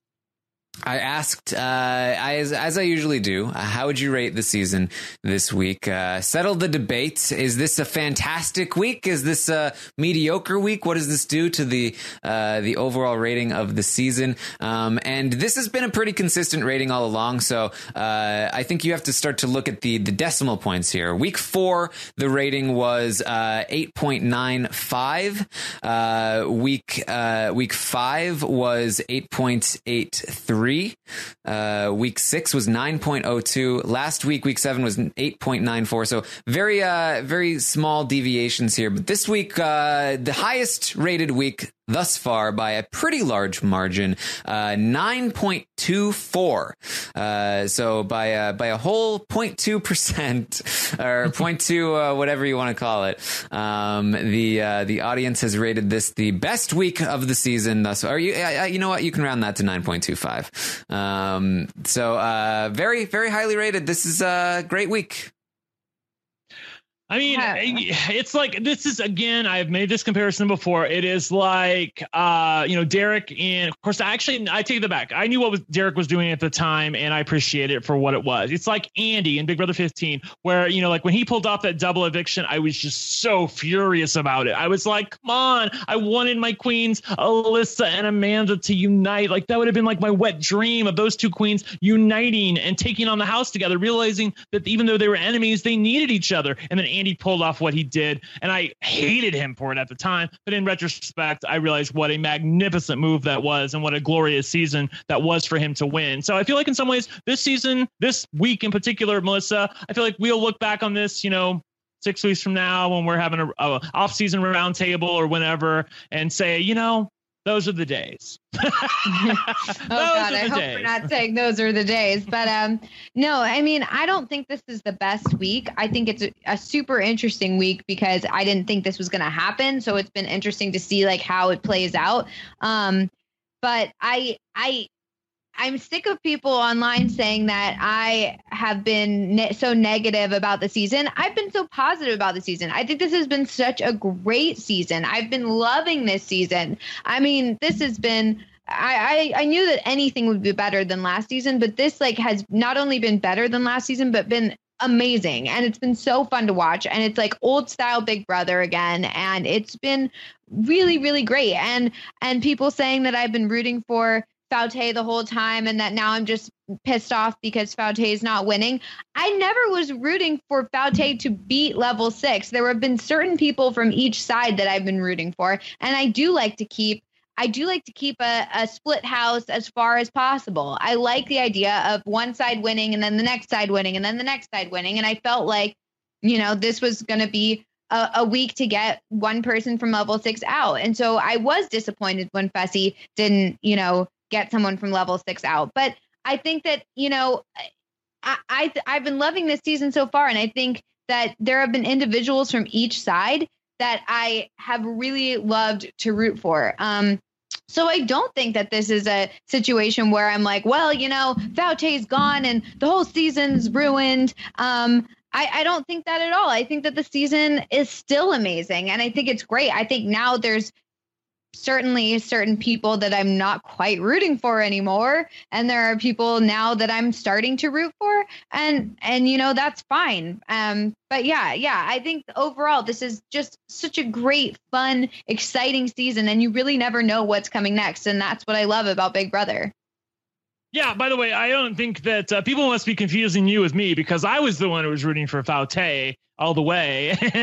A: I asked, uh, as, as I usually do, uh, how would you rate the season this week? Uh, settle the debate. Is this a fantastic week? Is this a mediocre week? What does this do to the uh, the overall rating of the season? Um, and this has been a pretty consistent rating all along. So uh, I think you have to start to look at the the decimal points here. Week four, the rating was uh, eight point nine five. week week five was eight point eight three three. Uh, week six was 9.02. Last week, week seven was 8.94. So very, uh, very small deviations here. But this week, uh, the highest rated week thus far by a pretty large margin, uh, 9.24. Uh, so by, uh, by a whole 0.2% [LAUGHS] or 0.2, uh, whatever you want to call it. Um, the, uh, the audience has rated this the best week of the season thus far. You, you know what? You can round that to 9.25. Um, so, uh, very, very highly rated. This is a great week.
B: I mean, it's like this is again. I've made this comparison before. It is like, uh, you know, Derek and of course, I actually, I take that back. I knew what was Derek was doing at the time, and I appreciate it for what it was. It's like Andy in Big Brother 15, where you know, like when he pulled off that double eviction, I was just so furious about it. I was like, come on, I wanted my queens, Alyssa and Amanda, to unite. Like that would have been like my wet dream of those two queens uniting and taking on the house together, realizing that even though they were enemies, they needed each other, and then Andy pulled off what he did, and I hated him for it at the time. But in retrospect, I realized what a magnificent move that was, and what a glorious season that was for him to win. So I feel like in some ways, this season, this week in particular, Melissa, I feel like we'll look back on this, you know, six weeks from now when we're having a, a off-season roundtable or whenever, and say, you know, those are the days. [LAUGHS] [LAUGHS]
C: oh God, I hope days. we're not saying those are the days. But um, no, I mean, I don't think this is the best week. I think it's a, a super interesting week because I didn't think this was going to happen. So it's been interesting to see like how it plays out. Um, but I, I, I'm sick of people online saying that I have been ne- so negative about the season. I've been so positive about the season. I think this has been such a great season. I've been loving this season. I mean, this has been. I, I, I knew that anything would be better than last season, but this like has not only been better than last season, but been amazing and it's been so fun to watch and it's like old style big brother again and it's been really really great and and people saying that i've been rooting for Foutte the whole time and that now I'm just pissed off because Foutte is not winning. I never was rooting for Foutte to beat level six. There have been certain people from each side that I've been rooting for. And I do like to keep I do like to keep a, a split house as far as possible. I like the idea of one side winning and then the next side winning and then the next side winning. And I felt like, you know, this was gonna be a, a, week to get one person from level six out. And so I was disappointed when Fessy didn't, you know, get someone from level six out. But I think that, you know, I, I I've been loving this season so far, and I think that there have been individuals from each side that I have really loved to root for. Um, so I don't think that this is a situation where I'm like, well, you know, Foutte's gone and the whole season's ruined. Um, I, I don't think that at all. I think that the season is still amazing, and I think it's great. I think now there's certainly certain people that I'm not quite rooting for anymore. And there are people now that I'm starting to root for. And and you know that's fine. Um but yeah yeah I think overall this is just such a great fun exciting season. And you really never know what's coming next. And that's what I love about Big Brother
B: yeah, by the way, I don't think that uh, people must be confusing you with me because I was the one who was rooting for Foutte all the way, [LAUGHS]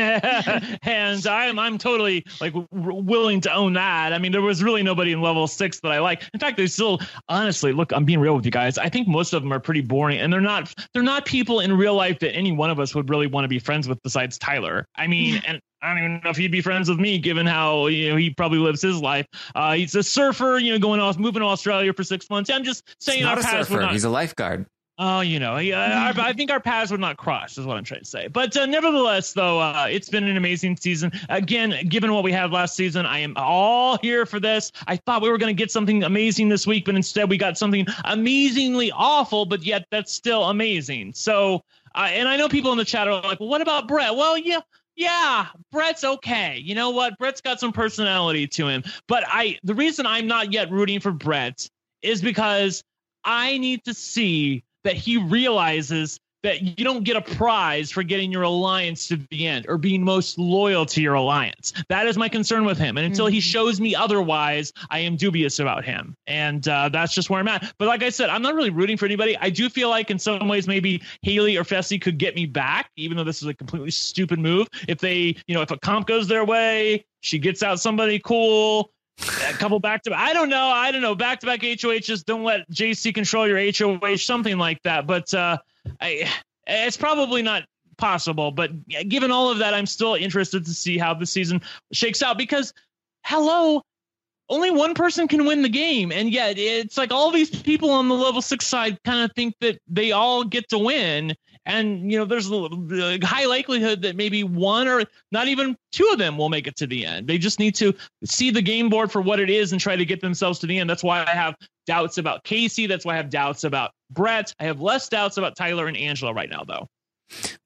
B: and I'm I'm totally like w- willing to own that. I mean, there was really nobody in level six that I like. In fact, they still honestly look. I'm being real with you guys. I think most of them are pretty boring, and they're not they're not people in real life that any one of us would really want to be friends with besides Tyler. I mean, and I don't even know if he'd be friends with me, given how you know he probably lives his life. Uh, he's a surfer, you know, going off, moving to Australia for six months. I'm just saying,
A: He's not
B: our
A: a
B: paths would
A: surfer.
B: not-
A: He's a lifeguard.
B: Oh, you know, yeah, our, I think our paths would not cross, is what I'm trying to say. But uh, nevertheless, though, uh, it's been an amazing season. Again, given what we had last season, I am all here for this. I thought we were going to get something amazing this week, but instead we got something amazingly awful, but yet that's still amazing. So, uh, and I know people in the chat are like, well, what about Brett? Well, yeah. Yeah, Brett's okay. You know what? Brett's got some personality to him. But I the reason I'm not yet rooting for Brett is because I need to see that he realizes that you don't get a prize for getting your alliance to the end or being most loyal to your alliance. That is my concern with him. And until he shows me otherwise, I am dubious about him. And uh, that's just where I'm at. But like I said, I'm not really rooting for anybody. I do feel like in some ways maybe Haley or Fessy could get me back, even though this is a completely stupid move. If they, you know, if a comp goes their way, she gets out somebody cool a couple back to I don't know. I don't know. Back to back HOHs. Don't let JC control your HOH, something like that. But uh, I, it's probably not possible. But given all of that, I'm still interested to see how the season shakes out because, hello, only one person can win the game. And yet it's like all these people on the level six side kind of think that they all get to win. And, you know, there's a high likelihood that maybe one or not even two of them will make it to the end. They just need to see the game board for what it is and try to get themselves to the end. That's why I have doubts about Kaycee. That's why I have doubts about Brett. I have less doubts about Tyler and Angela right now, though.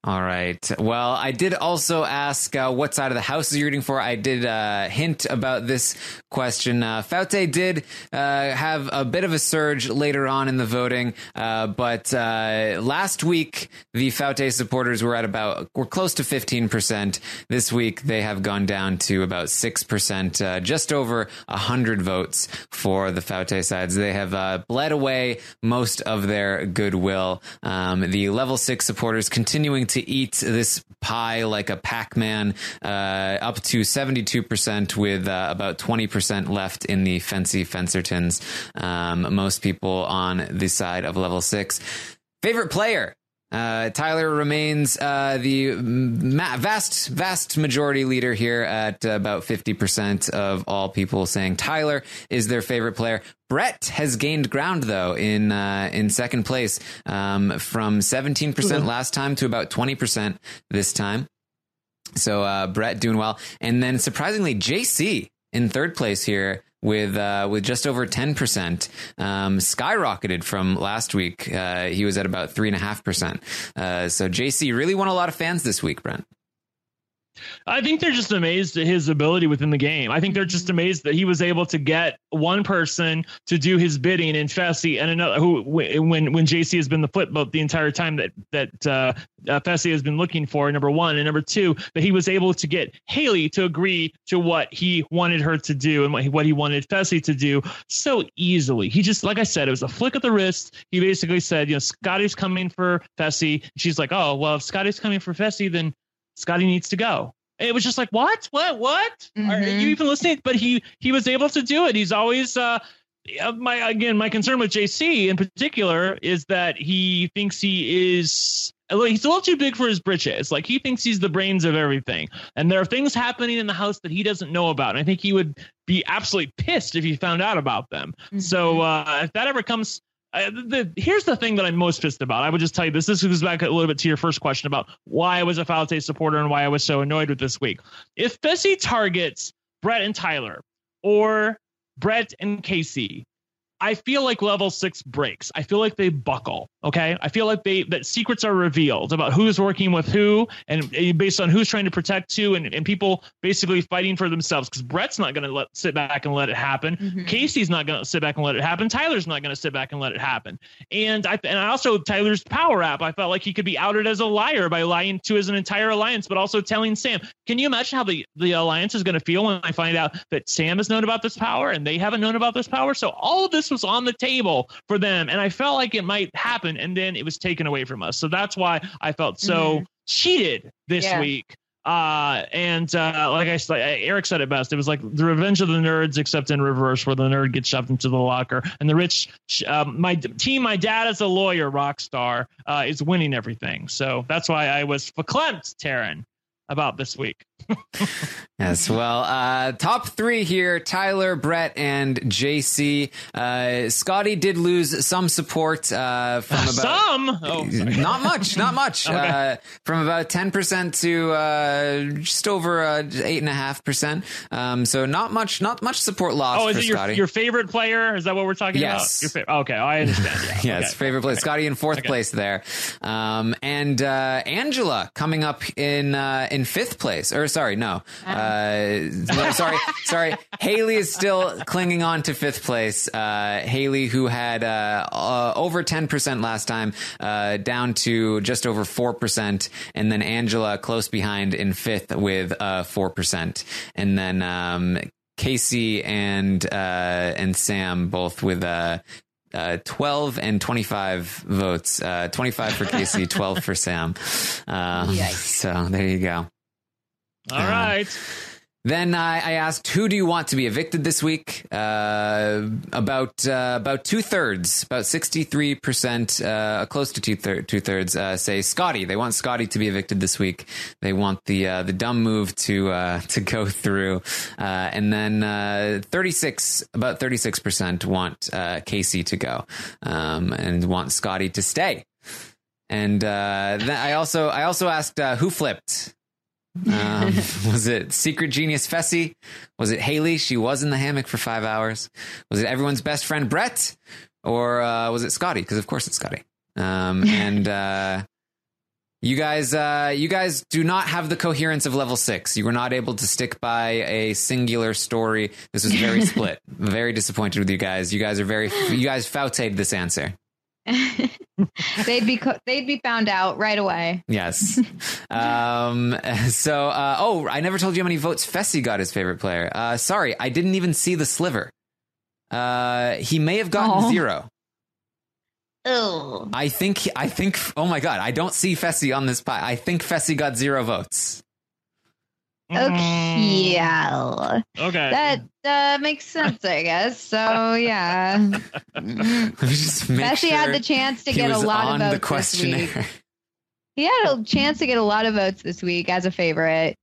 A: All right. Well, I did also ask uh, what side of the house is you rooting for. I did uh, hint about this question. Uh, Foutte did uh, have a bit of a surge later on in the voting, uh, but uh, last week the Foutte supporters were at about were close to fifteen percent. This week they have gone down to about six percent, just over hundred votes for the Foutte sides. They have bled away most of their goodwill. Um, the level six supporters continuing to eat this pie like a Pac-Man, uh, up to 72% with uh, about 20% left in the Fancy Fencertons. Um, most people on the side of level six. Favorite player? Uh, Tyler remains uh, the ma- vast, vast majority leader here at about 50% of all people saying Tyler is their favorite player. Brett has gained ground though in uh, in second place um, from 17% last time to about 20% this time. So uh, Brett doing well, and then surprisingly JC in third place here with uh, with just over ten percent, um, skyrocketed from last week. Uh, he was at about three and a half percent. Uh, So JC really won a lot of fans this week, Brent.
B: I think they're just amazed at his ability within the game. I think they're just amazed that he was able to get one person to do his bidding in Fessy and another who when when JC has been the footboat the entire time that that uh, uh, Fessy has been looking for. Number one and number two that he was able to get Haley to agree to what he wanted her to do and what he, what he wanted Fessy to do so easily. He just like I said, it was a flick of the wrist. He basically said, you know, Scotty's coming for Fessy. She's like, oh well, if Scotty's coming for Fessy, then Scotty needs to go. It was just like, what, what, what? Are
C: Mhm.
B: you even listening? But he he was able to do it. He's always uh, my again my concern with JC in particular is that he thinks he is. He's a little too big for his britches. Like he thinks he's the brains of everything, and there are things happening in the house that he doesn't know about. And I think he would be absolutely pissed if he found out about them. So uh, if that ever comes, the, here's the thing that I'm most pissed about. I would just tell you this. This goes back a little bit to your first question about why I was a Foutte supporter and why I was so annoyed with this week. If Fessy targets Brett and Tyler or Brett and Kaycee, I feel like level six breaks. I feel like they buckle. Okay. I feel like they that secrets are revealed about who's working with who and based on who's trying to protect who and, and people basically fighting for themselves because Brett's not going to let sit back and let it happen.
C: Mm-hmm.
B: Kaycee's not going to sit back and let it happen. Tyler's not going to sit back and let it happen. And I and I also Tyler's power app. I felt like he could be outed as a liar by lying to his entire alliance, but also telling Sam. Can you imagine how the the alliance is going to feel when I find out that Sam has known about this power and they haven't known about this power? So all of this was on the table for them, and I felt like it might happen, and then it was taken away from us. So that's why I felt so
C: Mhm.
B: cheated this
C: Yeah.
B: week. Uh, and uh, like I said, Eric said it best. It was like the revenge of the nerds, except in reverse, where the nerd gets shoved into the locker, and the rich. Um, my team, my dad is a lawyer, rock star, uh, is winning everything. So that's why I was verklempt, Taryn, about this week.
A: Yes. Well, uh, top three here: Tyler, Brett, and JC. Uh, Scotty did lose some support uh, from [LAUGHS] about
B: Some, oh,
A: not much, not much. [LAUGHS]
B: Okay.
A: uh, from about ten percent to uh, just over uh, eight and a half percent. Um, so not much, not much support lost
B: Oh, is it your,
A: Scotty.
B: your favorite player? Is that what we're talking
A: Yes.
B: about? Your fa- okay, I understand. Yeah. [LAUGHS]
A: yes,
B: okay.
A: favorite place. Scotty in fourth
B: Okay.
A: place there, um, and uh, Angela coming up in uh, in fifth place. Or sorry, no, uh, no, sorry, [LAUGHS] sorry. Haley is still clinging on to fifth place. Uh, Haley, who had uh, uh, over ten percent last time, uh, down to just over four percent, and then Angela close behind in fifth with uh, four percent, and then. Um, Kaycee and uh, and Sam both with uh, uh, 12 and 25 votes. Uh, 25 for Kaycee, [LAUGHS] 12 for Sam. Um, so there you go.
B: All right.
A: Then I, I asked, who do you want to be evicted this week? Uh, about uh, about two thirds, about sixty three percent, uh, close to two thirds, uh, say Scotty. They want Scotty to be evicted this week. They want the uh, the dumb move to uh, [LAUGHS] to go through, uh, and then thirty six, about thirty six percent want uh, Kaycee to go, um, and want Scotty to stay. And uh, then I also I also asked uh, who flipped. Um, [LAUGHS] was it Secret Genius Fessy? Was it Haley? She was in the hammock for five hours. Was it everyone's best friend Brett? Or uh, was it Scotty? Because of course it's Scotty. Um, [LAUGHS] and uh, you guys, uh, you guys do not have the coherence of level six. You were not able to stick by a singular story. This was very [LAUGHS] split. very disappointed with you guys. You guys are very. You guys fouted this answer. [LAUGHS]
C: they'd be co- they'd be found out right away.
A: Yes. [LAUGHS] um, so, uh, oh, I never told you how many votes Fessy got as favorite player. Uh, sorry, I didn't even see the sliver. Uh, he may have gotten
C: Aw.
A: zero.
C: Ugh.
A: I think, I think, oh my God, I don't see Fessy on this pie. I think Fessy got zero votes.
C: Okay, yeah,
B: Okay.
C: that uh, makes sense, I guess. So yeah. [LAUGHS]
A: Just make
C: Fessy
A: sure
C: had the chance to get a lot
A: on
C: of
A: the
C: votes this week. He had a chance to get a lot of votes this week as a favorite.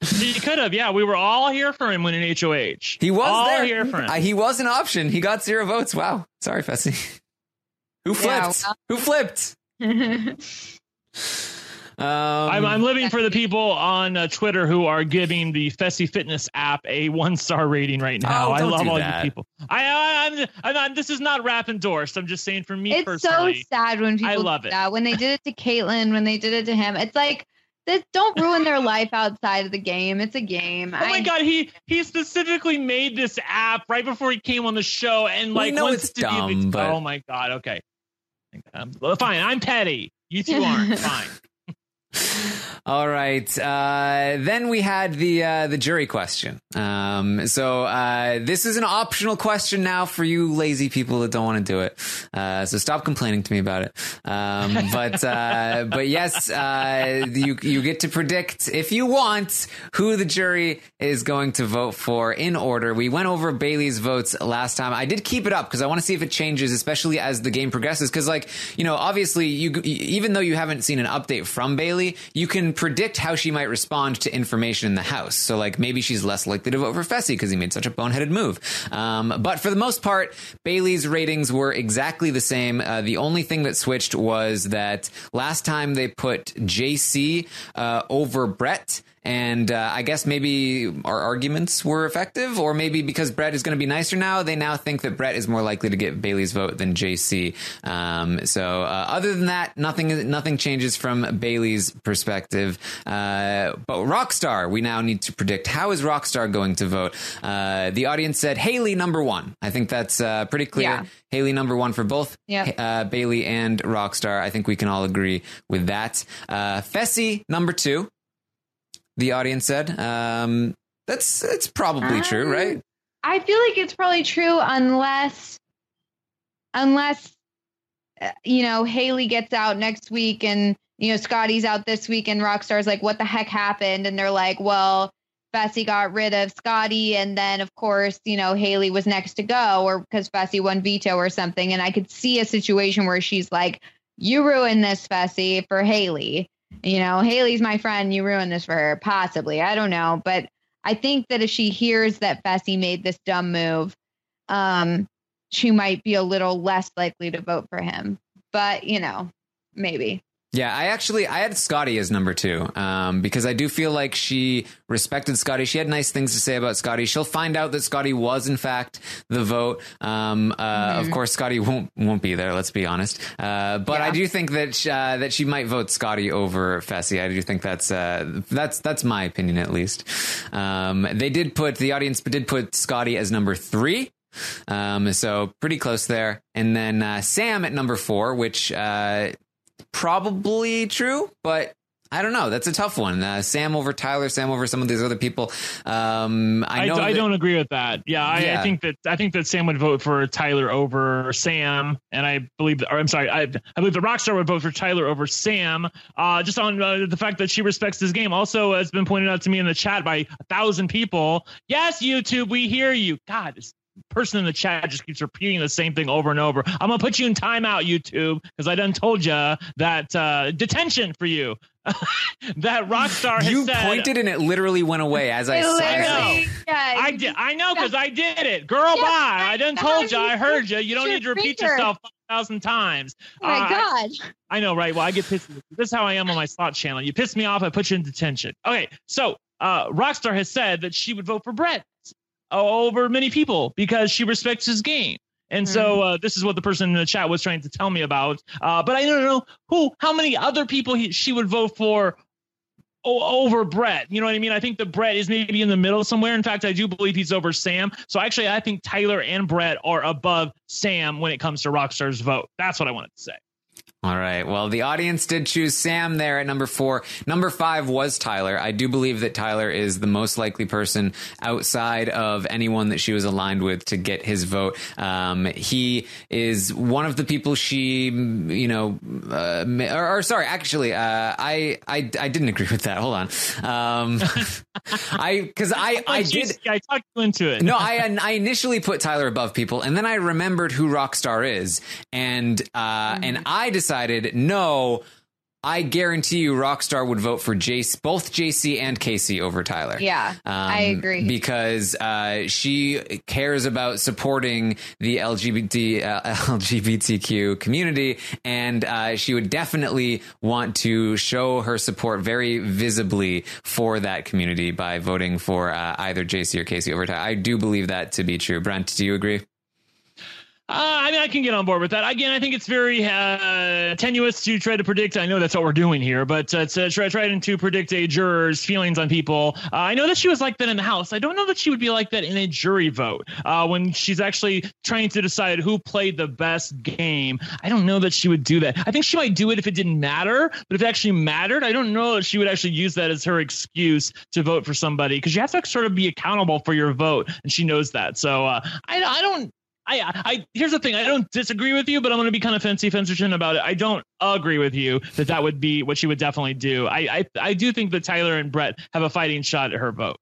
B: He could have. Yeah, we were all here for him winning HOH.
A: He was
B: all
A: there.
B: here for him.
A: Uh, he was an option. He got zero votes. Wow. Sorry, Fessy. [LAUGHS] Who
C: Yeah,
A: flipped? Who flipped? [LAUGHS] Um,
B: I'm, I'm living for the people on uh, Twitter who are giving the Fessy Fitness app a one star rating right now.
A: Oh,
B: I love all
A: that.
B: you people. I, I I'm, I'm, I'm this is not rap endorsed. I'm just saying for me
C: it's so
B: personally.
C: sad when people I
B: love
C: do
B: it.
C: that. When they did it to Kaitlyn, when they did it to him, it's like this, don't ruin their life outside of the game. It's a game.
B: Oh my
C: I-
B: god, he he specifically made this app right before he came on the show and like
A: know it's
B: to be
A: dumb, but-
B: Oh my god, okay. Um, well, fine, I'm petty. You two aren't. [LAUGHS] fine. [LAUGHS]
A: All right. Uh, then we had the uh, the jury question. Um, so uh, this is an optional question now for you lazy people that don't want to do it. Uh, so stop complaining to me about it. Um, [LAUGHS] but uh, but yes, uh, you you get to predict if you want who the jury is going to vote for in order. We went over Bailey's votes last time. I did keep it up because I want to see if it changes, especially as the game progresses. Because like you know, obviously you even though you haven't seen an update from Bailey, you can predict how she might respond to information in the house. So like maybe she's less likely to vote for Fessy because he made such a boneheaded move. Um, but for the most part, Bailey's ratings were exactly the same. Uh, the only thing that switched was that last time they put JC uh, over Brett. And uh, I guess maybe our arguments were effective, or maybe because Brett is going to be nicer now, they now think that Brett is more likely to get Bailey's vote than JC. Um, so uh, other than that, nothing nothing changes from Bailey's perspective. Uh, but Rockstar, we now need to predict how is Rockstar going to vote. Uh, the audience said Haley number one. I think that's uh, pretty clear.
C: Yeah.
A: Haley number one for both
C: Yep.
A: uh, Bailey and Rockstar. I think we can all agree with that. Uh, Fessy number two. The audience said. Um, that's it's probably true,
C: Um,
A: right?
C: I feel like it's probably true unless, unless, uh, you know, Haley gets out next week and you know Scotty's out this week and Rockstar's like, what the heck happened? And they're like, well, Fessy got rid of Scotty, and then of course, you know, Haley was next to go, or because Fessy won veto or something. And I could see a situation where she's like, you ruined this, Fessy, for Haley. You know, Haley's my friend. You ruined this for her, possibly. I don't know, but I think that if she hears that Fessy made this dumb move, um, she might be a little less likely to vote for him. But you know, maybe.
A: Yeah, I actually I had Scotty as number two um, because I do feel like she respected Scotty. She had nice things to say about Scotty. She'll find out that Scotty was in fact the vote. Um, uh, Of course, Scotty won't won't be there. Let's be honest. Uh, but I do think that sh- uh, that she might vote Scotty over Fessy. I do think that's uh, that's that's my opinion at least. Um, they did put the audience did put Scotty as number three. Um, so pretty close there. And then uh, Sam at number four, which uh, probably true, but I don't know. That's a tough one. Uh, Sam over Tyler, Sam over some of these other people. Um, I
B: I,
A: know.
B: I
A: that-
B: don't agree with that. Yeah, I,
A: Yeah.
B: I think that I think that Sam would vote for Tyler over Sam, and I believe, that, or I'm sorry, I, I believe the Rockstar would vote for Tyler over Sam, uh, just on uh, the fact that she respects his game. Also, has been pointed out to me in the chat by a thousand people. Yes, YouTube, we hear you. God, this person in the chat just keeps repeating the same thing over and over. I'm gonna put you in timeout, YouTube, because I done told you that uh, detention for you. [LAUGHS] that Rockstar has
A: You
B: said,
A: pointed and it literally went away as I
C: It
A: said.
C: literally- yeah,
B: I did. I know because I did it. Girl,
C: Yeah,
B: bye. I done told you. I heard you. You don't need to repeat
C: finger.
B: yourself five thousand times.
C: Oh my
B: Uh,
C: god.
B: I know, right? Well, I get pissed. This is how I am on my slot channel. You piss me off, I put you in detention. Okay, so uh, Rockstar has said that she would vote for Brett over many people because she respects his game. And so uh, this is what the person in the chat was trying to tell me about. Uh, but I don't know who, how many other people he, she would vote for over Brett. You know what I mean? I think that Brett is maybe in the middle somewhere. In fact, I do believe he's over Sam. So actually, I think Tyler and Brett are above Sam when it comes to Rockstar's vote. That's what I wanted to say.
A: All right. Well, the audience did choose Sam there at number four. Number five was Tyler. I do believe that Tyler is the most likely person outside of anyone that she was aligned with to get his vote. Um, he is one of the people she, you know, uh, or, or sorry, actually, uh, I, I, I didn't agree with that. Hold on. Um, [LAUGHS] I, because I, [LAUGHS] I did.
B: I talked you into it.
A: no, I I initially put Tyler above people, and then I remembered who Rockstar is, and uh, and I decided no. I guarantee you, Rockstar would vote for JC, both JC and Kaycee over Tyler.
C: Yeah,
A: Um,
C: I agree.
A: because uh, she cares about supporting the LGBT uh, [LAUGHS] LGBTQ community, and uh, she would definitely want to show her support very visibly for that community by voting for uh, either JC or Kaycee over Tyler. I do believe that to be true. Brent, do you agree?
B: Uh, I mean, I can get on board with that. Again, I think it's very uh, tenuous to try to predict. I know that's what we're doing here, but uh, to try, try to predict a juror's feelings on people. Uh, I know that she was like that in the House. I don't know that she would be like that in a jury vote when she's actually trying to decide who played the best game. I don't know that she would do that. I think she might do it if it didn't matter, but if it actually mattered, I don't know that she would actually use that as her excuse to vote for somebody because you have to sort of be accountable for your vote, and she knows that. So uh, I, I don't. I, I here's the thing. I don't disagree with you, but I'm going to be kind of fancy fencerton about it. I don't agree with you that that would be what she would definitely do. I, I I do think that Tyler and Brett have a fighting shot at her vote.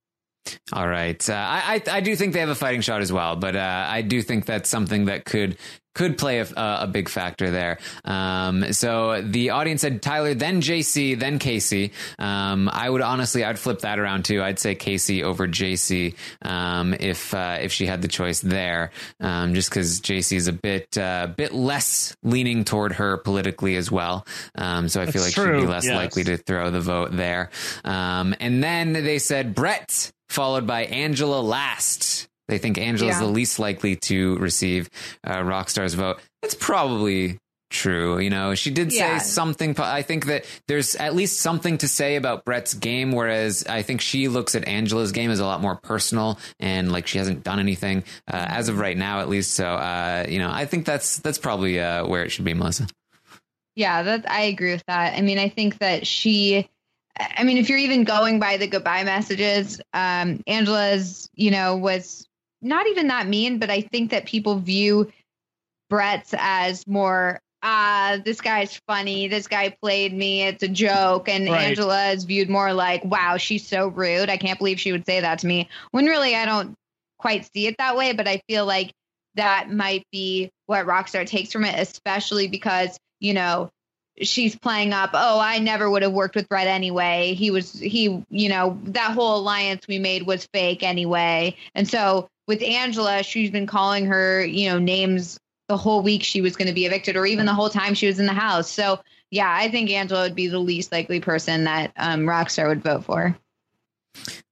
A: All right. Uh, I, I I do think they have a fighting shot as well, but uh, I do think that's something that could could play a, a big factor there. Um, so the audience said Tyler, then JC, then Kaycee. Um, I would honestly, I'd flip that around too. I'd say Kaycee over JC um, if uh, if she had the choice there, um, just because JC is a bit uh, bit less leaning toward her politically as well. Um, so I feel like
B: true,
A: she'd be less
B: yes.
A: likely to throw the vote there. Um, and then they said Brett followed by Angela last. They think Angela's
C: Yeah.
A: the least likely to receive uh, Rockstar's vote. That's probably true. You know, she did say something. I think that there's at least something to say about Brett's game, whereas I think she looks at Angela's game as a lot more personal and like she hasn't done anything uh, as of right now, at least. So, uh, you know, I think that's that's probably uh, where it should be, Melissa.
C: Yeah, that I agree with that. I mean, I think that she I mean, if you're even going by the goodbye messages, um, Angela's, you know, was not even that mean, but I think that people view Brett's as more ah, this guy's funny. This guy played me. It's a joke. And
B: Right.
C: Angela is viewed more like, wow, she's so rude. I can't believe she would say that to me. When really, I don't quite see it that way, but I feel like that might be what Rockstar takes from it, especially because, you know, she's playing up, oh, I never would have worked with Brett anyway. He was, he, you know, that whole alliance we made was fake anyway. And so with Angela, she's been calling her, you know, names the whole week she was going to be evicted or even the whole time she was in the house. So, yeah, I think Angela would be the least likely person that um, Rockstar would vote for.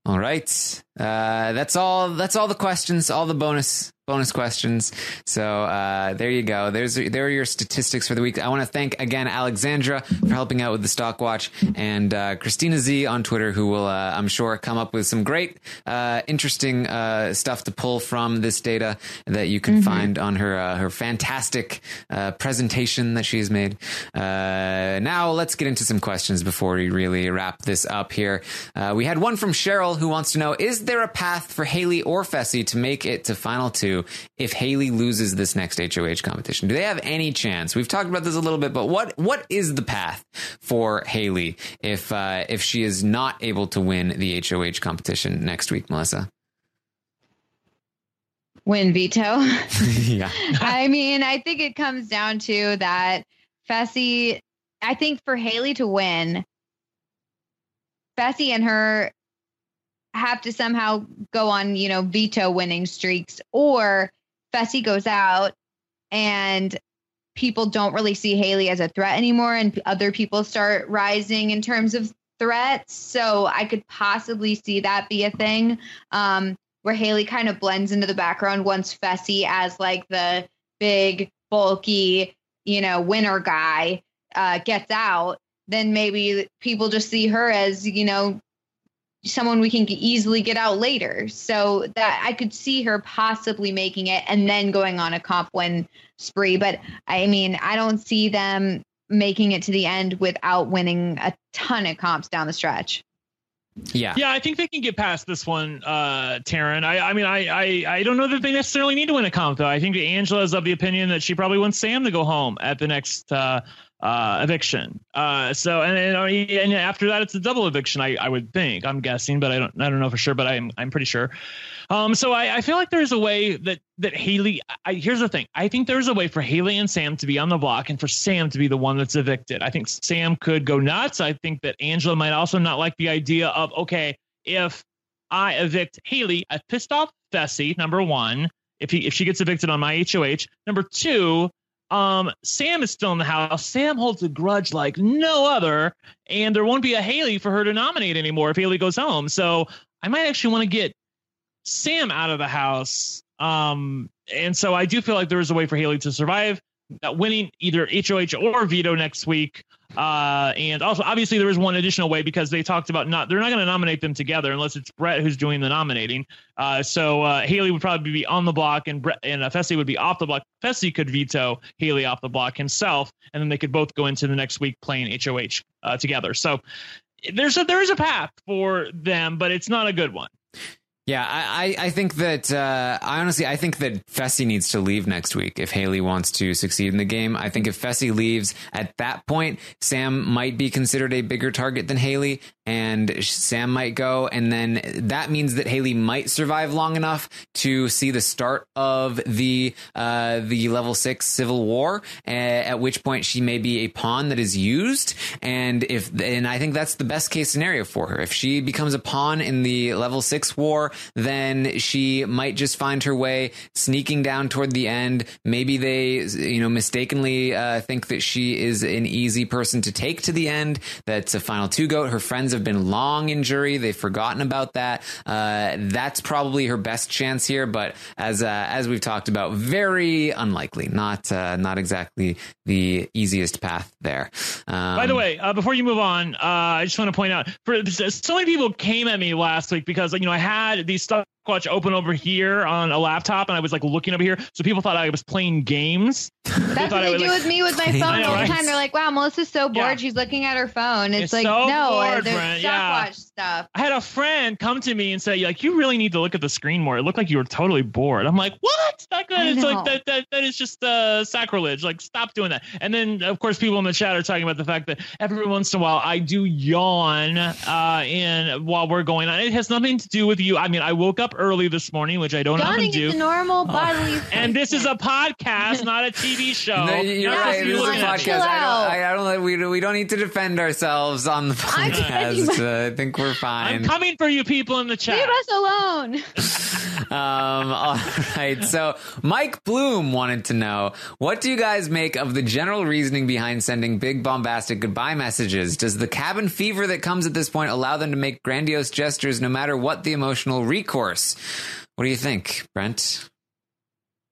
A: All right. Uh, that's all. That's all the questions. All the bonus bonus questions. So uh, there you go. There's there are your statistics for the week. I want to thank again Alexandra for helping out with the stock watch and uh, Christina Z on Twitter, who will uh, I'm sure come up with some great, uh, interesting uh, stuff to pull from this data that you can find on her uh, her fantastic uh, presentation that she's made. Uh, now let's get into some questions before we really wrap this up here. Uh, we had one from Cheryl who wants to know: Is there a path for Haley or Fessy to make it to final two if Haley loses this next HOH competition? Do they have any chance? We've talked about this a little bit, but what what is the path for Haley if uh, if she is not able to win the HOH competition next week, Melissa?
C: Win veto. [LAUGHS]
A: yeah. [LAUGHS]
C: I mean, I think it comes down to that Fessy, I think for Haley to win, Fessy and her have to somehow go on, you know, veto winning streaks, or Fessy goes out and people don't really see Haley as a threat anymore, and other people start rising in terms of threats. So I could possibly see that be a thing. Um, where Haley kind of blends into the background once Fessy as like the big, bulky, you know, winner guy uh, gets out, then maybe people just see her as, you know, someone we can easily get out later. So that I could see her possibly making it and then going on a comp win spree. But I mean, I don't see them making it to the end without winning a ton of comps down the stretch.
A: Yeah.
B: Yeah, I think they can get past this one, uh, Taryn. I, I mean, I, I, I don't know that they necessarily need to win a comp, though. I think that Angela is of the opinion that she probably wants Sam to go home at the next uh, uh, eviction. Uh, so, and, and and after that, it's a double eviction. I, I would think. I'm guessing, but I don't, I don't know for sure. But I'm, I'm pretty sure. Um, so I, I feel like there's a way that that Haley. I, here's the thing. I think there's a way for Haley and Sam to be on the block, and for Sam to be the one that's evicted. I think Sam could go nuts. I think that Angela might also not like the idea of okay, if I evict Haley, I've pissed off Fessy. Number one, if he if she gets evicted on my HOH. Number two, um, Sam is still in the house. Sam holds a grudge like no other, and there won't be a Haley for her to nominate anymore if Haley goes home. So I might actually want to get Sam out of the house. Um, and so I do feel like there is a way for Haley to survive, winning either HOH or veto next week. Uh, and also, obviously, there is one additional way because they talked about not they're not going to nominate them together unless it's Brett who's doing the nominating. Uh, so uh, Haley would probably be on the block, and Brett and uh, Fessy would be off the block. Fessy could veto Haley off the block himself, and then they could both go into the next week playing HOH uh, together. So there's a there is a path for them, but it's not a good one.
A: Yeah, I, I think that uh, I honestly I think that Fessy needs to leave next week if Haley wants to succeed in the game. I think if Fessy leaves at that point, Sam might be considered a bigger target than Haley, and Sam might go, and then that means that Haley might survive long enough to see the start of the uh, the level six civil war, at which point she may be a pawn that is used, and if and I think that's the best case scenario for her. If she becomes a pawn in the level six war then she might just find her way sneaking down toward the end. Maybe they, you know, mistakenly uh, think that she is an easy person to take to the end. That's a final two goat. Her friends have been long in jury. They've forgotten about that. Uh, that's probably her best chance here. But as uh, as we've talked about, very unlikely. Not uh, not exactly the easiest path there. Um,
B: By the way, uh, before you move on, uh, I just want to point out for so many people came at me last week because you know I had these stuff watch open over here on a laptop and I was like looking over here. So people thought I was playing games.
C: That's what they do like, with me with my phone know, all the time. They're like, wow, Melissa's so bored. Yeah. She's looking at her phone. It's, it's like, so no, bored, there's stock watch yeah. stuff.
B: I had a friend come to me and say, like, you really need to look at the screen more. It looked like you were totally bored. I'm like, what? Not good. It's like, that, that, that is just uh, sacrilege. Like, stop doing that. And then, of course, people in the chat are talking about the fact that every once in a while I do yawn uh, in while we're going on. It has nothing to do with you. I mean, I woke up early this morning, which I don't
C: Yawning
B: often do.
C: Is normal bodily.
B: and this is a podcast, not a TV [LAUGHS] show.
A: No, you're right. This is a podcast. I don't, I don't. We we don't need to defend ourselves on the [LAUGHS] podcast. Uh, I think we're fine.
B: I'm coming for you, people in the chat.
C: Leave us alone. [LAUGHS]
A: um. All right. So Mike Bloom wanted to know what do you guys make of the general reasoning behind sending big bombastic goodbye messages? Does the cabin fever that comes at this point allow them to make grandiose gestures no matter what the emotional recourse? What do you think, Brent?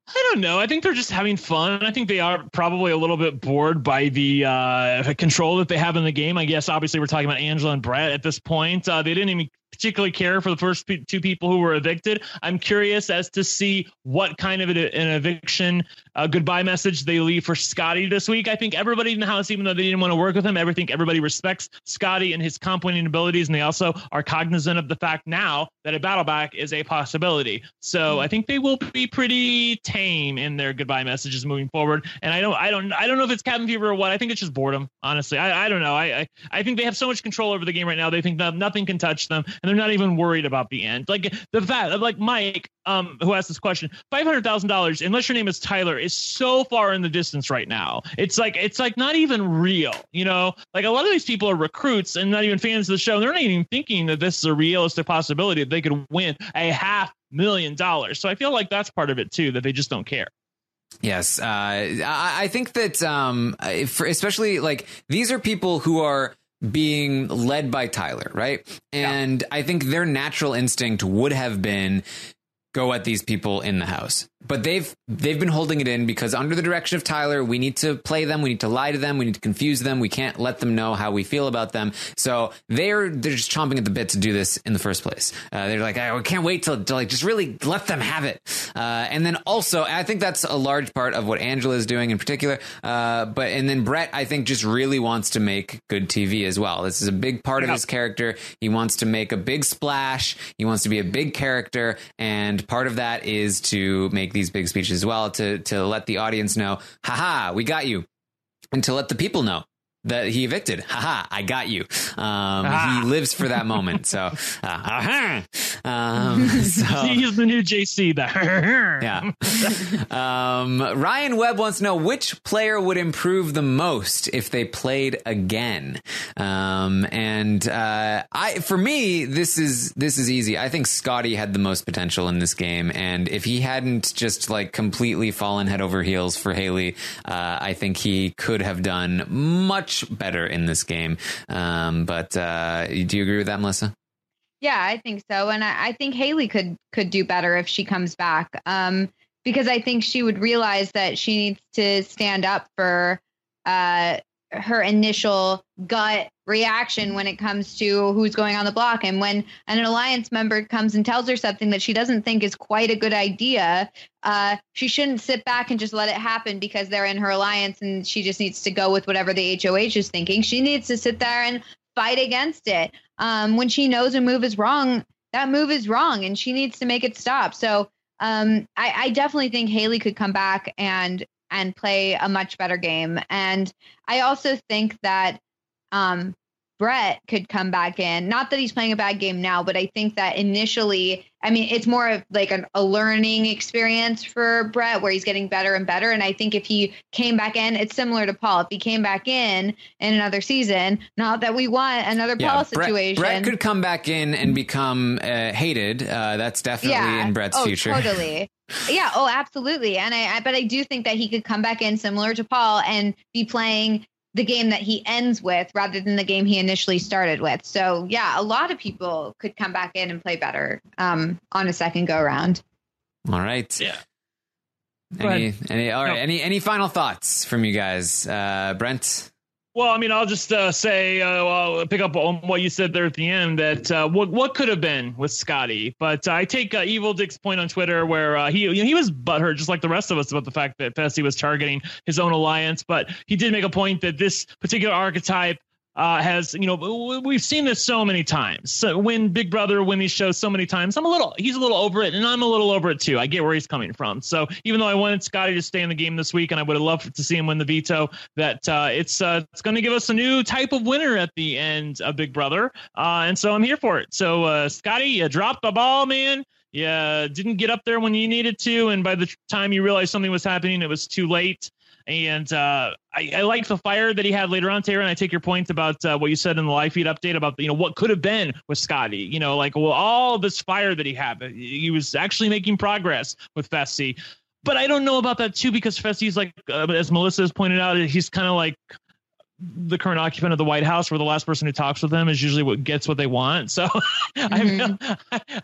B: I don't know. I think they're just having fun. I think they are probably a little bit bored by the uh, control that they have in the game. I guess obviously we're talking about Angela and Brett at this point. Uh, they didn't even particularly care for the first two people who were evicted. I'm curious as to see what kind of an eviction uh, goodbye message they leave for Scotty this week. I think everybody in the house, even though they didn't want to work with him, think everybody respects Scotty and his comp winning abilities, and they also are cognizant of the fact now that a battle back is a possibility. So I think they will be pretty tame in their goodbye messages moving forward. And I don't, I don't, I don't know if it's cabin fever or what. I think it's just boredom. Honestly, I, I don't know. I, I, I think they have so much control over the game right now. They think nothing can touch them and they're not even worried about the end. Like the fact, like Mike, um, who asked this question, five hundred thousand dollars, unless your name is Tyler, is so far in the distance right now. It's like it's like not even real. You know, like a lot of these people are recruits and not even fans of the show. They're not even thinking that this is a realistic possibility that they could win a half million dollars. So I feel like that's part of it too, that they just don't care.
A: Yes, uh, I, I, think that um, especially like these are people who are being led by Tyler, right? And yeah. I think their natural instinct would have been go at these people in the house but they've they've been holding it in because under the direction of Tyler, we need to play them, we need to lie to them, we need to confuse them, we can't let them know how we feel about them. So they're they're just chomping at the bit to do this in the first place. Uh, they're like, I can't wait till to like just really let them have it. Uh, and then also, I think that's a large part of what Angela is doing in particular. Uh, but and then Brett, I think, just really wants to make good TV as well. This is a big part of his character. He wants to make a big splash. He wants to be a big character, and part of that is to make make these big speeches as well to to let the audience know, haha, we got you, and to let the people know that he evicted. Haha, I got you. Um, ah. He lives for that moment. So, [LAUGHS] uh, uh-huh. um, [LAUGHS]
B: so he's the new JC. There, [LAUGHS]
A: yeah. Um, Ryan Webb wants to know which player would improve the most if they played again. Um, and uh, I, for me, this is this is easy. I think Scotty had the most potential in this game, and if he hadn't just like completely fallen head over heels for Haley, uh, I think he could have done much much better in this game. Um, but uh, do you agree with that, Melissa?
C: Yeah, I think so, and I, I think Haley could could do better if she comes back. Um, because I think she would realize that she needs to stand up for uh, her initial gut reaction when it comes to who's going on the block. And when an alliance member comes and tells her something that she doesn't think is quite a good idea, uh, she shouldn't sit back and just let it happen because they're in her alliance and she just needs to go with whatever the HOH is thinking. She needs to sit there and fight against it. Um, when she knows a move is wrong, that move is wrong and she needs to make it stop. So um, I, I definitely think Haley could come back and and play a much better game. And I also think that um, Brett could come back in. Not that he's playing a bad game now, but I think that initially, I mean, it's more of like an, a learning experience for Brett where he's getting better and better. And I think if he came back in, it's similar to Paul. If he came back in in another season, not that we want another Paul
A: Brett,
C: situation.
A: Brett could come back in and become uh, hated. Uh, that's definitely
C: yeah.
A: in Brett's
C: oh,
A: future.
C: Totally. [LAUGHS] yeah. Oh, absolutely. And I, I, but I do think that he could come back in similar to Paul and be playing the game that he ends with rather than the game he initially started with. So yeah, a lot of people could come back in and play better um, on a second go around.
A: All right.
B: Yeah.
A: Any, any, all right.
B: No.
A: Any, any final thoughts from you guys? Uh, Brent?
B: Well, I mean, I'll just uh, say, uh, well, pick up on what you said there at the end that uh, what what could have been with Scotty. But I take uh, Evil Dick's point on Twitter where uh, he you know, he was butthurt just like the rest of us about the fact that Fessy was targeting his own alliance. But he did make a point that this particular archetype uh, has you know we've seen this so many times. So when Big Brother win these shows so many times, I'm a little he's a little over it, and I'm a little over it too. I get where he's coming from. So even though I wanted Scotty to stay in the game this week, and I would have loved to see him win the veto, that uh, it's uh, it's going to give us a new type of winner at the end of Big Brother, uh, and so I'm here for it. So uh, Scotty, you dropped the ball, man. Yeah, didn't get up there when you needed to, and by the time you realized something was happening, it was too late. And uh, I, I like the fire that he had later on, Taylor. And I take your point about uh, what you said in the live feed update about you know what could have been with Scotty. You know, like well, all this fire that he had, he was actually making progress with Fessy. But I don't know about that too because Fessy's like, uh, as Melissa has pointed out, he's kind of like the current occupant of the White House, where the last person who talks with them is usually what gets what they want. So [LAUGHS] I feel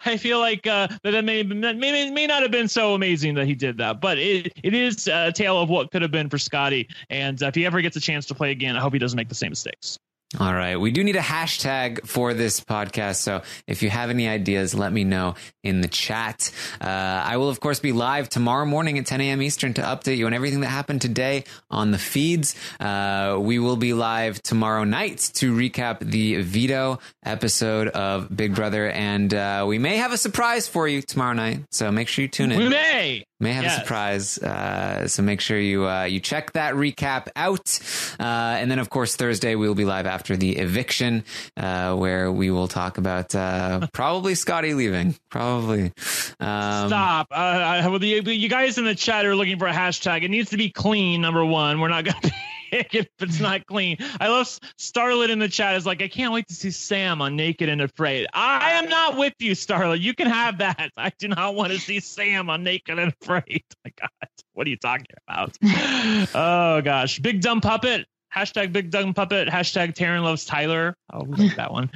B: I feel like uh, that may, may may not have been so amazing that he did that, but it it is a tale of what could have been for Scotty. And if he ever gets a chance to play again, I hope he doesn't make the same mistakes.
A: All right. We do need a hashtag for this podcast. So if you have any ideas, let me know in the chat. Uh, I will, of course, be live tomorrow morning at 10 a.m. Eastern to update you on everything that happened today on the feeds. Uh, we will be live tomorrow night to recap the veto episode of Big Brother. And uh, we may have a surprise for you tomorrow night. So make sure you tune in.
B: We may.
A: May have a surprise, uh, so make sure you uh, you check that recap out, uh, and then of course Thursday we will be live after the eviction, uh, where we will talk about uh, [LAUGHS] probably Scotty leaving, probably. Um,
B: Stop. Uh, well, the, you guys in the chat are looking for a hashtag. It needs to be clean. Number one, we're not going to it [LAUGHS] if it's not clean. I love Starlet in the chat is like, I can't wait to see Sam on Naked and Afraid. I am not with you, Starlet. You can have that. I do not want to see Sam on Naked and Afraid. [LAUGHS] My God, what are you talking about? [LAUGHS] oh gosh, Big Dumb Puppet. Hashtag Big Dumb Puppet. Hashtag Taryn loves Tyler. Oh, we like that one.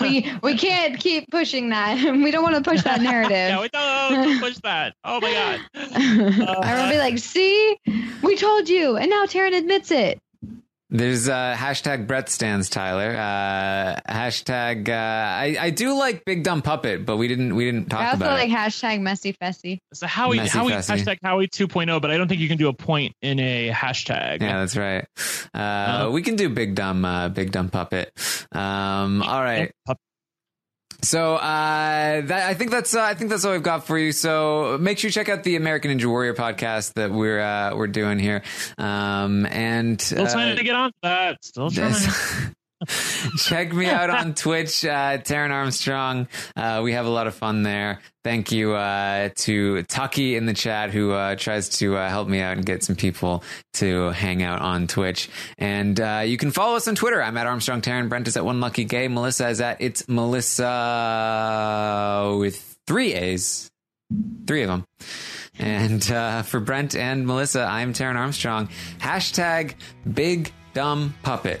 C: we we can't keep pushing that. We don't want to push that narrative.
B: yeah, we don't, oh, don't push that. Oh my God.
C: I will be like, see, we told you, and now Taryn admits it.
A: There's uh, hashtag Brett stands Tyler. Uh, hashtag uh, I I do like Big Dumb Puppet, but we didn't we didn't talk
C: I also
A: about
C: like
A: it.
C: hashtag messy fessy.
B: So Howie,
A: Messy
B: Howie
A: Fessy.
B: hashtag Howie 2.0, but I don't think you can do a point in a hashtag.
A: Yeah, that's right. Uh, we can do Big Dumb uh, Big Dumb Puppet. Um, all right. So uh, that, I think that's uh, I think that's all we've got for you. So make sure you check out the American Ninja Warrior podcast that we're uh, we're doing here. Um, and
B: Still
A: uh,
B: trying to get on that. Still trying. [LAUGHS] [LAUGHS]
A: check me out on Twitch, uh, Taryn Armstrong. Uh, we have a lot of fun there. Thank you uh, to Tucky in the chat who uh, tries to uh, help me out and get some people to hang out on Twitch. And uh, you can follow us on Twitter. I'm at Armstrong Taryn. Brent is at One Lucky Gay. Melissa is at It's Melissa with three A's, three of them. And uh, for Brent and Melissa, I'm Taryn Armstrong. Hashtag Big Dumb Puppet.